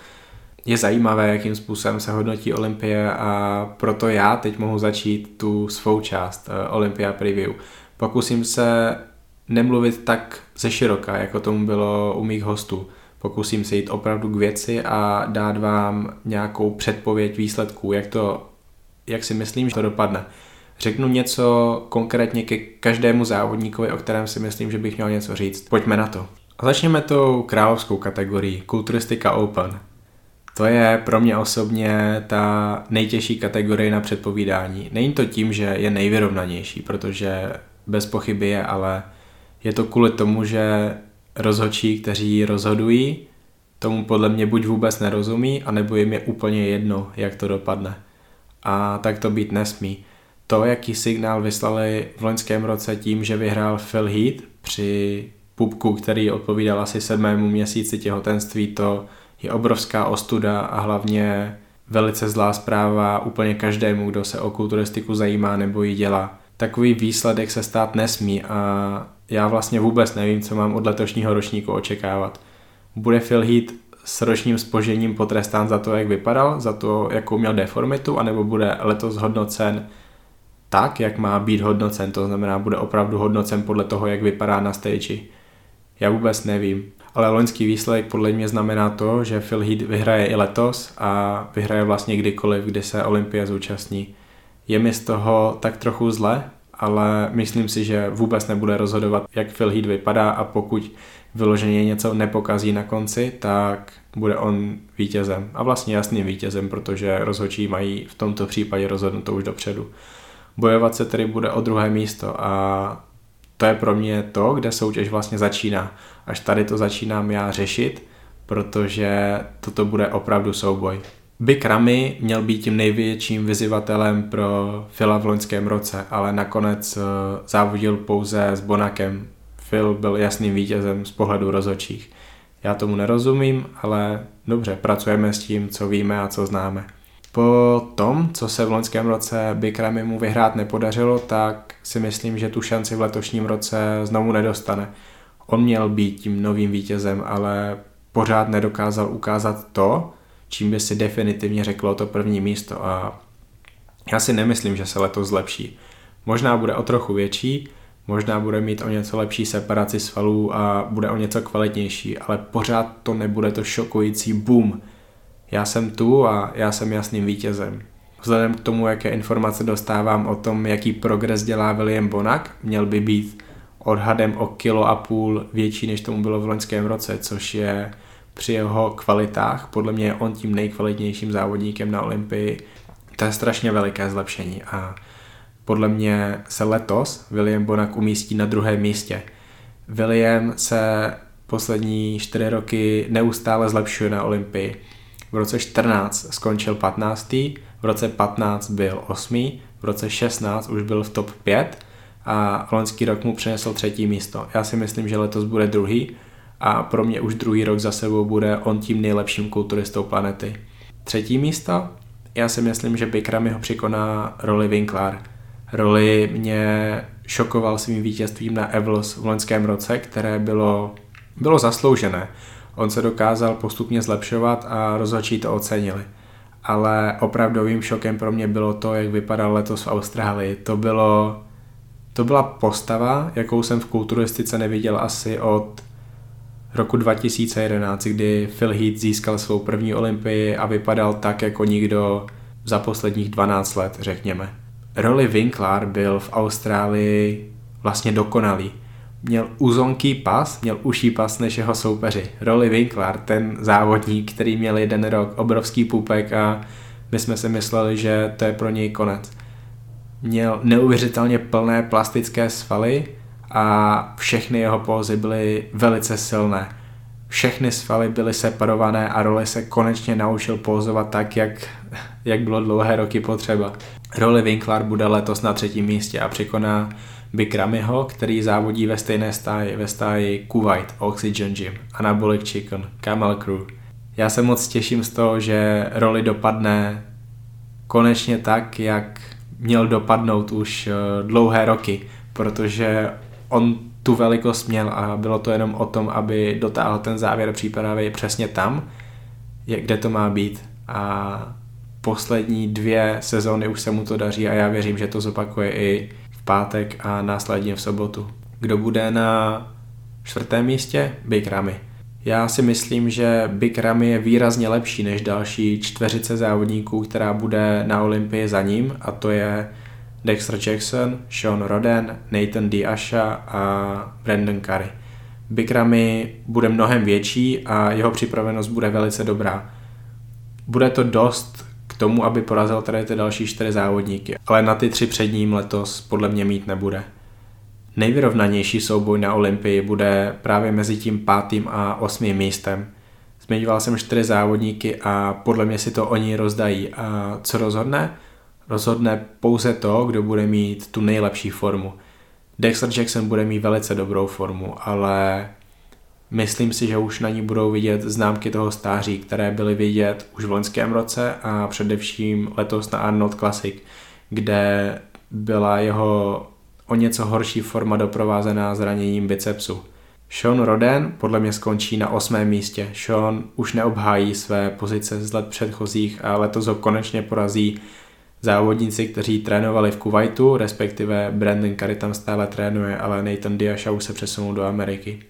Je zajímavé, jakým způsobem se hodnotí Olympie a proto já teď mohu začít tu svou část eh, Olympia Preview. Pokusím se nemluvit tak ze široka, jako tomu bylo u mých hostů. Pokusím se jít opravdu k věci a dát vám nějakou předpověď výsledků, jak to, jak si myslím, že to dopadne. Řeknu něco konkrétně ke každému závodníkovi, o kterém si myslím, že bych měl něco říct. Pojďme na to. A začněme tou královskou kategorií, Kulturistika Open. To je pro mě osobně ta nejtěžší kategorie na předpovídání. Není to tím, že je nejvyrovnanější, protože bez pochyby je, ale je to kvůli tomu, že rozhodčí, kteří rozhodují, tomu podle mě buď vůbec nerozumí, anebo jim je úplně jedno, jak to dopadne. A tak to být nesmí to, jaký signál vyslali v loňském roce tím, že vyhrál Phil Heath při pupku, který odpovídal asi sedmému měsíci těhotenství, to je obrovská ostuda a hlavně velice zlá zpráva úplně každému, kdo se o kulturistiku zajímá nebo ji dělá. Takový výsledek se stát nesmí a já vlastně vůbec nevím, co mám od letošního ročníku očekávat. Bude Phil Heath s ročním spožením potrestán za to, jak vypadal, za to, jakou měl deformitu, anebo bude letos hodnocen tak, jak má být hodnocen, to znamená, bude opravdu hodnocen podle toho, jak vypadá na stage. Já vůbec nevím, ale loňský výsledek podle mě znamená to, že Phil Heath vyhraje i letos a vyhraje vlastně kdykoliv, kdy se Olympia zúčastní. Je mi z toho tak trochu zle, ale myslím si, že vůbec nebude rozhodovat, jak Phil Heath vypadá a pokud vyloženě něco nepokazí na konci, tak bude on vítězem. A vlastně jasným vítězem, protože rozhodčí mají v tomto případě rozhodnuto už dopředu. Bojovat se tedy bude o druhé místo a to je pro mě to, kde soutěž vlastně začíná. Až tady to začínám já řešit, protože toto bude opravdu souboj. Big Ramy měl být tím největším vyzývatelem pro Phila v loňském roce, ale nakonec eh, závodil pouze s Bonakem. Phil byl jasným vítězem z pohledu rozhodčích. Já tomu nerozumím, ale dobře, pracujeme s tím, co víme a co známe. Po tom, co se v loňském roce Bikrami mu vyhrát nepodařilo, tak si myslím, že tu šanci v letošním roce znovu nedostane. On měl být tím novým vítězem, ale pořád nedokázal ukázat to, čím by si definitivně řeklo to první místo a já si nemyslím, že se letos zlepší. Možná bude o trochu větší, možná bude mít o něco lepší separaci svalů a bude o něco kvalitnější, ale pořád to nebude to šokující boom, já jsem tu a já jsem jasným vítězem. Vzhledem k tomu, jaké informace dostávám o tom, jaký progres dělá William Bonak, měl by být odhadem o kilo a půl větší, než tomu bylo v loňském roce, což je při jeho kvalitách, podle mě je on tím nejkvalitnějším závodníkem na Olympii. To je strašně veliké zlepšení a podle mě se letos William Bonak umístí na druhém místě. William se poslední čtyři roky neustále zlepšuje na Olympii v roce 14 skončil 15. V roce 15 byl 8. V roce 16 už byl v top 5 a loňský rok mu přinesl třetí místo. Já si myslím, že letos bude druhý a pro mě už druhý rok za sebou bude on tím nejlepším kulturistou planety. Třetí místo? Já si myslím, že Bikrami ho přikoná roli Winkler. Roli mě šokoval svým vítězstvím na Evels v loňském roce, které bylo, bylo zasloužené. On se dokázal postupně zlepšovat a rozhodčí to ocenili. Ale opravdovým šokem pro mě bylo to, jak vypadal letos v Austrálii. To bylo to byla postava, jakou jsem v kulturistice neviděl asi od roku 2011, kdy Phil Heath získal svou první olympii a vypadal tak jako nikdo za posledních 12 let, řekněme. Roli Winkler byl v Austrálii vlastně dokonalý měl uzonký pas, měl uší pas než jeho soupeři. Rolly Winkler, ten závodník, který měl jeden rok obrovský pupek a my jsme si mysleli, že to je pro něj konec. Měl neuvěřitelně plné plastické svaly a všechny jeho pózy byly velice silné. Všechny svaly byly separované a Rolly se konečně naučil pózovat tak, jak, jak bylo dlouhé roky potřeba. Rolly Winkler bude letos na třetím místě a překoná Bikramiho, který závodí ve stejné stáji, ve stáji Kuwait, Oxygen Gym, Anabolic Chicken, Camel Crew. Já se moc těším z toho, že roli dopadne konečně tak, jak měl dopadnout už eh, dlouhé roky, protože on tu velikost měl a bylo to jenom o tom, aby dotáhl ten závěr přípravy přesně tam, kde to má být. A poslední dvě sezóny už se mu to daří a já věřím, že to zopakuje i pátek a následně v sobotu. Kdo bude na čtvrtém místě? Big Ramy. Já si myslím, že Big Ramy je výrazně lepší než další čtveřice závodníků, která bude na Olympii za ním a to je Dexter Jackson, Sean Roden, Nathan D. Asha a Brandon Curry. Big Ramy bude mnohem větší a jeho připravenost bude velice dobrá. Bude to dost tomu, aby porazil tady ty další čtyři závodníky, ale na ty tři před ním letos podle mě mít nebude. Nejvyrovnanější souboj na Olympii bude právě mezi tím pátým a osmým místem. Zmiňoval jsem čtyři závodníky a podle mě si to oni rozdají. A co rozhodne? Rozhodne pouze to, kdo bude mít tu nejlepší formu. Dexter Jackson bude mít velice dobrou formu, ale Myslím si, že už na ní budou vidět známky toho stáří, které byly vidět už v loňském roce a především letos na Arnold Classic, kde byla jeho o něco horší forma doprovázená zraněním bicepsu. Sean Roden podle mě skončí na osmém místě. Sean už neobhájí své pozice z let předchozích a letos ho konečně porazí závodníci, kteří trénovali v Kuwaitu, respektive Brandon Curry tam stále trénuje, ale Nathan Diasha už se přesunul do Ameriky.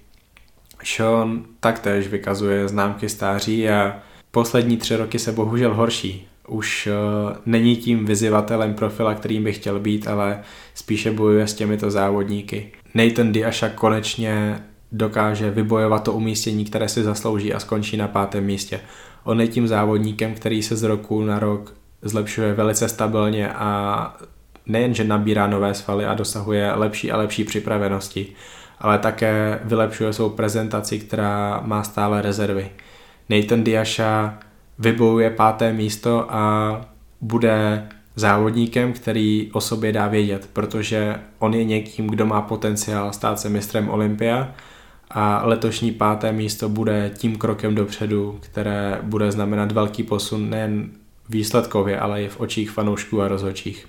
Sean taktéž vykazuje známky stáří a poslední tři roky se bohužel horší. Už uh, není tím vyzývatelem profila, kterým by chtěl být, ale spíše bojuje s těmito závodníky. Nathan Diasha konečně dokáže vybojovat to umístění, které si zaslouží a skončí na pátém místě. On je tím závodníkem, který se z roku na rok zlepšuje velice stabilně a nejenže nabírá nové svaly a dosahuje lepší a lepší připravenosti, ale také vylepšuje svou prezentaci, která má stále rezervy. Nathan Diasha vybojuje páté místo a bude závodníkem, který o sobě dá vědět, protože on je někým, kdo má potenciál stát se mistrem Olympia a letošní páté místo bude tím krokem dopředu, které bude znamenat velký posun nejen výsledkově, ale i v očích fanoušků a rozhodčích.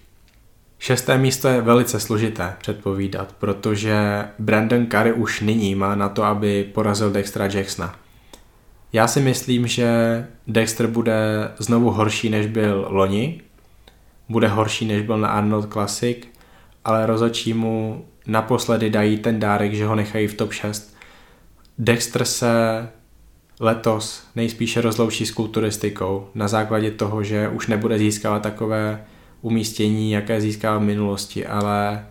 Šesté místo je velice složité předpovídat, protože Brandon Curry už nyní má na to, aby porazil Dextra Jacksona. Já si myslím, že Dexter bude znovu horší, než byl loni, bude horší, než byl na Arnold Classic, ale rozhodčí mu naposledy dají ten dárek, že ho nechají v top 6. Dexter se letos nejspíše rozloučí s kulturistikou na základě toho, že už nebude získávat takové umístění, jaké získal v minulosti, ale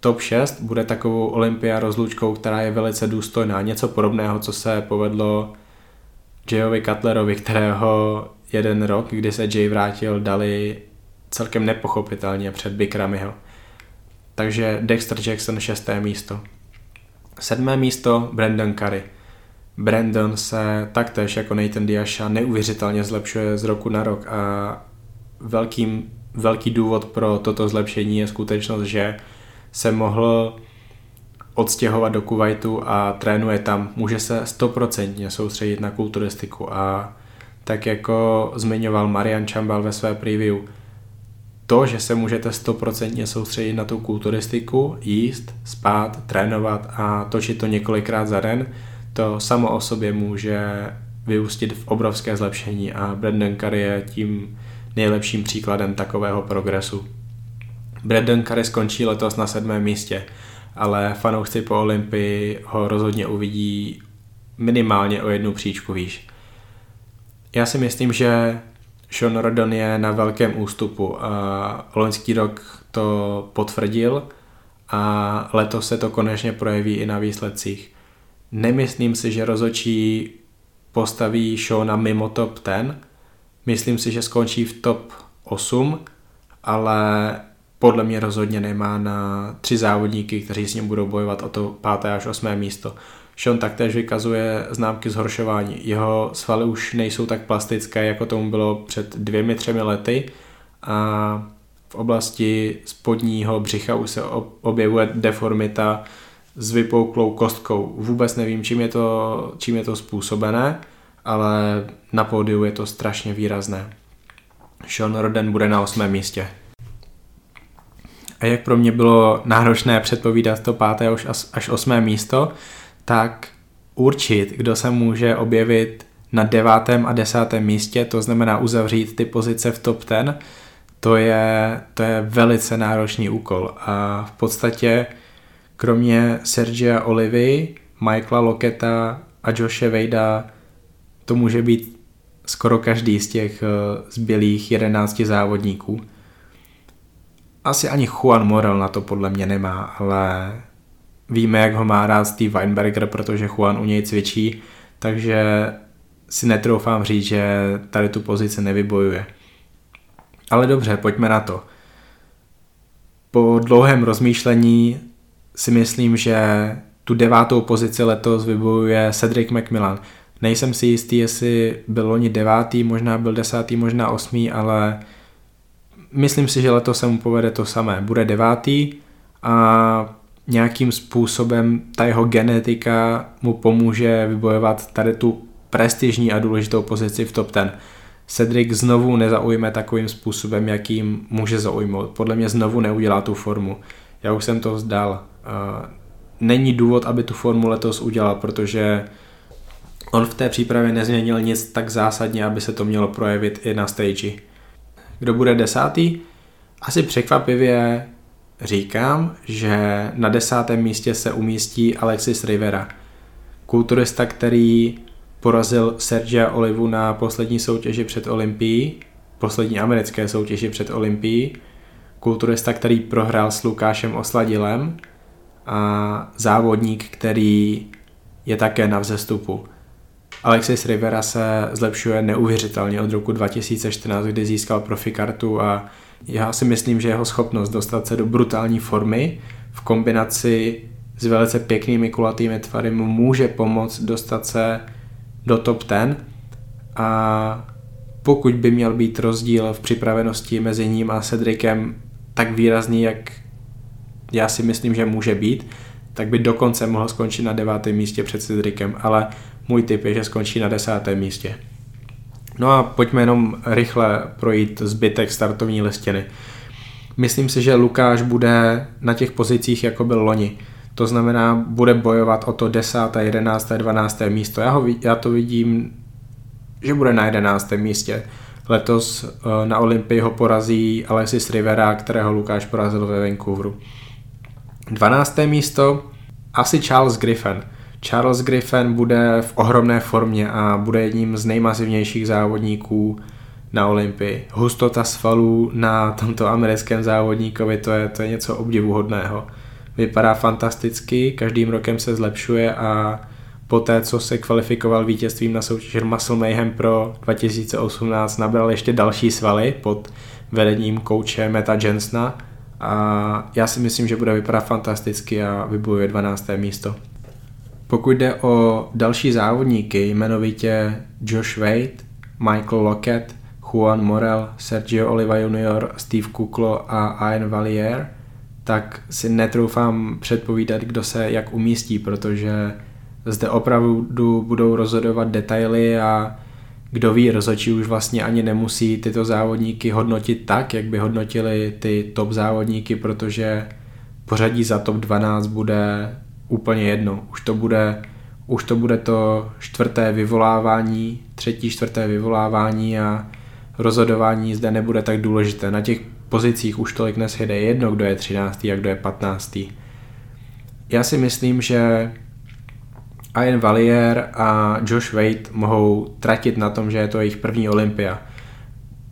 top 6 bude takovou olympia rozlučkou, která je velice důstojná. Něco podobného, co se povedlo Jayovi Cutlerovi, kterého jeden rok, kdy se Jay vrátil, dali celkem nepochopitelně před Bikramiho. Takže Dexter Jackson šesté místo. Sedmé místo Brandon Curry. Brandon se taktéž jako Nathan Diasha neuvěřitelně zlepšuje z roku na rok a velkým, velký důvod pro toto zlepšení je skutečnost, že se mohl odstěhovat do Kuwaitu a trénuje tam. Může se stoprocentně soustředit na kulturistiku a tak jako zmiňoval Marian Chambal ve své preview, to, že se můžete stoprocentně soustředit na tu kulturistiku, jíst, spát, trénovat a točit to několikrát za den, to samo o sobě může vyústit v obrovské zlepšení a Brandon Curry je tím nejlepším příkladem takového progresu. Brandon Curry skončí letos na sedmém místě, ale fanoušci po Olympii ho rozhodně uvidí minimálně o jednu příčku výš. Já si myslím, že Sean Rodon je na velkém ústupu a loňský rok to potvrdil a letos se to konečně projeví i na výsledcích. Nemyslím si, že rozočí postaví Shona mimo top 10. Myslím si, že skončí v top 8, ale podle mě rozhodně nemá na tři závodníky, kteří s ním budou bojovat o to páté až osmé místo. Sean taktéž vykazuje známky zhoršování. Jeho svaly už nejsou tak plastické, jako tomu bylo před dvěmi, třemi lety a v oblasti spodního břicha už se objevuje deformita s vypouklou kostkou. Vůbec nevím, čím je to, čím je to způsobené, ale na pódiu je to strašně výrazné. Sean Roden bude na osmém místě. A jak pro mě bylo náročné předpovídat to páté až, až osmé místo, tak určit, kdo se může objevit na devátém a desátém místě, to znamená uzavřít ty pozice v top ten, to je, to je velice náročný úkol. A v podstatě kromě Sergia Olivy, Michaela Loketa a Joshe Vejda to může být skoro každý z těch eh, zbylých jedenácti závodníků. Asi ani Juan Morel na to podle mě nemá, ale víme, jak ho má rád Steve Weinberger, protože Juan u něj cvičí, takže si netroufám říct, že tady tu pozici nevybojuje. Ale dobře, pojďme na to. Po dlouhém rozmýšlení si myslím, že tu devátou pozici letos vybojuje Cedric McMillan. Nejsem si jistý, jestli byl loni devátý, možná byl desátý, možná osmý, ale myslím si, že letos se mu povede to samé. Bude devátý a nějakým způsobem ta jeho genetika mu pomůže vybojovat tady tu prestižní a důležitou pozici v top 10. Cedric znovu nezaujme takovým způsobem, jakým může zaujmout. Podle mě znovu neudělá tu formu. Já už jsem to vzdal. není důvod, aby tu formu letos udělal, protože on v té přípravě nezměnil nic tak zásadně, aby se to mělo projevit i na stage. Kdo bude desátý? Asi překvapivě říkám, že na desátém místě se umístí Alexis Rivera, kulturista, který porazil Sergia Olivu na poslední soutěži před Olympií, poslední americké soutěži před Olympií, kulturista, který prohrál s Lukášem Osladilem a závodník, který je také na vzestupu. Alexis Rivera se zlepšuje neuvěřitelně od roku 2014, kdy získal profikartu a já si myslím, že jeho schopnost dostat se do brutální formy v kombinaci s velice pěknými kulatými tvary mu může pomoct dostat se do top 10 a pokud by měl být rozdíl v připravenosti mezi ním a Cedricem tak výrazný, jak já si myslím, že může být, tak by dokonce mohl skončit na devátém místě před Cedricem, ale můj tip je, že skončí na desátém místě. No a pojďme jenom rychle projít zbytek startovní listiny. Myslím si, že Lukáš bude na těch pozicích, jako byl loni. To znamená, bude bojovat o to 10., 11., 12. místo. Já, ho, já to vidím, že bude na 11. místě. Letos eh, na Olympii ho porazí Alexis Rivera, kterého Lukáš porazil ve Vancouveru. 12. místo asi Charles Griffin. Charles Griffin bude v ohromné formě a bude jedním z nejmasivnějších závodníků na Olympii. Hustota svalů na tomto americkém závodníkovi, to je, to je něco obdivuhodného. Vypadá fantasticky, každým rokem se zlepšuje a poté, co se kvalifikoval vítězstvím na soutěži Muscle Mayhem Pro 2018, nabral ještě další svaly pod vedením kouče Meta Jensna a já si myslím, že bude vypadat fantasticky a vybojuje 12. místo. Pokud jde o další závodníky, jmenovitě Josh Wade, Michael Lockett, Juan Morel, Sergio Oliva Junior, Steve Kuklo a Ian Valier, tak si netroufám předpovídat, kdo se jak umístí, protože zde opravdu budou rozhodovat detaily a kdo ví, rozhodčí už vlastně ani nemusí tyto závodníky hodnotit tak, jak by hodnotili ty top závodníky, protože pořadí za top 12 bude úplně jedno. Už to bude, už to, bude to čtvrté vyvolávání, třetí, čtvrté vyvolávání a rozhodování zde nebude tak důležité. Na těch pozicích už tolik neshyde jedno, kdo je 13. a kdo je 15. Já si myslím, že Ian Valier a Josh Wade mohou tratit na tom, že je to jejich první olympia.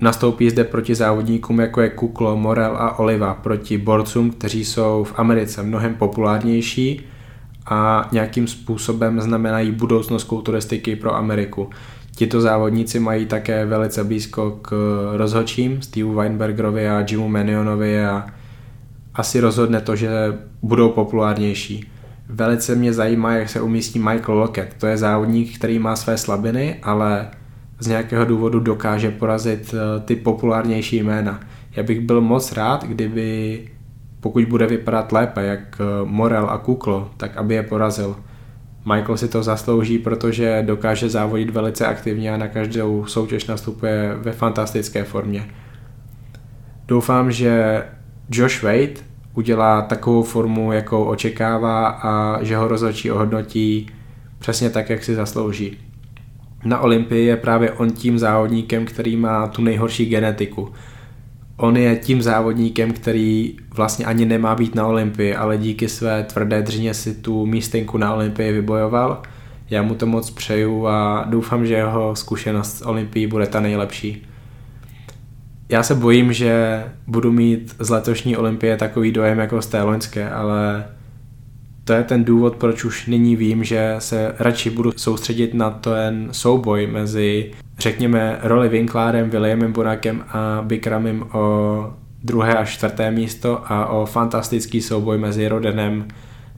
Nastoupí zde proti závodníkům jako je Kuklo, Morel a Oliva, proti borcům, kteří jsou v Americe mnohem populárnější a nějakým způsobem znamenají budoucnost kulturistiky pro Ameriku. Tito závodníci mají také velice blízko k rozhočím, Steve Weinbergerovi a Jimu Manionovi a asi rozhodne to, že budou populárnější. Velice mě zajímá, jak se umístí Michael Lockett. To je závodník, který má své slabiny, ale z nějakého důvodu dokáže porazit eh, ty populárnější jména. Já bych byl moc rád, kdyby pokud bude vypadat lépe, jak eh, Morel a Kuklo, tak aby je porazil. Michael si to zaslouží, protože dokáže závodit velice aktivně a na každou soutěž nastupuje ve fantastické formě. Doufám, že Josh Wade udělá takovou formu, jakou očekává a že ho rozhodčí ohodnotí přesně tak, jak si zaslouží. Na Olympii je právě on tím závodníkem, který má tu nejhorší genetiku on je tím závodníkem, který vlastně ani nemá být na Olympii, ale díky své tvrdé dřině si tu místenku na Olympii vybojoval. Já mu to moc přeju a doufám, že jeho zkušenost s Olympií bude ta nejlepší. Já se bojím, že budu mít z letošní Olympie takový dojem jako z té loňské, ale to je ten důvod, proč už nyní vím, že se radši budu soustředit na ten souboj mezi řekněme, roli Winklárem, Williamem Bonakem a Bikramem o druhé a čtvrté místo a o fantastický souboj mezi Rodenem,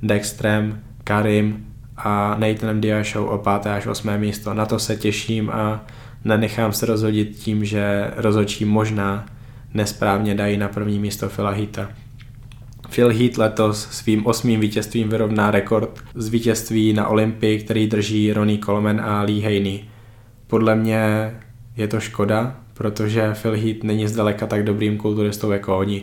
Dextrem, Karim a Nathanem Diashou o páté až osmé místo. Na to se těším a nenechám se rozhodit tím, že rozhodčí možná nesprávně dají na první místo Phila Heata. Phil Heath letos svým osmým vítězstvím vyrovná rekord z vítězství na Olympii, který drží Ronnie Coleman a Lee Haney. Podle mě je to škoda, protože Phil Heath není zdaleka tak dobrým kulturistou jako oni.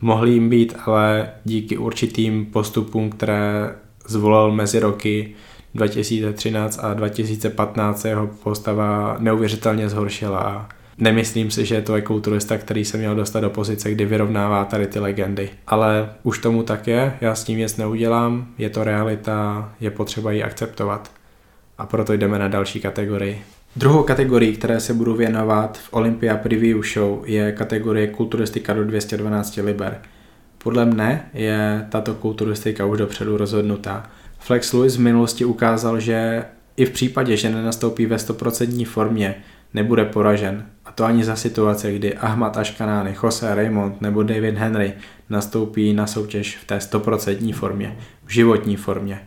Mohli jim být, ale díky určitým postupům, které zvolil mezi roky 2013 a 2015 jeho postava neuvěřitelně zhoršila. Nemyslím si, že to je kulturista, který se měl dostat do pozice, kdy vyrovnává tady ty legendy. Ale už tomu tak je, já s tím nic neudělám, je to realita, je potřeba ji akceptovat. A proto jdeme na další kategorii. Druhou kategorii, které se budu věnovat v Olympia Preview Show, je kategorie kulturistika do 212 liber. Podle mne je tato kulturistika už dopředu rozhodnutá. Flex Lewis v minulosti ukázal, že i v případě, že nenastoupí ve 100% formě, nebude poražen. A to ani za situace, kdy Ahmad Ashkanány, Jose Raymond nebo David Henry nastoupí na soutěž v té 100% formě, v životní formě.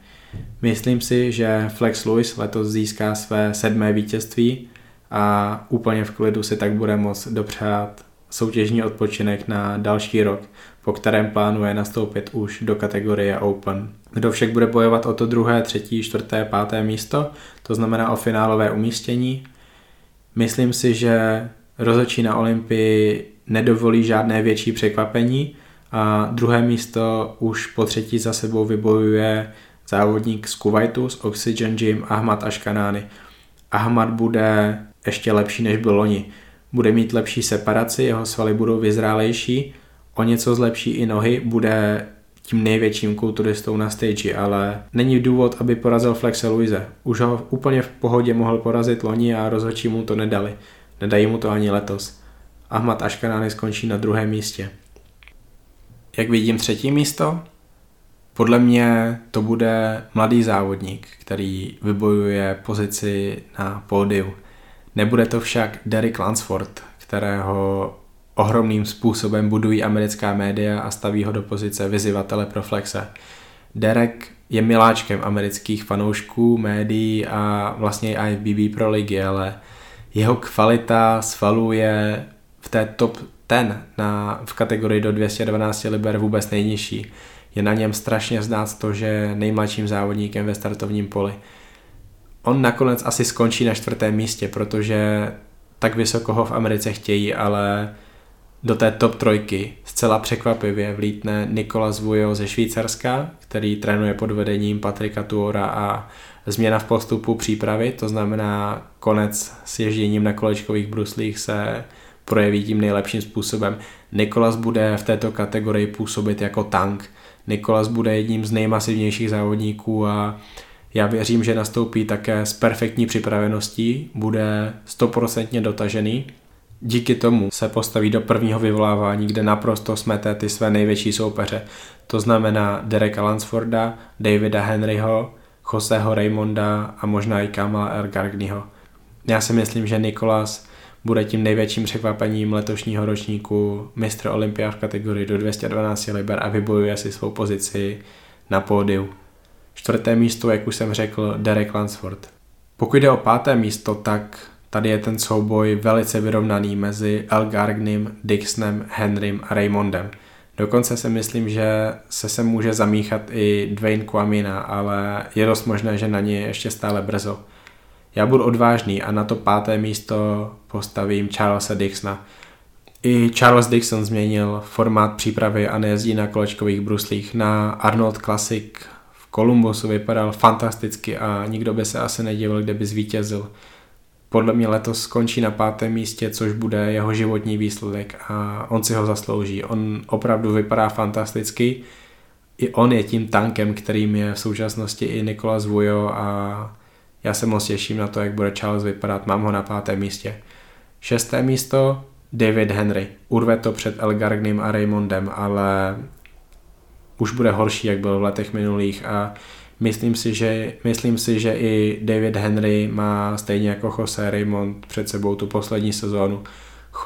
Myslím si, že Flex Lewis letos získá své sedmé vítězství a úplně v klidu si tak bude moct dopřát soutěžní odpočinek na další rok, po kterém plánuje nastoupit už do kategorie Open. Kdo však bude bojovat o to druhé, třetí, čtvrté, páté místo, to znamená o finálové umístění. Myslím si, že rozhodčí na Olympii nedovolí žádné větší překvapení a druhé místo už po třetí za sebou vybojuje závodník z Kuwaitu, z Oxygen Gym, Ahmad Ashkanány. Ahmad bude ještě lepší než byl loni. Bude mít lepší separaci, jeho svaly budou vyzrálejší, o něco zlepší i nohy, bude tím největším kulturistou na stage, ale není důvod, aby porazil Flexe Luise. Už ho úplně v pohodě mohl porazit loni a rozhodčí mu to nedali. Nedají mu to ani letos. Ahmad Ashkanány skončí na druhém místě. Jak vidím třetí místo? Podle mě to bude mladý závodník, který vybojuje pozici na pódiu. Nebude to však Derek Lansford, kterého ohromným způsobem budují americká média a staví ho do pozice vyzývatele pro flexe. Derek je miláčkem amerických fanoušků, médií a vlastně i BB Pro ligy, ale jeho kvalita svalů je v té top 10 na, v kategorii do 212 liber vůbec nejnižší je na něm strašně znát to, že je nejmladším závodníkem ve startovním poli. On nakonec asi skončí na čtvrtém místě, protože tak vysoko ho v Americe chtějí, ale do té top trojky zcela překvapivě vlítne Nikola Zvujo ze Švýcarska, který trénuje pod vedením Patrika Tuora a změna v postupu přípravy, to znamená konec s ježděním na kolečkových bruslích se projeví tím nejlepším způsobem. Nikolas bude v této kategorii působit jako tank, Nikolas bude jedním z nejmasivnějších závodníků a já věřím, že nastoupí také s perfektní připraveností, bude stoprocentně dotažený. Díky tomu se postaví do prvního vyvolávání, kde naprosto smete ty své největší soupeře. To znamená Dereka Lansforda, Davida Henryho, Joseho Raymonda a možná i Kamala R. Gargnyho. Já si myslím, že Nikolas bude tím největším překvapením letošního ročníku mistr Olympia v kategorii do 212 liber a vybojuje si svou pozici na pódiu. Čtvrté místo, jak už jsem řekl, Derek Lansford. Pokud jde o páté místo, tak tady je ten souboj velice vyrovnaný mezi El Gargnym, Dixonem, Henrym a Raymondem. Dokonce si myslím, že se se může zamíchat i Dwayne Kwamina, ale je dost možné, že na ně je ještě stále brzo. Já budu odvážný a na to páté místo postavím Charlesa Dixona. I Charles Dixon změnil formát přípravy a nejezdí na kolečkových bruslích. Na Arnold Classic v Kolumbusu vypadal fantasticky a nikdo by se asi nedivil, kde by zvítězil. Podle mě letos skončí na pátém místě, což bude jeho životní výsledek a on si ho zaslouží. On opravdu vypadá fantasticky. I on je tím tankem, kterým je v současnosti i Nikola Zvujo a já se moc těším na to, jak bude Charles vypadat, mám ho na pátém místě. Šesté místo David Henry. Urve to před Elgargnym a Raymondem, ale už bude horší, jak byl v letech minulých a myslím si, že, myslím si, že i David Henry má stejně jako Jose Raymond před sebou tu poslední sezónu.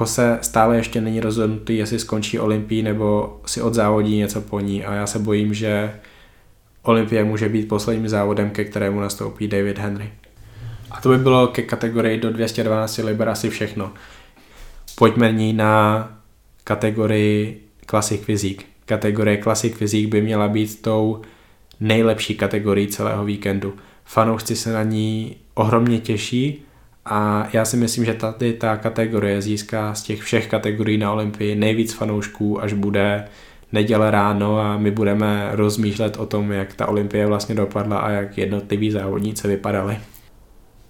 Jose stále ještě není rozhodnutý, jestli skončí Olympii nebo si odzávodí něco po ní a já se bojím, že Olympie může být posledním závodem, ke kterému nastoupí David Henry. A to by bylo ke kategorii do 212 liber asi všechno. Pojďme ní na kategorii Classic Physique. Kategorie Classic Physique by měla být tou nejlepší kategorií celého víkendu. Fanoušci se na ní ohromně těší a já si myslím, že tady ta kategorie získá z těch všech kategorií na Olympii nejvíc fanoušků, až bude neděle ráno a my budeme rozmýšlet o tom, jak ta olympie vlastně dopadla a jak jednotliví závodníci vypadali.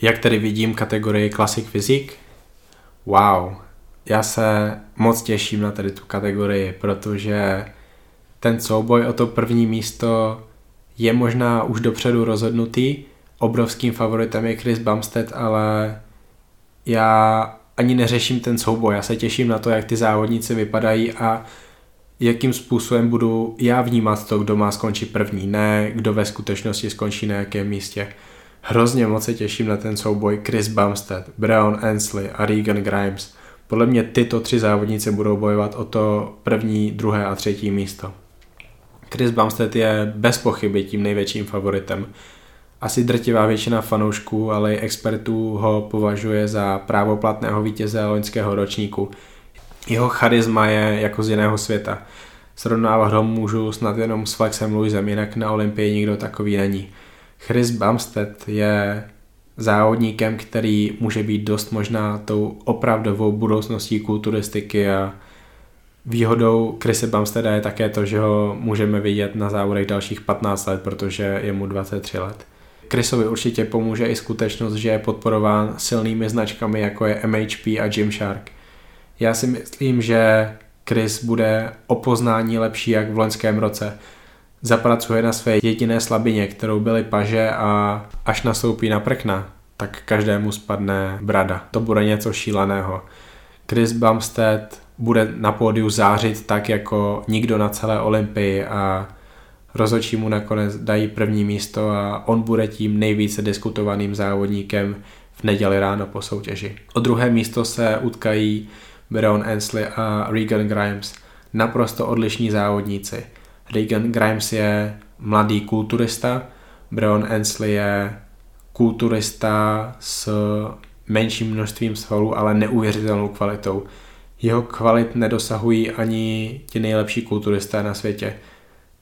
Jak tedy vidím kategorii Classic Physique? Wow, já se moc těším na tady tu kategorii, protože ten souboj o to první místo je možná už dopředu rozhodnutý. Obrovským favoritem je Chris Bumstead, ale já ani neřeším ten souboj. Já se těším na to, jak ty závodníci vypadají a jakým způsobem budu já vnímat to, kdo má skončit první, ne kdo ve skutečnosti skončí na jakém místě. Hrozně moc se těším na ten souboj Chris Bumstead, Brown Ansley a Regan Grimes. Podle mě tyto tři závodníci budou bojovat o to první, druhé a třetí místo. Chris Bumstead je bez pochyby tím největším favoritem. Asi drtivá většina fanoušků, ale i expertů ho považuje za právoplatného vítěze loňského ročníku. Jeho charisma je jako z jiného světa. Srovnávat ho můžu snad jenom s Flexem Louisem, jinak na Olympii nikdo takový není. Chris Bumstead je závodníkem, který může být dost možná tou opravdovou budoucností kulturistiky a výhodou Chrisa Bumsteada je také to, že ho můžeme vidět na závodech dalších 15 let, protože je mu 23 let. Chrisovi určitě pomůže i skutečnost, že je podporován silnými značkami jako je MHP a Gymshark. Já si myslím, že Chris bude o poznání lepší jak v loňském roce. Zapracuje na své jediné slabině, kterou byly paže a až nastoupí na prkna, tak každému spadne brada. To bude něco šíleného. Chris Bumstead bude na pódiu zářit tak jako nikdo na celé Olympii a rozhodčí mu nakonec dají první místo a on bude tím nejvíce diskutovaným závodníkem v neděli ráno po soutěži. O druhé místo se utkají Baron Ansley a Regan Grimes, naprosto odlišní závodníci. Regan Grimes je mladý kulturista, Baron Ansley je kulturista s menším množstvím svalů, ale neuvěřitelnou kvalitou. Jeho kvalit nedosahují ani ti nejlepší kulturisté na světě.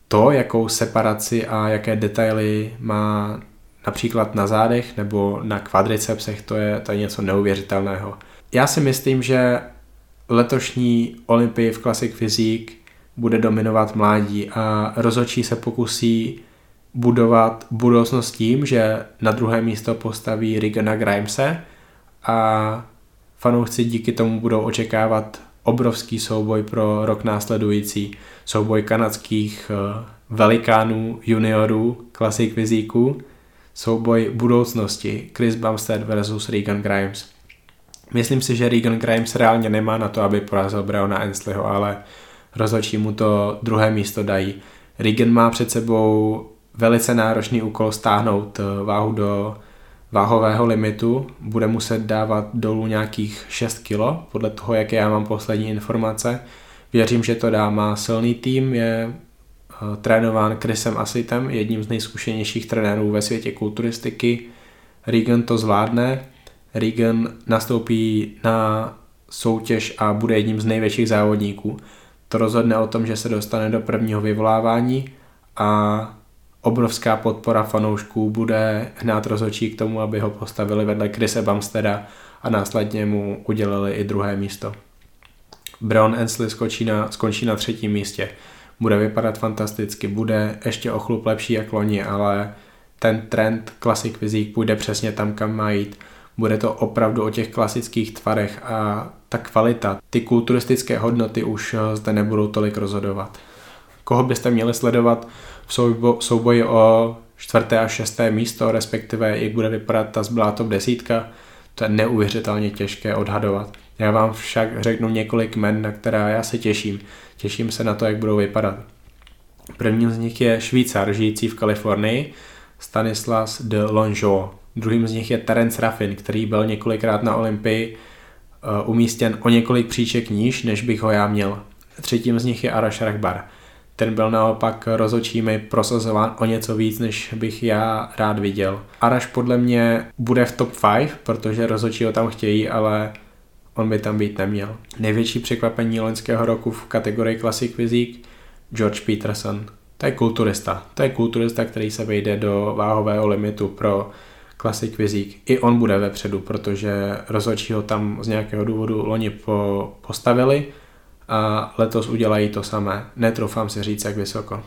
To, jakou separaci a jaké detaily má například na zádech nebo na kvadricepsech, to je, to je něco neuvěřitelného. Já si myslím, že letošní Olympii v Classic Physique bude dominovat mládí a rozhodčí se pokusí budovat budoucnost tím, že na druhé místo postaví Rigana Grimese a fanoušci díky tomu budou očekávat obrovský souboj pro rok následující. Souboj kanadských eh, velikánů, juniorů, klasik vizíků, souboj budoucnosti Chris Bumstead versus Regan Grimes. Myslím si, že Regan Grimes reálně nemá na to, aby porazil Browna Ensleyho, ale rozhodčí mu to druhé místo dají. Regan má před sebou velice náročný úkol stáhnout eh, váhu do váhového limitu, bude muset dávat dolů nějakých 6 kg, podle toho, jaké já mám poslední informace. Věřím, že to dá, má silný tým, je uh, trénován Chrisem Asitem, jedním z nejzkušenějších trenérů ve světě kulturistiky. Regan to zvládne, Regan nastoupí na soutěž a bude jedním z největších závodníků. To rozhodne o tom, že se dostane do prvního vyvolávání a obrovská podpora fanoušků bude hnát rozhodčí k tomu, aby ho postavili vedle Krise Bamsteda a následně mu udělali i druhé místo. Brown Ensley skončí na, skončí na třetím místě. Bude vypadat fantasticky, bude ještě o chlup lepší jak loni, ale ten trend Classic Physique půjde přesně tam, kam má jít. Bude to opravdu o těch klasických tvarech a ta kvalita, ty kulturistické hodnoty už zde nebudou tolik rozhodovat. Koho byste měli sledovat v souboji o čtvrté a šesté místo, respektive jak bude vypadat ta zbylá top desítka, to je neuvěřitelně těžké odhadovat. Já vám však řeknu několik men, na která já se těším. Těším se na to, jak budou vypadat. Prvním z nich je Švýcar, žijící v Kalifornii, Stanislas de Longeau. Druhým z nich je Terence Raffin, který byl několikrát na Olympii eh, umístěn o několik příček níž, než bych ho já měl. Třetím z nich je Arash Rakbar ten byl naopak rozočími prosazován o něco víc, než bych já rád viděl. Araš podle mě bude v top 5, protože rozočí ho tam chtějí, ale on by tam být neměl. Největší překvapení loňského roku v kategorii Classic Physique George Peterson. To je kulturista. To je kulturista, který se vejde do váhového limitu pro Classic Physique. I on bude vepředu, protože rozhodčí ho tam z nějakého důvodu loni po, postavili a letos udělají to samé. Netroufám si říct, jak vysoko.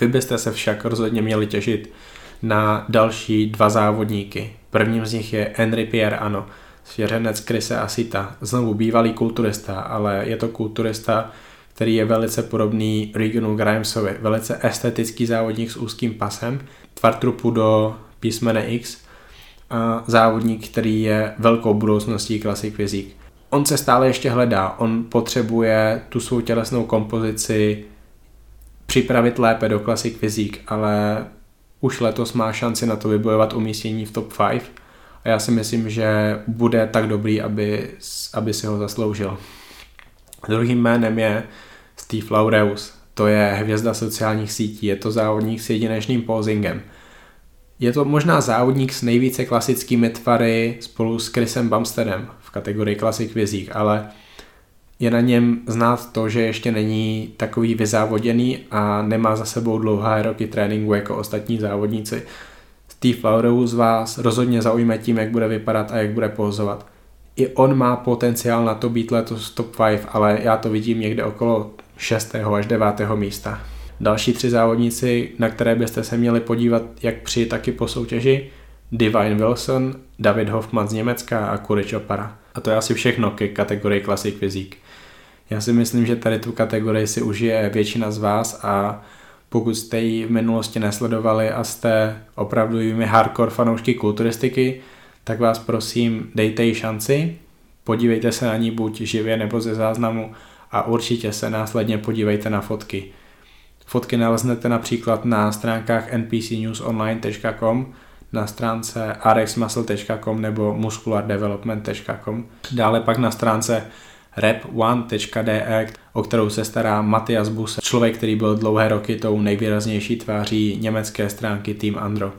Vy byste se však rozhodně měli těšit na další dva závodníky. Prvním z nich je Henry Pierre Ano, svěřenec Krise Asita, znovu bývalý kulturista, ale je to kulturista, který je velice podobný Reginu Grimesovi, velice estetický závodník s úzkým pasem, tvar trupu do písmene X závodník, který je velkou budoucností Classic Physique. On se stále ještě hledá, on potřebuje tu svou tělesnou kompozici připravit lépe do Classic Physique, ale už letos má šanci na to vybojovat umístění v top 5 a já si myslím, že bude tak dobrý, aby, aby si ho zasloužil. Druhým jménem je Steve Laureus. To je hvězda sociálních sítí, je to závodník s jedinečným posingem. Je to možná závodník s nejvíce klasickými tvary spolu s Chrisem Bumsteadem v kategorii klasik vězích, ale je na něm znát to, že ještě není takový vyzávoděný a nemá za sebou dlouhé roky tréninku jako ostatní závodníci. Steve Laureus vás rozhodně zaujme tím, jak bude vypadat a jak bude pozovat. I on má potenciál na to být letos top 5, ale já to vidím někde okolo 6. až 9. místa. Další tři závodníci, na které byste se měli podívat jak při, tak i po soutěži, Divine Wilson, David Hoffman z Německa a Kuri Chopara. A to je asi všechno ke kategorii Classic Physique. Já si myslím, že tady tu kategorii si užije většina z vás a pokud jste ji v minulosti nesledovali a jste opravdu hardcore fanoušky kulturistiky, tak vás prosím dejte jí šanci, podívejte se na ní buď živě nebo ze záznamu a určitě se následně podívejte na fotky. Fotky naleznete například na stránkách npcnewsonline.com, na stránce rxmuscle.com nebo musculardevelopment.com. Dále pak na stránce rep1.de, o kterou se stará Matias Bus, člověk, který byl dlouhé roky tou nejvýraznější tváří německé stránky Team Andro.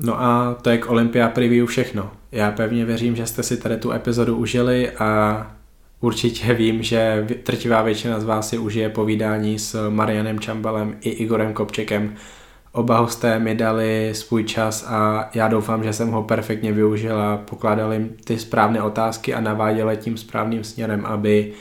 No a to je k Olympia Preview všechno. Já pevně věřím, že jste si tady tu epizodu užili a určitě vím, že trtivá většina z vás si užije povídání s Marianem Čambalem i Igorem Kopčekem, Oba hosté mi dali svůj čas a já doufám, že jsem ho perfektně využil a pokládal jim ty správné otázky a naváděl tím správným směrem, aby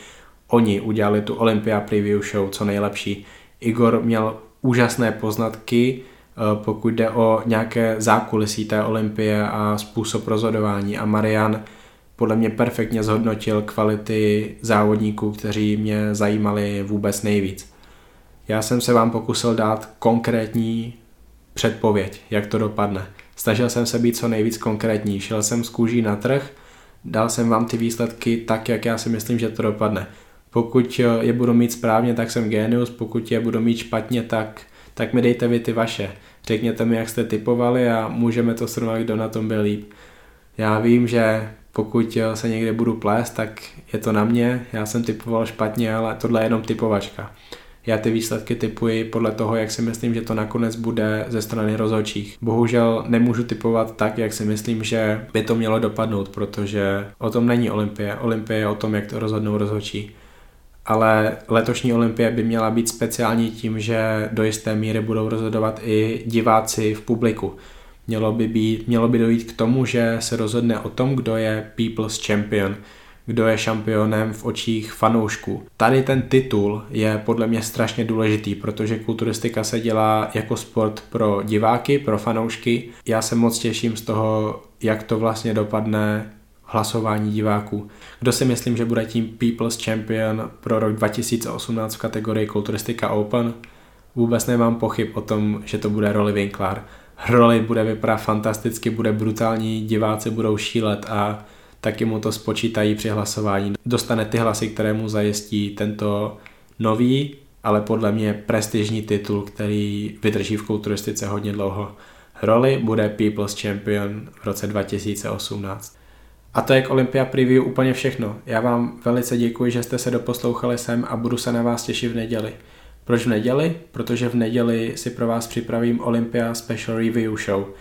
oni udělali tu Olympia Preview Show co nejlepší. Igor měl úžasné poznatky, eh, pokud jde o nějaké zákulisí té Olympie a způsob rozhodování a Marian podle mě perfektně zhodnotil kvality závodníků, kteří mě zajímali vůbec nejvíc. Já jsem se vám pokusil dát konkrétní předpověď, jak to dopadne. Snažil jsem se být co nejvíc konkrétní, šel jsem z kůží na trh, dal jsem vám ty výsledky tak, jak já si myslím, že to dopadne. Pokud je budu mít správně, tak jsem genius, pokud je budu mít špatně, tak, tak mi dejte vy ty vaše. Řekněte mi, jak jste typovali a můžeme to srovnat, kdo na tom byl líp. Já vím, že pokud se někde budu plést, tak je to na mě, já jsem typoval špatně, ale tohle je jenom typovačka. Já ty výsledky typuji podle toho, jak si myslím, že to nakonec bude ze strany rozhodčích. Bohužel nemůžu typovat tak, jak si myslím, že by to mělo dopadnout, protože o tom není Olympie. Olympie je o tom, jak to rozhodnou rozhodčí. Ale letošní olympie by měla být speciální tím, že do jisté míry budou rozhodovat i diváci v publiku. Mělo by, být, mělo by dojít k tomu, že se rozhodne o tom, kdo je People's Champion kdo je šampionem v očích fanoušků. Tady ten titul je podle mě strašně důležitý, protože kulturistika se dělá jako sport pro diváky, pro fanoušky. Já se moc těším z toho, jak to vlastně dopadne hlasování diváků. Kdo si myslím, že bude tím People's Champion pro rok 2018 v kategorii Kulturistika Open? Vůbec nemám pochyb o tom, že to bude Rolly Winkler. Rolly bude vypadat fantasticky, bude brutální, diváci budou šílet a taky mu to spočítají při hlasování. Dostane ty hlasy, které mu zajistí tento nový, ale podle mě prestižní titul, který vydrží v kulturistice hodně dlouho. Roli bude People's Champion v roce 2018. A to je k Olympia Preview úplně všechno. Já vám velice děkuji, že jste se doposlouchali sem a budu se na vás těšit v neděli. Proč v neděli? Protože v neděli si pro vás připravím Olympia Special Review Show –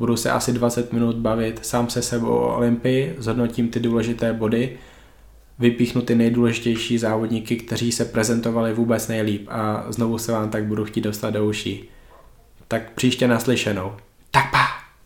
Budu se asi 20 minut bavit sám se sebou o Olympii, zhodnotím ty důležité body, vypíchnu ty nejdůležitější závodníky, kteří se prezentovali vůbec nejlíp a znovu se vám tak budu chtít dostat do uší. Tak příště naslyšenou. Tak pa!